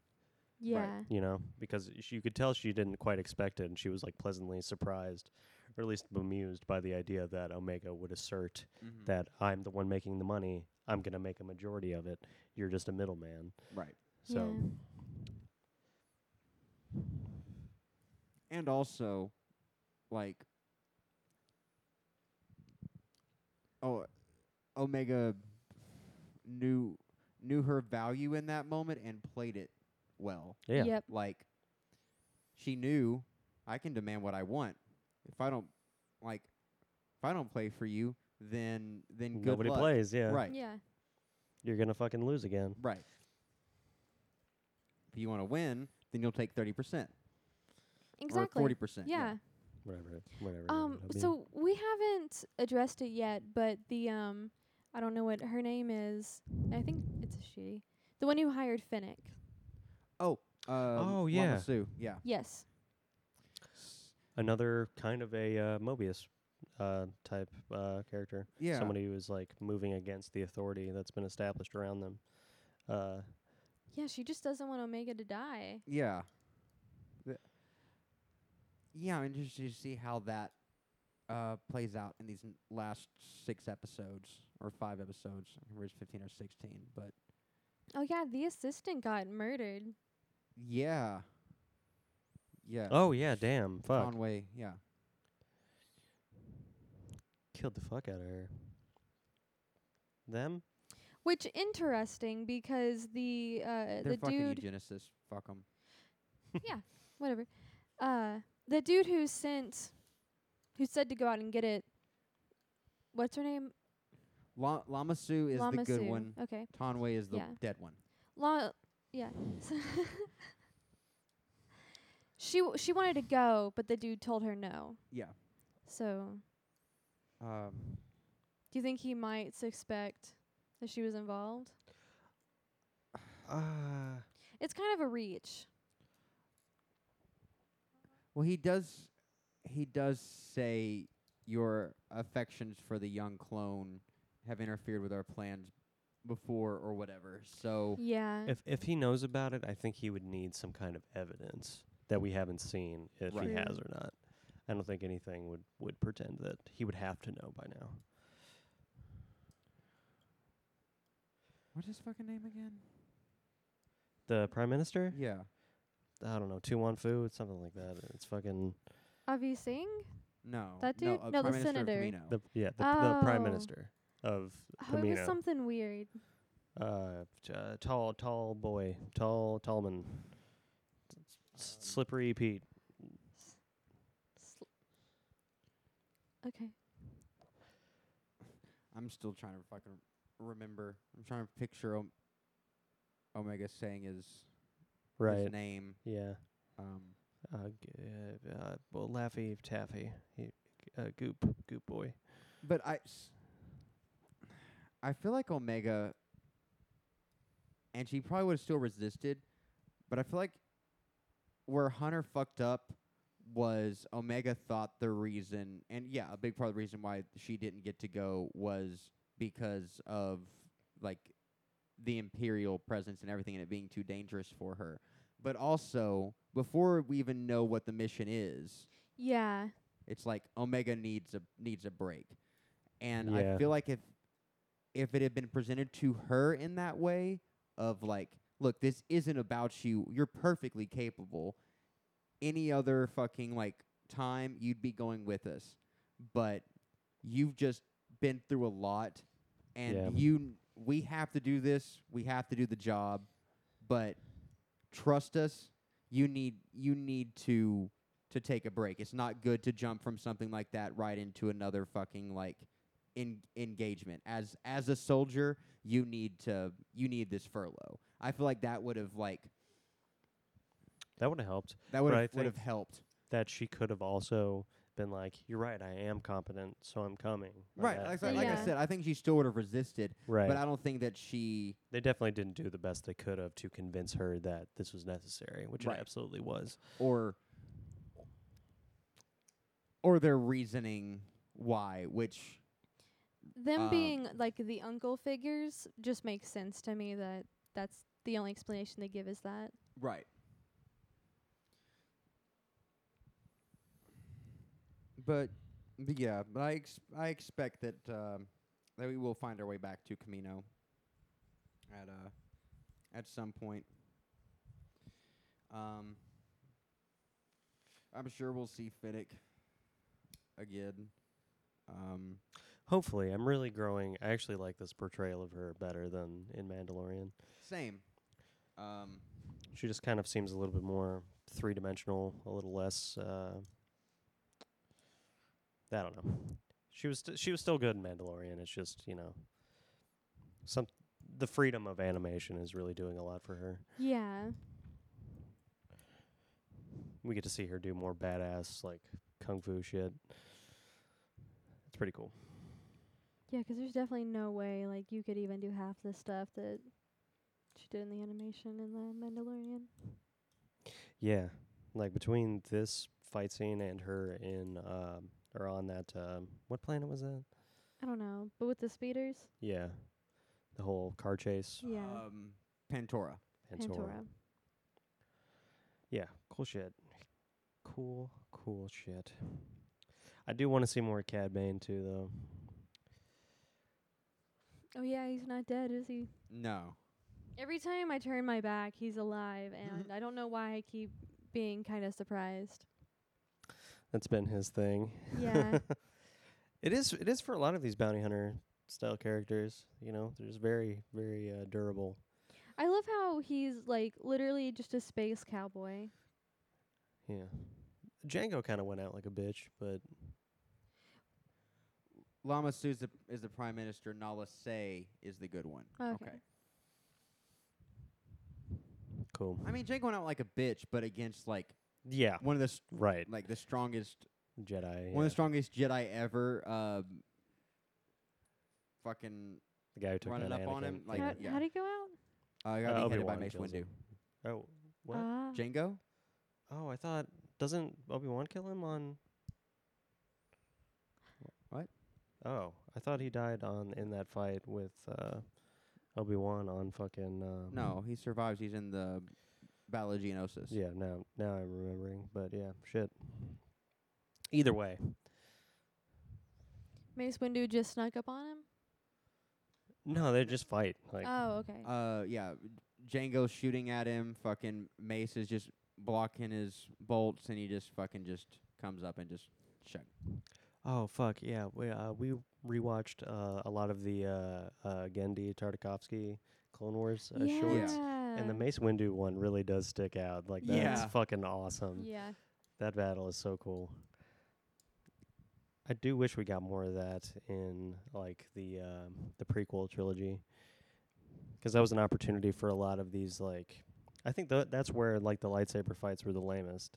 Yeah. you know, because sh- you could tell she didn't quite expect it and she was like pleasantly surprised or at least bemused by the idea that Omega would assert Mhm. that I'm the one making the money, I'm going to make a majority of it. You're just a middleman. right. So Yeah. And also, like oh Omega knew knew her value in that moment and played it well. Yeah. Yep. Like she knew I can demand what I want. If I don't like if I don't play for you, then then good Nobody luck. plays. Yeah. Right. Yeah. You're gonna fucking lose again. Right. If you want to win, then you'll take 30% Exactly. or 40%. yeah. Whatever. Whatever. Um. So we haven't addressed it yet, but the um, I don't know what her name is. I think it's a she. The one who hired Fennec. Oh, uh, Oh, Lama yeah. Sue, yeah. Yes. another kind of a uh, Mobius uh, type uh, character. Yeah. Somebody who is like moving against the authority that's been established around them. Uh, Yeah. She just doesn't want Omega to die. Yeah. The- yeah, I'm interested to see how that uh, plays out in these n- last six episodes or five episodes. I remember it's 15 or 16, but Oh yeah, the assistant got murdered. Yeah. Yeah. oh yeah, damn, fuck, Conway, yeah. killed the fuck out of her. Them? Which interesting because the uh They're the fucking dude eugenicists. Fuck 'em. [LAUGHS] Yeah, whatever. Uh the dude who sent who said to go out and get it what's her name? La- Lama Su is Lama the good Sue. one. Okay. Conway is the Yeah. dead one. La yeah. [LAUGHS] she w- she wanted to go, but the dude told her no. Yeah. So, Um, do you think he might suspect that she was involved? [SIGHS] Uh, It's kind of a reach. well, he does. He does say your affections for the young clone have interfered with our plans before, or whatever. So Yeah. if if he knows about it, I think he would need some kind of evidence that we haven't seen if Right. he has or not. I don't think anything would would pretend that he would have to know by now. what's his fucking name again? The prime minister? Yeah. I don't know, Tu Wan Fu, it's something like that. It's fucking Avi Singh? No. That no, dude? uh, No, the Prime Minister senator. Kamino. the yeah, the, the prime Oh. minister of Oh, it was something weird. uh, t- uh, tall, tall boy, tall, tallman, S- slippery Pete. Sl- okay. I'm still trying to fucking remember. I'm trying to picture Om- Omega saying his Right. his name. Yeah. Um, Uh, g- uh, uh, well, Laffy Taffy, he, uh, Goop, Goop boy. but I, s- I feel like Omega, and she probably would have still resisted, but I feel like where Hunter fucked up was Omega thought the reason, and yeah, a big part of the reason why she didn't get to go was because of like the Imperial presence and everything, and it being too dangerous for her. But also, before we even know what the mission is, Yeah. it's like Omega needs a needs a break. And Yeah. I feel like if if it had been presented to her in that way of like, look, this isn't about you. You're perfectly capable. Any other fucking like time you'd be going with us. But you've just been through a lot and Yeah. you we have to do this. We have to do the job. But trust us, you need you need to to take a break. It's not good to jump from something like that right into another fucking like in engagement. As as a soldier, you need to you need this furlough. I feel like that would have like That would have helped. that would have would have helped. That she could have also been like, "You're right, I am competent, so I'm coming." Right. that. Like, I- like I said, I think she still would have resisted, right. but I don't think that she they definitely didn't do the best they could have to convince her that this was necessary, which Right. it absolutely was. or or their reasoning why, which Them Um, being like the uncle figures just makes sense to me that that's the only explanation they give is that. Right. But, but yeah, but I ex- I expect that um, that we will find our way back to Kamino at uh at some point. Um, I'm sure we'll see Fennec again. Um, Hopefully, I'm really growing. I actually like this portrayal of her better than in Mandalorian. same. Um, She just kind of seems a little bit more three dimensional, a little less. Uh, I don't know. She was st- she was still good in Mandalorian. It's just you know, some the freedom of animation is really doing a lot for her. Yeah. We get to see her do more badass like kung fu shit. It's pretty cool. Yeah, 'cause there's definitely no way like you could even do half the stuff that she did in the animation in the Mandalorian. Yeah, like between this fight scene and her in um or on that um what planet was that? I don't know, but with the speeders, Yeah, the whole car chase. yeah, um, Pantora. Pantora. Pantora. Yeah, cool shit. Cool, cool shit. I do want to see more Cad Bane too, though. Oh yeah, he's not dead, is he? No. Every time I turn my back, he's alive, and I don't know why I keep being kind of surprised. That's been his thing. Yeah. [LAUGHS] it is. It is for a lot of these bounty hunter style characters. You know, they're just very, very uh, durable. I love how he's like literally just a space cowboy. Yeah. Jango kind of went out like a bitch, but Lama Su is the, is the prime minister. Nala Se is the good one. Okay. cool. I mean, Jake went out like a bitch, but against like Yeah. one of the s- Right. like the strongest Jedi. one yeah. of the strongest Jedi ever. Um, fucking the guy who took running out up on him, like. How, yeah. how'd he go out? uh, got Uh, beheaded by Obi-Wan Mace Windu. him. Oh, what? Ah. Jango? oh, I thought doesn't Obi Wan kill him on? What? Oh, I thought he died on in that fight with uh, Obi Wan on fucking. Um, No, he survives. He's in the Battle of Geonosis. Yeah, now now I'm remembering, but yeah, shit. Either way, Mace Windu just snuck up on him. no, they just fight. Like, oh, okay. Uh, yeah. Jango's shooting at him. Fucking Mace is just blocking his bolts, and he just fucking just comes up and just shut. Oh fuck, yeah, we uh, we rewatched uh, a lot of the uh, uh, Genndy Tartakovsky Clone Wars uh, yeah. shorts, and the Mace Windu one really does stick out. Like, that's Yeah. fucking awesome. Yeah. That battle is so cool. I do wish we got more of that in like the um, the prequel trilogy, because that was an opportunity for a lot of these like. I think tha that's where like the lightsaber fights were the lamest,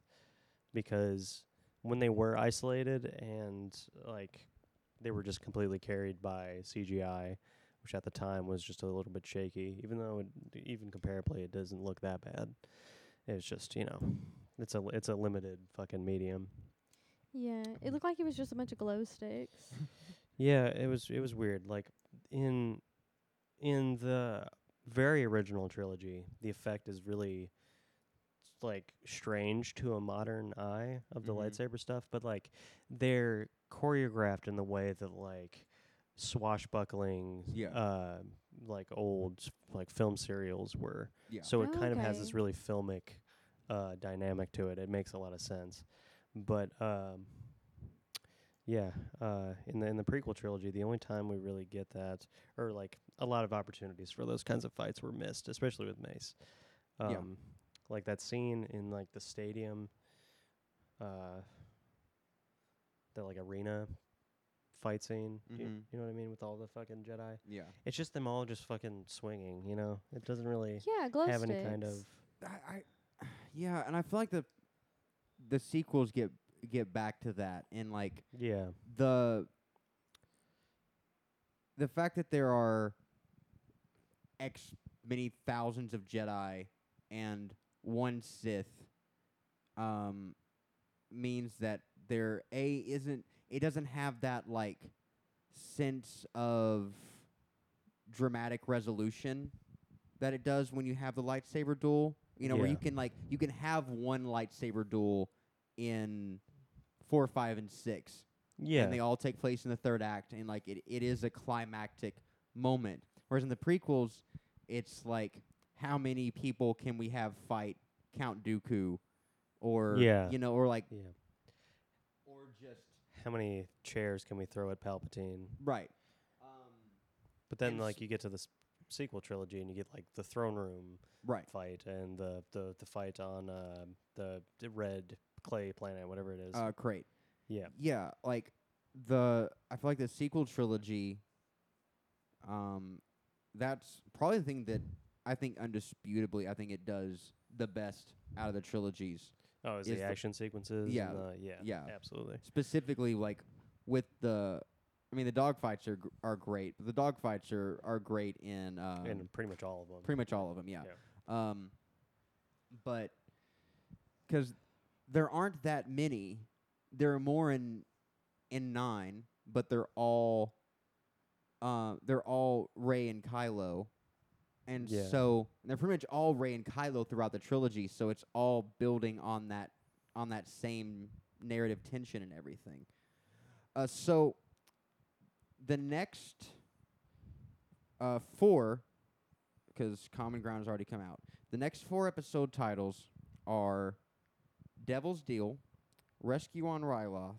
because when they were isolated and like they were just completely carried by CGI, which at the time was just a little bit shaky. Even though it, even comparably it doesn't look that bad. It's just you know it's a it's a limited fucking medium. Yeah. It looked like it was just a bunch of glow sticks. [LAUGHS] Yeah, it was it was weird. Like in in the very original trilogy, the effect is really like strange to a modern eye of the Mhm. lightsaber stuff, but like they're choreographed in the way that like swashbuckling Yeah. uh like old like film serials were. Yeah. So it kind of has this really filmic uh, dynamic to it. It makes a lot of sense. But um, yeah, uh, in the in the prequel trilogy, the only time we really get that, or like a lot of opportunities for those kinds of fights were missed, especially with Mace. Um, Yeah. Like that scene in like the stadium, uh, the like arena fight scene. You, Mhm. you know what I mean with all the fucking Jedi. yeah. It's just them all just fucking swinging. You know, it doesn't really yeah, glow have sticks. any kind of I, I yeah, and I feel like the the sequels get get back to that and like yeah. the the fact that there are x many thousands of Jedi and one Sith um means that there a isn't it doesn't have that like sense of dramatic resolution that it does when you have the lightsaber duel. You know, where you can like you can have one lightsaber duel in four, five, and six, Yeah. and they all take place in the third act, and like it, it is a climactic moment. Whereas in the prequels, it's like how many people can we have fight Count Dooku, or Yeah. you know, or like yeah. or just how many chairs can we throw at Palpatine? Right. Um, But then, like, you get to this sequel trilogy, and you get like the throne room right. fight and the the, the fight on uh, the, the red clay planet, whatever it is. Uh, great. yeah, Yeah, like the I feel like the sequel trilogy. Um, that's probably the thing that I think undisputably I think it does the best out of the trilogies. oh, is, is the the- action sequences? Yeah, the, yeah, yeah. absolutely. Specifically, like with the, I mean the dogfights are are great. But the dogfights are are great in um, and pretty much all of them. pretty much all of them. Yeah. Um, but because there aren't that many, there are more in in nine, but they're all uh, they're all Rey and Kylo, and Yeah. so they're pretty much all Rey and Kylo throughout the trilogy. So it's all building on that on that same narrative tension and everything. Uh, so the next uh, four, because Common Ground has already come out. The next four episode titles are Devil's Deal, Rescue on Ryloth,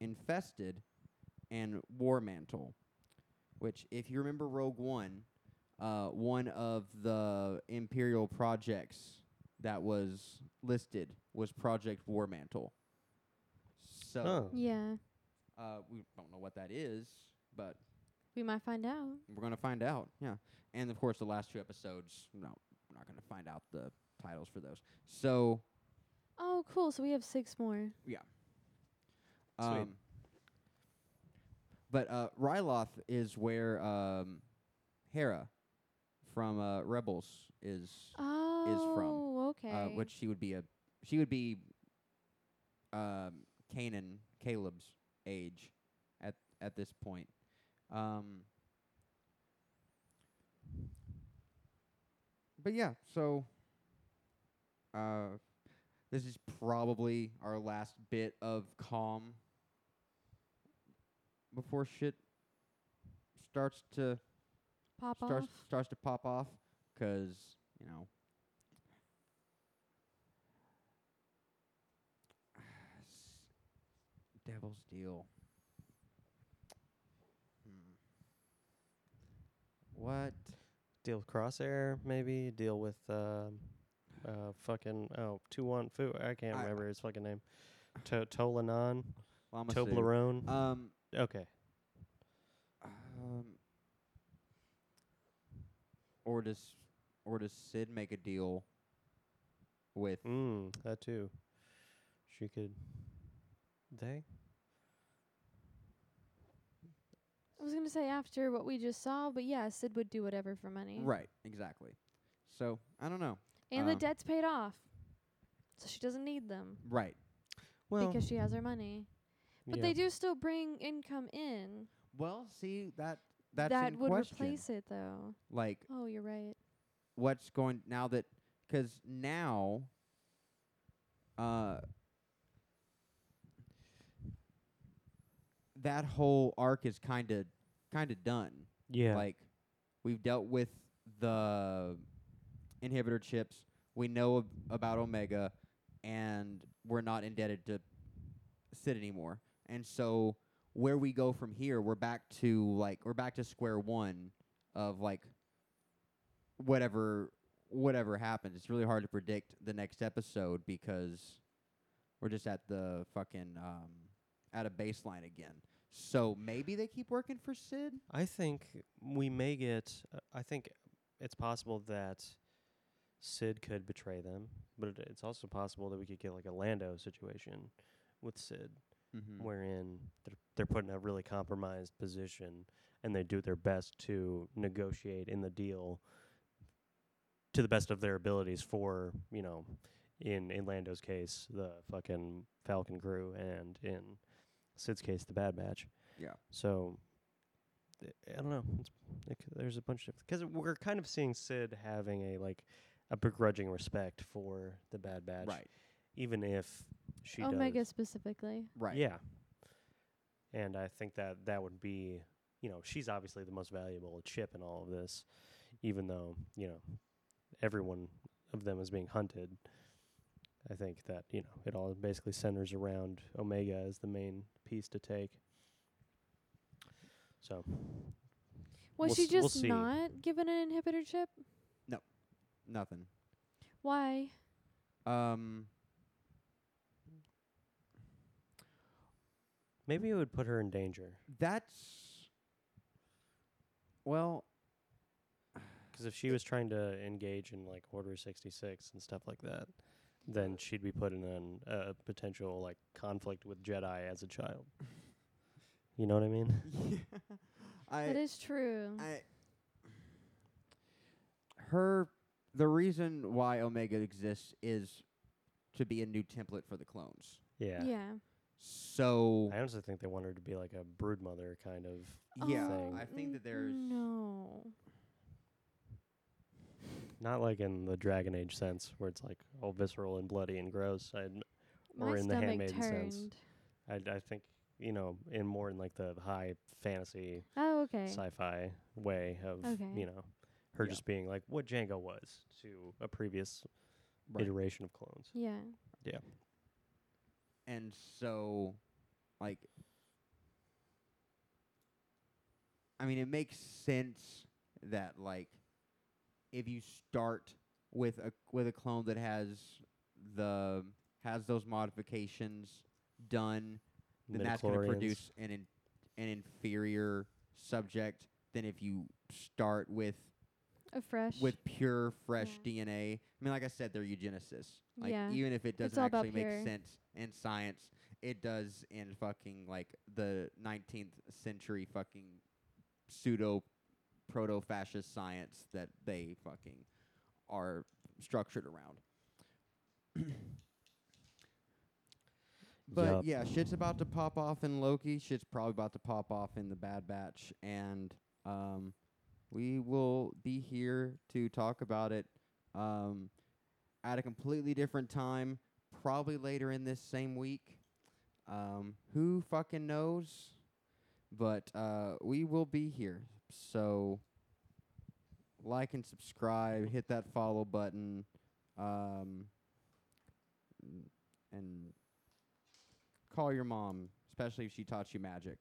Infested, and War Mantle. Which, if you remember Rogue One, uh, one of the Imperial projects that was listed was Project War Mantle. So Oh. Yeah. uh, we don't know what that is, but We might find out. we're gonna find out. Yeah, and of course the last two episodes. No, we're not gonna find out the titles for those. So Oh, cool. So we have six more. yeah. Sweet. Um, but uh, Ryloth is where um, Hera from uh, Rebels is, Oh, okay. uh, which she would be a she would be um, Kanan Caleb's age at at this point. Um, but yeah, so uh, this is probably our last bit of calm before shit starts to Pop starts off. starts to pop off 'cause you know [SIGHS] Devil's Deal. Hmm. What? Deal with Crosshair, maybe. Deal with uh, uh, fucking oh two one foo. I can't I- remember his fucking name. To- Tolanon, Well, I'ma say- Toblerone. Um. okay. Or does or does Cid make a deal with Mm, that too. She could. They. I was gonna say after what we just saw, but yeah, Cid would do whatever for money. right? Exactly. So I don't know. And the Um, debt's paid off, so she doesn't need them Right. Well, because she has her money. But yeah. they do still bring income in. Well, see that that's that in would question. replace it, though. like Oh, you're right. what's going now that because now uh that whole arc is kind of kind of done Yeah. like we've dealt with the inhibitor chips we know ab- about omega and we're not indebted to Cid anymore and so where we go from here we're back to like we're back to square one of like whatever whatever happens it's really hard to predict the next episode because we're just at the fucking um at a baseline again. So maybe they keep working for Cid? I think we may get. Uh, I think it's possible that Cid could betray them, but it, it's also possible that we could get like a Lando situation with Cid, mm-hmm. wherein they're they're put in a really compromised position, and they do their best to negotiate in the deal to the best of their abilities for you know, in in Lando's case, the fucking Falcon crew, and in Cid's case, the Bad Batch. Yeah. So th- I don't know. It's, it, there's a bunch of because we're kind of seeing Cid having a like a begrudging respect for the Bad Batch, right even if she Omega does. specifically. right Yeah. And I think that that would be, you know, she's obviously the most valuable chip in all of this, even though you know everyone of them is being hunted. I think that you know it all basically centers around Omega as the main piece to take. So Was We'll she s- we'll just not given an inhibitor chip? No. Nothing. Why? Um, maybe it would put her in danger that's well, because if she was trying to engage in like Order sixty six and stuff like that, then she'd be put in an, a potential like conflict with Jedi as a child. You know what I mean? [LAUGHS] I that is true. I her the reason why Omega exists is to be a new template for the clones. Yeah. yeah. So I honestly think they want her to be like a brood mother kind of yeah, thing. I think that there's no. not like in the Dragon Age sense where it's like all visceral and bloody and gross. I Or My in the stomach Handmaiden sense. turned. I I think you know in more in like the high fantasy Oh, okay. sci-fi way of Okay. you know her Yeah. just being like what Jango was to a previous right. iteration of clones. Yeah. Yeah. And so like I mean it makes sense that like if you start with a with a clone that has the has those modifications done then that's going to produce an in, an inferior subject than if you start with A fresh. with pure fresh Yeah. DNA. I mean, like I said, they're eugenicists. Like Yeah. even if it doesn't all about actually make pure. sense in science, it does in fucking like the 19th century fucking pseudo proto fascist science that they fucking are structured around. [COUGHS] But Yup. yeah, shit's about to pop off in Loki. Shit's probably about to pop off in the Bad Batch, and um, we will be here to talk about it um, at a completely different time, probably later in this same week. Um, who fucking knows? But uh, we will be here. So like and subscribe, hit that follow button, um, and call your mom, especially if she taught you magic.